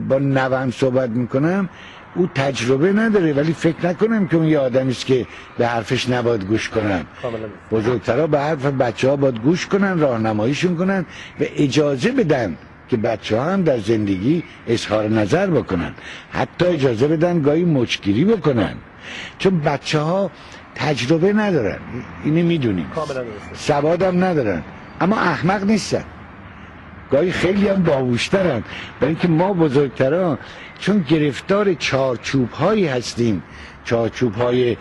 با نوم صحبت می‌کنم او تجربه نداره ولی فکر نکنم که اون یه آدمی است که به حرفش نباید گوش کنن. بزرگترها به حرف بچه ها باید گوش کنن راهنماییشون کنن و اجازه بدن که بچه ها هم در زندگی اظهار نظر بکنن. حتی اجازه بدن گاهی مچگیری بکنن. چون بچه ها تجربه ندارن. اینه می‌دونیم. سوادم ندارن. اما احمق نیستن. گاهی خیلی هم باهوشترن. برای اینکه ما بزرگتران چون گرفتار چارچوب هایی هستیم چارچوب های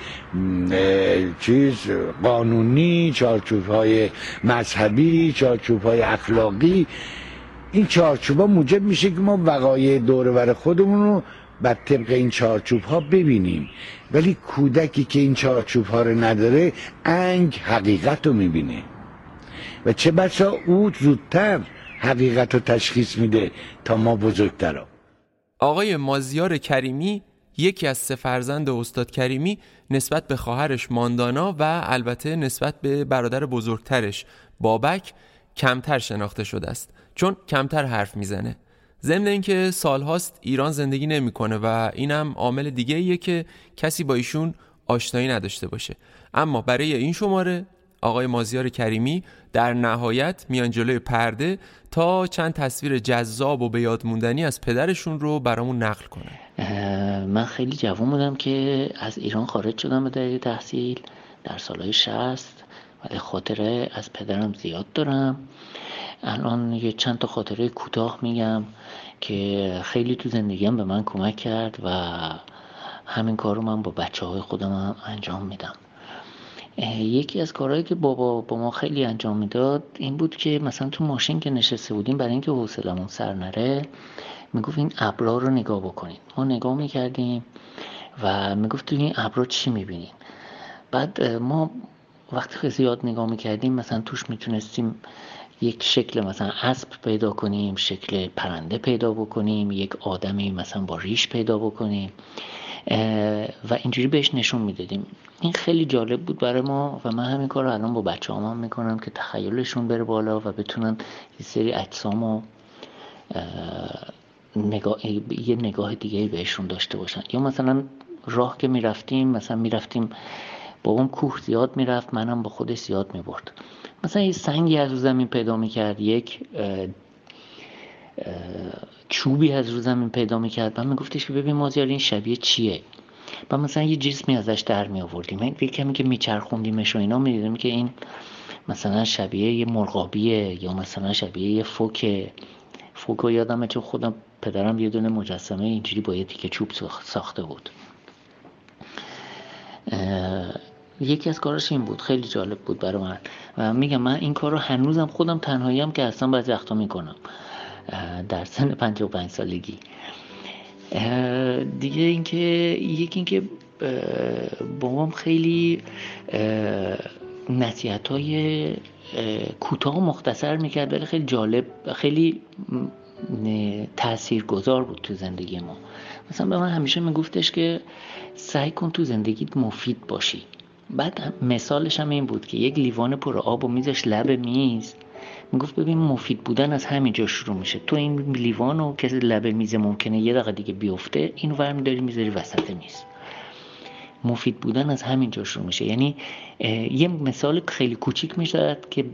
چیز قانونی چارچوب های مذهبی چارچوب های اخلاقی. این چارچوب ها موجب میشه که ما وقایع دورور خودمون رو بر طبق این چارچوب ها ببینیم. ولی کودکی که این چارچوب ها رو نداره انگ حقیقت رو می‌بینه. و چه بسا او زودتر حقیقت رو تشخیص میده تا ما بزرگترها آقای مازیار کریمی یکی از سه فرزند استاد کریمی نسبت به خواهرش ماندانا و البته نسبت به برادر بزرگترش بابک کمتر شناخته شده است چون کمتر حرف می‌زنه. ضمن اینکه سالهاست ایران زندگی نمی‌کنه و اینم عامل دیگه ایه که کسی با ایشون آشنایی نداشته باشه. اما برای این شماره آقای مازیار کریمی در نهایت میان جلوی پرده تا چند تصویر جذاب و به یاد موندنی از پدرشون رو برامون نقل کنه. من خیلی جوان بودم که از ایران خارج شدم به دلیل تحصیل در سالهای شست ولی خاطره از پدرم زیاد دارم. الان یه چند تا خاطره کوتاه میگم که خیلی تو زندگیم به من کمک کرد و همین کار رو من با بچه های خودم انجام میدم. یکی از کارهایی که بابا با ما خیلی انجام می‌داد این بود که مثلا تو ماشین که نشسته بودیم برای اینکه حوصلمون سر نره می‌گفت این ابرا رو نگاه بکنید ما نگاه می‌کردیم و می‌گفت تو این ابرا چی می‌بینیم بعد ما وقتی که زیاد نگاه می‌کردیم مثلا توش می‌تونستیم یک شکل مثلا اسب پیدا کنیم شکل پرنده پیدا بکنیم یک آدمی مثلا با ریش پیدا بکنیم. و اینجوری بهش نشون می‌دادیم. این خیلی جالب بود برای ما و من همین کار رو الان با بچه هم, هم می‌کنم که تخیلشون بره بالا و بتونن یه سری اجسام نگاه، یه نگاه دیگه بهشون داشته باشن. یا مثلا راه که می‌رفتیم مثلا می‌رفتیم با اون کوه زیاد می‌رفت منم با خودش زیاد می‌برد. مثلا یه سنگی از زمین پیدا می‌کرد یک چوبی از رو زمین پیدا می‌کرد. من میگفتش که ببین مازیار این شبیه چیه؟ و مثلا یه جسمی ازش در می آوردیم یه کمی که میچرخوندیمش و اینا می‌دیدیم که این مثلا شبیه یه مرغابیه یا مثلا شبیه یه فوک فوک رو یادمه چون خودم پدرم یه دونه مجسمه اینجوری با یه تیکه چوب ساخته بود. یکی از کاراش این بود. خیلی جالب بود برای من. و میگم من این کار رو هنوزم خودم تنهاییم که اصلا بعضی وقتا می‌کنم. در سن 55 سالگی. دیگه اینکه یکی اینکه بابام خیلی نصیحت های کوتاه مختصر می‌کرد ولی خیلی جالب خیلی تأثیر گذار بود تو زندگی ما. مثلا به من همیشه میگفتش که سعی کن تو زندگیت مفید باشی. بعد مثالش هم این بود که یک لیوان پر آب و میزش لب میز می‌گفت ببین مفید بودن از همینجا شروع میشه. تو این لیوان و کسی لب میز ممکنه یه دقیقه دیگه بیفته این ورم داری می‌ذاری وسط میز. مفید بودن از همینجا شروع میشه. یعنی یه مثال خیلی کوچیک میشه که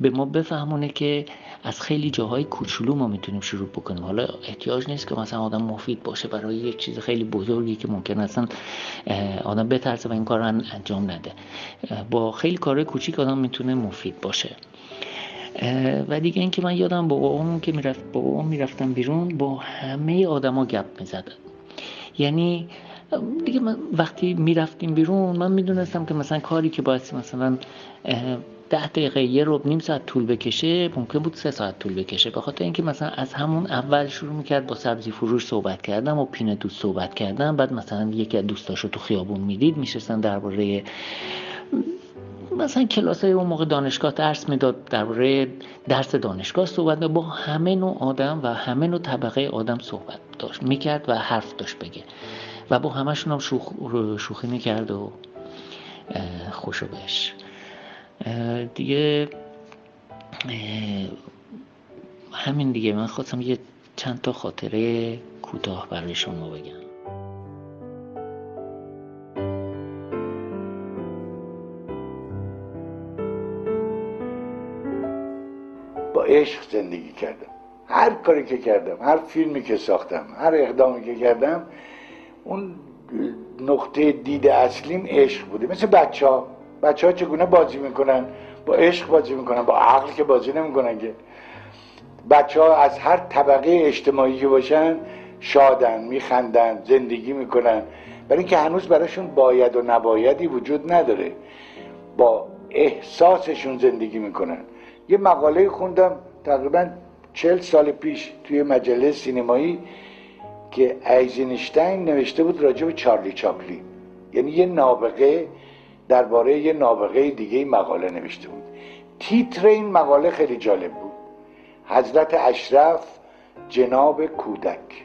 به ما بفهمونه که از خیلی جاهای کوچولو ما می‌تونیم شروع بکنیم. حالا احتیاج نیست که مثلا آدم مفید باشه برای یک چیز خیلی بزرگی که ممکن اصلا آدم بترسه و این کار انجام نده. با خیلی کارهای کوچیک آدم می‌تونه مفید باشه. و دیگه اینکه من یادم با بابامون که می‌رفت با بابام می‌رفتم بیرون با همه آدما گپ می‌زدن. یعنی دیگه من وقتی می‌رفتیم بیرون من می‌دونستم که مثلا کاری که باید مثلا ده دقیقه یه رو نیم ساعت طول بکشه ممکن بود سه ساعت طول بکشه. به خاطر اینکه مثلا از همون اول شروع می‌کرد با سبزی فروش صحبت کردم و پینه دوست صحبت کردم. بعد مثلا یکی از دوستاشو تو خیابون می‌دید میشستن درباره مثلا کلاس اون موقع دانشگاه درس می‌داد درباره درس دانشگاه صحبت با همه نوع آدم و همه نوع طبقه آدم صحبت داشت می‌کرد و حرف داشت بگه. و با همشون هم شوخ شوخی می‌کرد و خوشو بهش. دیگه همین دیگه. من خواستم یه چند تا خاطره کوتاه برای شما بگم. عشق زندگی کردم. هر کاری که کردم هر فیلمی که ساختم هر اقدامی که کردم اون نقطه دید اصلیم عشق بوده. مثل بچه ها بچه ها چگونه بازی می‌کنن؟ با عشق بازی می‌کنن با عقل که بازی نمی‌کنن که. بچه ها از هر طبقه اجتماعی که باشن شادن میخندن زندگی می‌کنن. برای اینکه هنوز براشون باید و نبایدی وجود نداره. با احساسشون زندگی می‌کنن. یه مقاله خوندم تقریبا چل سال پیش توی مجله سینمایی که ایزینشتین نوشته بود راجع به چارلی چاپلی یعنی یه نابغه درباره یه نابغه دیگه مقاله نوشته بود. تیتر این مقاله خیلی جالب بود. حضرت اشرف جناب کودک.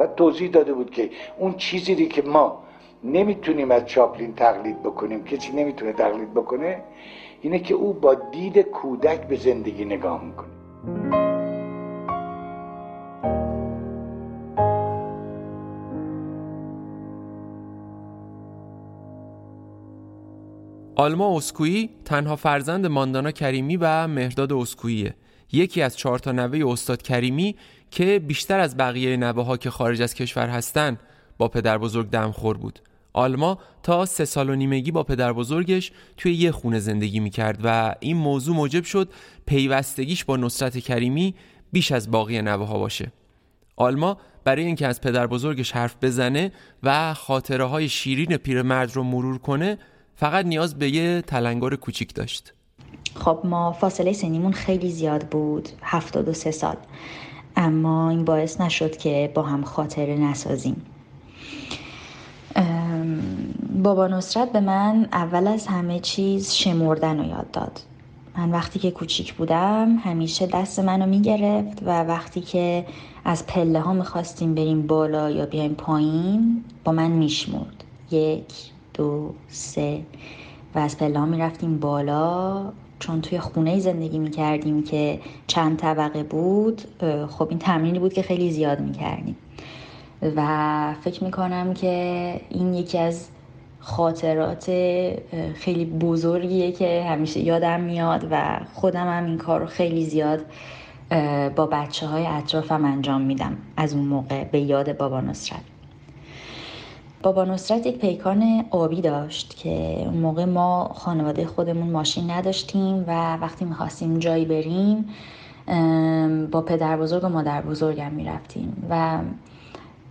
و توضیح داده بود که اون چیزی که ما نمی‌تونیم از چاپلین تقلید بکنیم کسی نمی‌تونه تقلید بکنه اینه که او با دید کودک به زندگی نگاه می‌کنه. آلما اسکویی تنها فرزند ماندانا کریمی و مهرداد اسکوییه. یکی از چهار تا نوه استاد کریمی که بیشتر از بقیه نوه ها که خارج از کشور هستن با پدر بزرگ دمخور بود. آلما تا سه سال و نیمگی با پدر بزرگش توی یه خونه زندگی می‌کرد و این موضوع موجب شد پیوستگیش با نصرت کریمی بیش از باقی نوه ها باشه. آلما برای اینکه از پدر بزرگش حرف بزنه و خاطره های شیرین پیرمرد رو مرور کنه فقط نیاز به یه تلنگر کوچیک داشت. خب ما فاصله سنیمون خیلی زیاد بود هفتاد و سه سال. اما این باعث نشد که با هم خاطره نسازیم. بابا نصرت به من اول از همه چیز شمردن رو یاد داد. من وقتی که کوچیک بودم همیشه دست منو می‌گرفت و وقتی که از پله ها می‌خواستیم بریم بالا یا بیایم پایین با من میشمرد. یک دو سه. و از پله ها می‌رفتیم بالا چون توی خونه زندگی می‌کردیم که چند طبقه بود خب این تمرینی بود که خیلی زیاد می‌کردیم. و فکر می‌کنم که این یکی از خاطرات خیلی بزرگیه که همیشه یادم میاد و خودم هم این کار رو خیلی زیاد با بچه های اطرافم انجام میدم از اون موقع به یاد بابا نصرت. بابا نصرت یک پیکان آبی داشت که اون موقع ما خانواده خودمون ماشین نداشتیم و وقتی می‌خواستیم جایی بریم با پدر بزرگ و مادر بزرگم می‌رفتیم و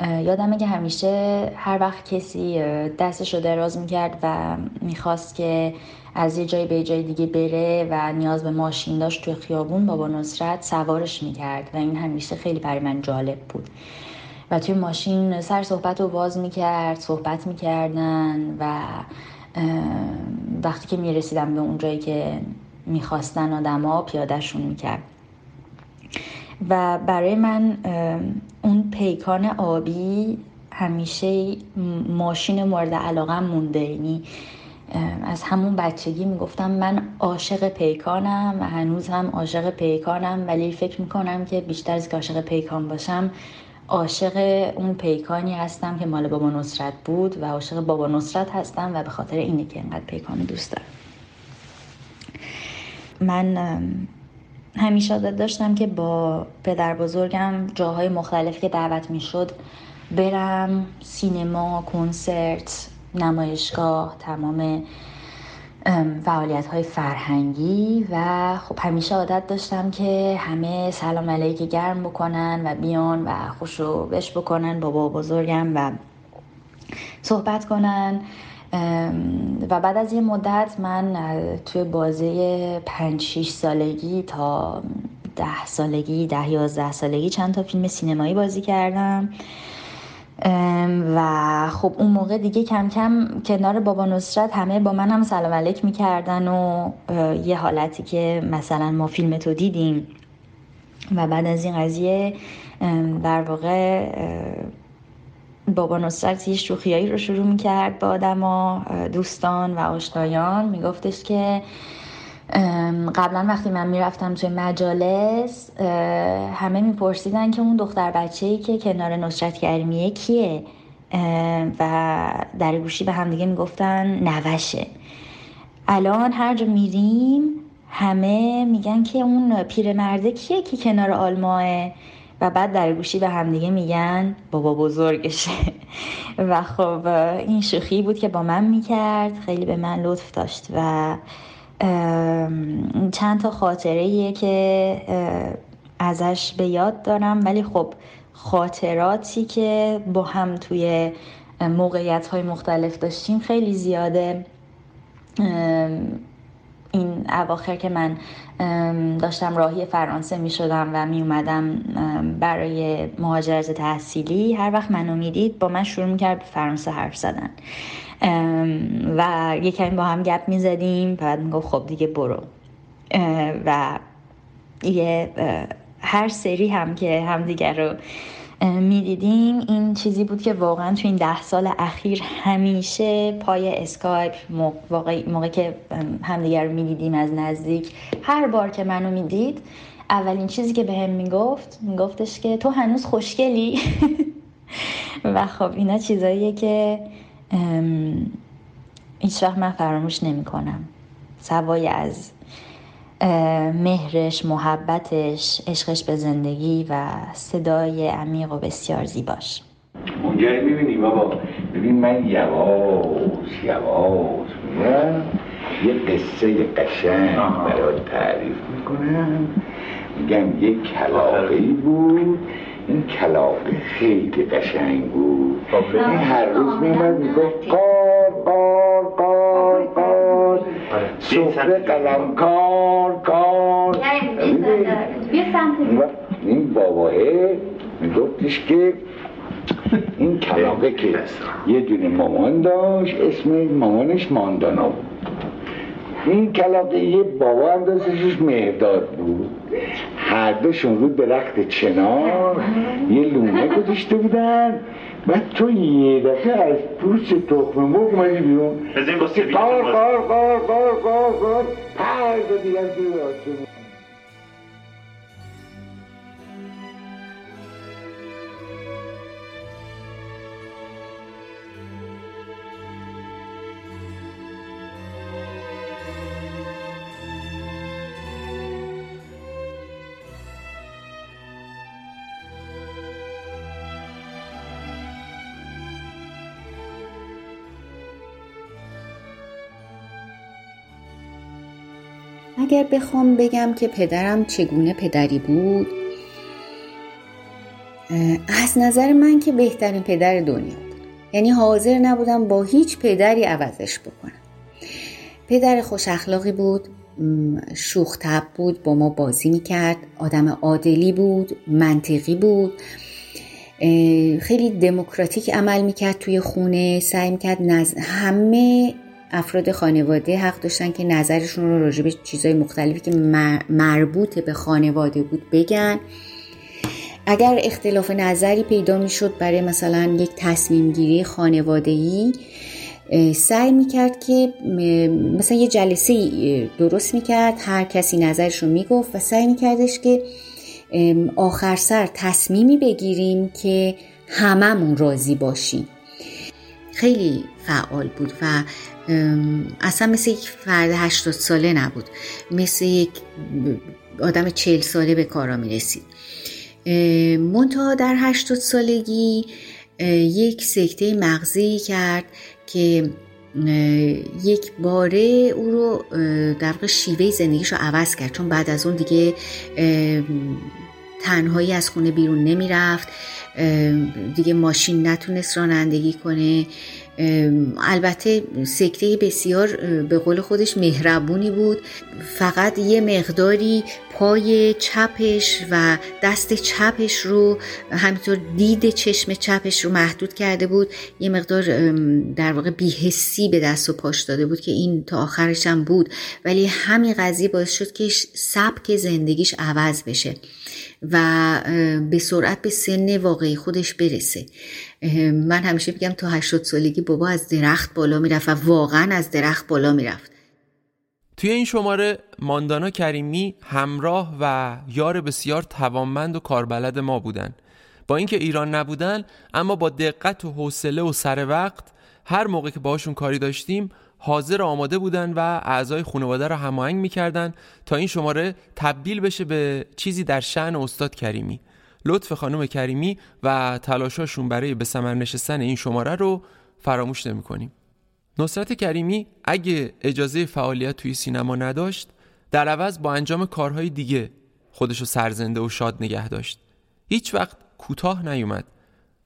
یادمه که همیشه هر وقت کسی دستش رو دراز می‌کرد و می‌خواست که از یه جای به جای دیگه بره و نیاز به ماشین داشت توی خیابون بابا نصرت سوارش می‌کرد و این همیشه خیلی برای من جالب بود. و توی ماشین سر صحبت رو باز می‌کرد صحبت می‌کردن و وقتی که می‌رسیدم به اون جایی که می‌خواستن آدما پیادهشون می‌کرد. و برای من اون پیکان آبی همیشه ماشین مورد علاقه مونده. یعنی از همون بچگی می‌گفتم من عاشق پیکانم و هنوز هم عاشق پیکانم ولی فکر می‌کنم که بیشتر از که عاشق پیکان باشم عاشق اون پیکانی هستم که مال بابا نصرت بود و عاشق بابا نصرت هستم و به خاطر اینه که انقدر پیکان دوست دارم. من همیشه عادت داشتم که با پدر بزرگم جاهای مختلف که دعوت می شد برم سینما، کنسرت، نمایشگاه تمام فعالیت های فرهنگی و خب همیشه عادت داشتم که همه سلام علیک گرم بکنن و بیان و خوشو بش بکنن با بابا بزرگم و صحبت کنن. و بعد از یه مدت من توی بازه پنج شیش سالگی تا ده سالگی ده یازده سالگی چند تا فیلم سینمایی بازی کردم. و خب اون موقع دیگه کم کم کنار بابا نصرت همه با من هم سلام علیک می‌کردن و یه حالتی که مثلا ما فیلم تو دیدیم. و بعد از این قضیه در واقع بابا نصرت یه شوخیایی رو شروع می‌کرد با آدما دوستان و آشنایان. میگفتش که قبلا وقتی من می‌رفتم توی مجالس همه میپرسیدن که اون دختر بچه ای که کنار نصرت کریمیه کیه؟ و در گوشی به همدیگه می‌گفتن نوشه. الان هر جا میریم همه میگن که اون پیرمرده کیه که کنار آلماه و بعد در گوشی به همدیگه میگن بابا بزرگشه. و خب این شوخی بود که با من می‌کرد خیلی به من لطف داشت و چند تا خاطره که ازش به یاد دارم. ولی خب خاطراتی که با هم توی موقعیت های مختلف داشتیم خیلی زیاده. این اواخر که من داشتم راهی فرانسه می شدم و می اومدم برای مهاجرت تحصیلی هر وقت منو می‌دید با من شروع می کرد فرانسه حرف زدن. و یکمی با هم گپ می زدیم بعد می گفت خب دیگه برو. و یه هر سری هم که همدیگر رو می‌دیدیم. این چیزی بود که واقعا تو این ده سال اخیر همیشه پای اسکایپ موقع, موقع که همدیگر رو می‌دیدیم از نزدیک هر بار که منو می‌دید اولین چیزی که به هم می‌گفت میگفتش که تو هنوز خوشگلی؟ و خب اینا چیزاییه که هیچ وقت من فراموش نمی کنم سوای از مهرش محبتش عشقش به زندگی و صدای عمیق و بسیار زیباش. اونجا می‌بینی بابا؟ ببین من یواش یواش میرم یه قصه قشنگ برای تعریف می‌کنم. میگم یه کلاقه بود. این کلاقه خیلی قشنگ بود. این هر روز میمد می‌گفت قار قار قار قار. سفره قلم کار کار این باباه میگفتش که این کلاقه که یه دونه مامان داشت اسم مامانش ماندانا بود این کلاقه یه بابا اندازشش مهداد بود هر دوشون رو درخت چنار یه لونه گذاشته بودن بعد تو یه دفعه از پوست تخم مرغ اومدی بیرون. قار قار قار قار قار قار. پر دادی از اگر بخوام بگم که پدرم چگونه پدری بود از نظر من که بهترین پدر دنیا بود. یعنی حاضر نبودم با هیچ پدری عوضش بکنم. پدر خوش اخلاقی بود شوختب بود با ما بازی می‌کرد آدم عادلی بود منطقی بود. خیلی دموکراتیک عمل می‌کرد توی خونه سعی می‌کرد نز... همه افراد خانواده حق داشتن که نظرشون رو راجع به چیزهای مختلفی که مربوط به خانواده بود بگن. اگر اختلاف نظری پیدا می‌شد برای مثلا یک تصمیم گیری خانوادهی سعی می‌کرد که مثلا یه جلسه درست می‌کرد هر کسی نظرش رو می‌گفت و سعی میکردش که آخر سر تصمیمی بگیریم که هممون راضی باشیم. خیلی فعال بود و اصلا مثل یک فرد هشتاد ساله نبود. مثل یک آدم چل ساله به کارا می رسید منتها در هشتاد سالگی یک سکته مغزی کرد که یک باره او رو در واقع شیوه زندگیش رو عوض کرد. چون بعد از اون دیگه تنهایی از خونه بیرون نمی رفت دیگه ماشین نتونست رانندگی کنه. البته سکته بسیار به قول خودش مهربونی بود. فقط یه مقداری پای چپش و دست چپش رو همینطور دید چشم چپش رو محدود کرده بود. یه مقدار در واقع بیهسی به دست و پاش داده بود که این تا آخرش هم بود. ولی همین قضیه باعث شد که سبک زندگیش عوض بشه و به سرعت به سن واقعی خودش برسه. من همیشه میگم تا 80 سالگی بابا از درخت بالا می‌رفت و واقعا از درخت بالا می‌رفت. توی این شماره ماندانا کریمی همراه و یار بسیار توانمند و کاربلد ما بودن با اینکه ایران نبودن اما با دقت و حوصله و سر وقت هر موقع که باشون کاری داشتیم حاضر آماده بودن و اعضای خانواده را هماهنگ می‌کردن تا این شماره تبدیل بشه به چیزی در شعن استاد کریمی لطف خانم کریمی و تلاشاشون برای به ثمر نشستن این شماره رو فراموش نمی کنیم. نصرت کریمی اگه اجازه فعالیت توی سینما نداشت در عوض با انجام کارهای دیگه خودشو سرزنده و شاد نگه داشت. هیچ وقت کوتاه نیومد.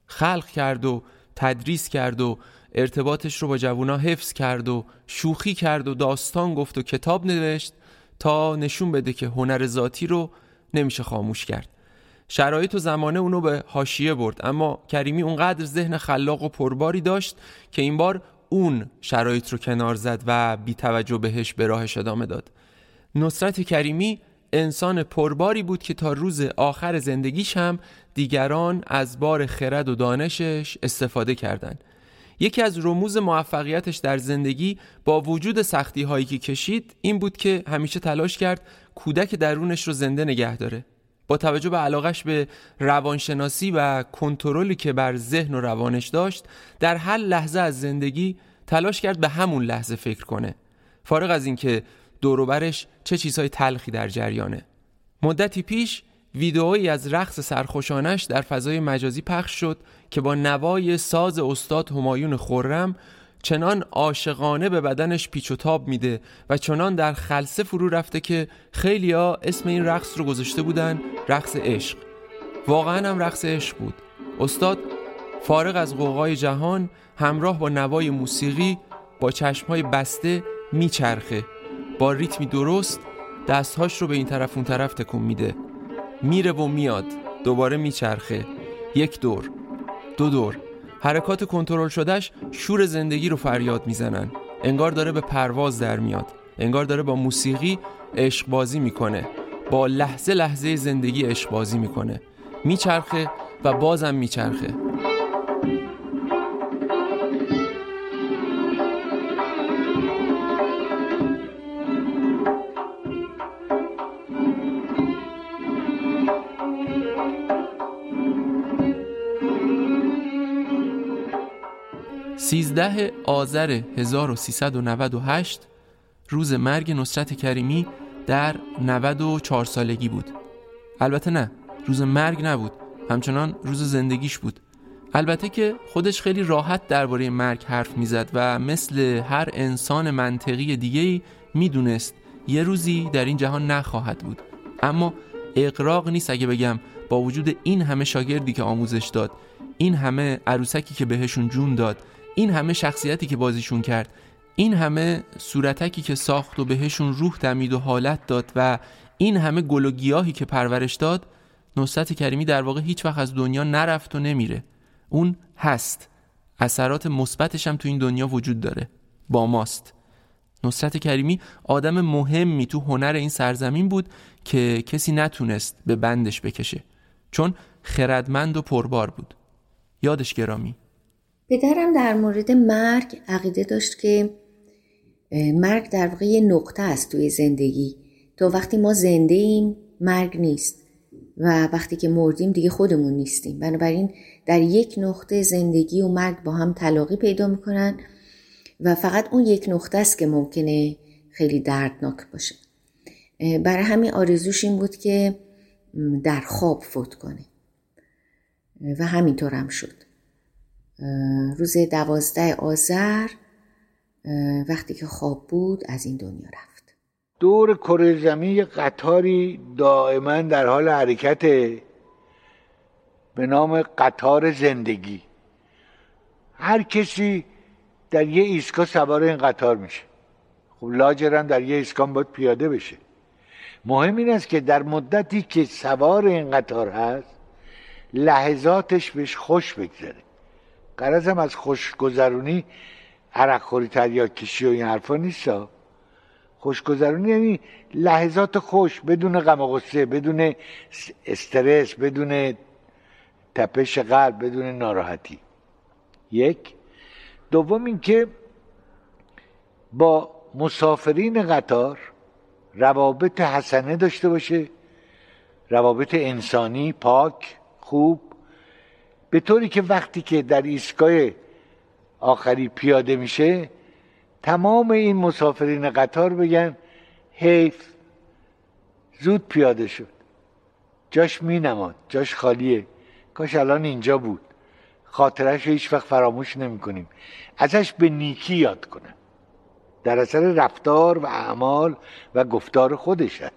خلق کرد و تدریس کرد و ارتباطش رو با جوونا حفظ کرد و شوخی کرد و داستان گفت و کتاب نوشت تا نشون بده که هنر ذاتی رو نمیشه خاموش کرد. شرایط و زمانه اونو به حاشیه برد اما کریمی اونقدر ذهن خلاق و پرباری داشت که این بار اون شرایط رو کنار زد و بی توجه بهش به راهش ادامه داد. نصرت کریمی انسان پرباری بود که تا روز آخر زندگیش هم دیگران از بار خرد و دانشش استفاده کردند. یکی از رموز موفقیتش در زندگی با وجود سختی هایی که کشید این بود که همیشه تلاش کرد کودک درونش رو زنده نگه داره با توجه به علاقش به روانشناسی و کنترلی که بر ذهن و روانش داشت در هر لحظه از زندگی تلاش کرد به همون لحظه فکر کنه فارغ از اینکه دوروبرش چه چیزهای تلخی در جریانه. مدتی پیش ویدئویی از رقص سرخوشانش در فضای مجازی پخش شد که با نوای ساز استاد همایون خورم چنان عاشقانه به بدنش پیچ و تاب میده و چنان در خلصه فرو رفته که خیلیا اسم این رقص رو گذاشته بودن رقص عشق. واقعا هم رقص عشق بود. استاد فارغ از قوقای جهان همراه با نوای موسیقی با چشمهای بسته میچرخه. با ریتمی درست دستهاش رو به این طرف اون طرف تکون میده. میره و میاد. دوباره میچرخه. یک دور. دو دور. حرکات کنترل شدهش شور زندگی رو فریاد می‌زنن. انگار داره به پرواز در میاد. انگار داره با موسیقی عشق بازی می‌کنه. با لحظه لحظه زندگی عشق بازی می‌کنه. میچرخه و بازم میچرخه. سیزده آذر 1398 روز مرگ نصرت کریمی در 94 سالگی بود. البته نه روز مرگ نبود همچنان روز زندگیش بود. البته که خودش خیلی راحت درباره مرگ حرف می‌زد و مثل هر انسان منطقی دیگه می‌دونست یه روزی در این جهان نخواهد بود. اما اقراق نیست اگه بگم با وجود این همه شاگردی که آموزش داد این همه عروسکی که بهشون جون داد این همه شخصیتی که بازیشون کرد این همه صورتکی که ساخت و بهشون روح دمید و حالت داد و این همه گل و گیاهی که پرورش داد نصرت کریمی در واقع هیچ وقت از دنیا نرفت و نمیره. اون هست. اثرات مثبتش هم تو این دنیا وجود داره. با ماست. نصرت کریمی آدم مهمی تو هنر این سرزمین بود که کسی نتونست به بندش بکشه. چون خردمند و پربار بود. یادش گرامی. پدرم در مورد مرگ عقیده داشت که مرگ در واقع یه نقطه است توی زندگی. تا وقتی ما زنده ایم مرگ نیست. و وقتی که مردیم دیگه خودمون نیستیم. بنابراین در یک نقطه زندگی و مرگ با هم تلاقی پیدا می‌کنن و فقط اون یک نقطه است که ممکنه خیلی دردناک باشه. برای همین آرزوش این بود که در خواب فوت کنه. و همینطور هم شد. روز دوازده آذر وقتی که خواب بود از این دنیا رفت. دور کره زمین قطاری دائما در حال حرکت به نام قطار زندگی. هر کسی در یه ایستگاه سوار این قطار میشه. خب لاجرم در یه ایستگاه باید پیاده بشه. مهم این است که در مدتی که سوار این قطار هست لحظاتش بهش خوش بگذره. قرضم از خوشگذرونی عرق خوری تریاک کشی و این حرفا نیست خوشگذرونی یعنی لحظات خوش بدون غم و غصه بدون استرس بدون تپش قلب بدون ناراحتی. یک. دوم اینکه با مسافرین قطار روابط حسنه داشته باشه روابط انسانی پاک خوب. به طوری که وقتی که در ایستگاه آخری پیاده میشه تمام این مسافرین قطار بگن حیف زود پیاده شد. جاش می نماد جاش خالیه. کاش الان اینجا بود. خاطرش رو هیچ وقت فراموش نمی کنیم ازش به نیکی یاد کنن. در اثر رفتار و اعمال و گفتار خودش هست.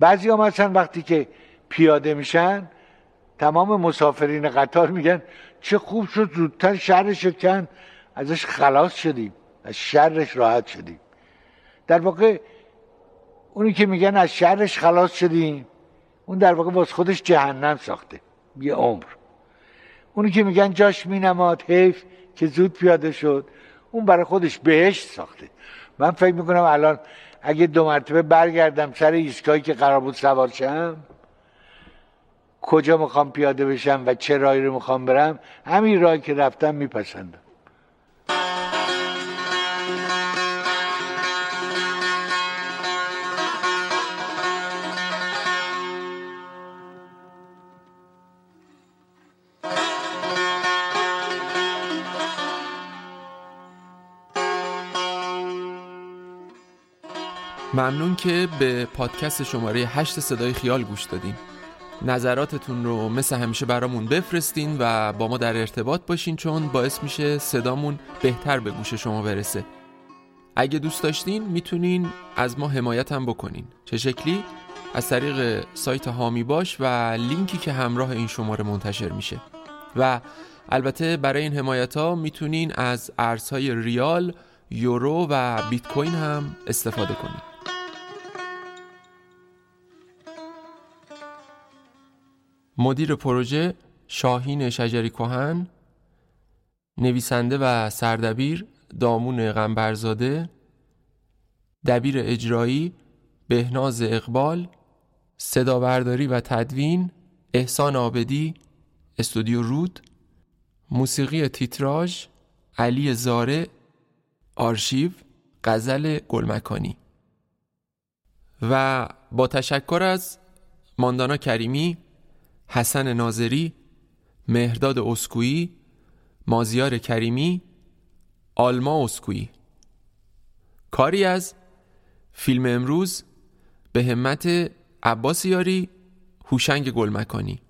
بعضی هم مثلا وقتی که پیاده میشن تمام مسافرین قطار میگن چه خوب شد زودتر شهرش کن ازش خلاص شدیم از شرش راحت شدیم. در واقع اونی که میگن از شرش خلاص شدیم اون در واقع باز خودش جهنم ساخته یه عمر. اونی که میگن جاش مینماد حیف که زود پیاده شد اون برای خودش بهشت ساخته. من فکر می‌کنم الان اگه دو مرتبه برگردم سر ایستگاهی که قرار بود سوار شم کجا می‌خوام پیاده بشم و چه راهی رو می‌خوام برم همین راهی که رفتم میپسندم. ممنون که به پادکست شماره 8 صدای خیال گوش دادین. نظراتتون رو مثل همیشه برامون بفرستین و با ما در ارتباط باشین چون باعث میشه صدامون بهتر به گوش شما برسه. اگه دوست داشتین می‌تونین از ما حمایت هم بکنین. چه شکلی؟ از طریق سایت هامی باش و لینکی که همراه این شماره منتشر میشه. و البته برای این حمایت ها می‌تونین از ارزهای ریال، یورو و بیت کوین هم استفاده کنید مدیر پروژه شاهین شجری کهن نویسنده و سردبیر دامون غنبرزاده دبیر اجرایی بهناز اقبال صدابرداری و تدوین احسان آبدی استودیو رود موسیقی تیتراژ علی زاره آرشیو غزل گلمکانی. و با تشکر از ماندانا کریمی حسن ناظری مهرداد اسکویی مازیار کریمی آلما اسکویی. کاری از فیلم امروز به همت عباس یاری هوشنگ گلمکانی.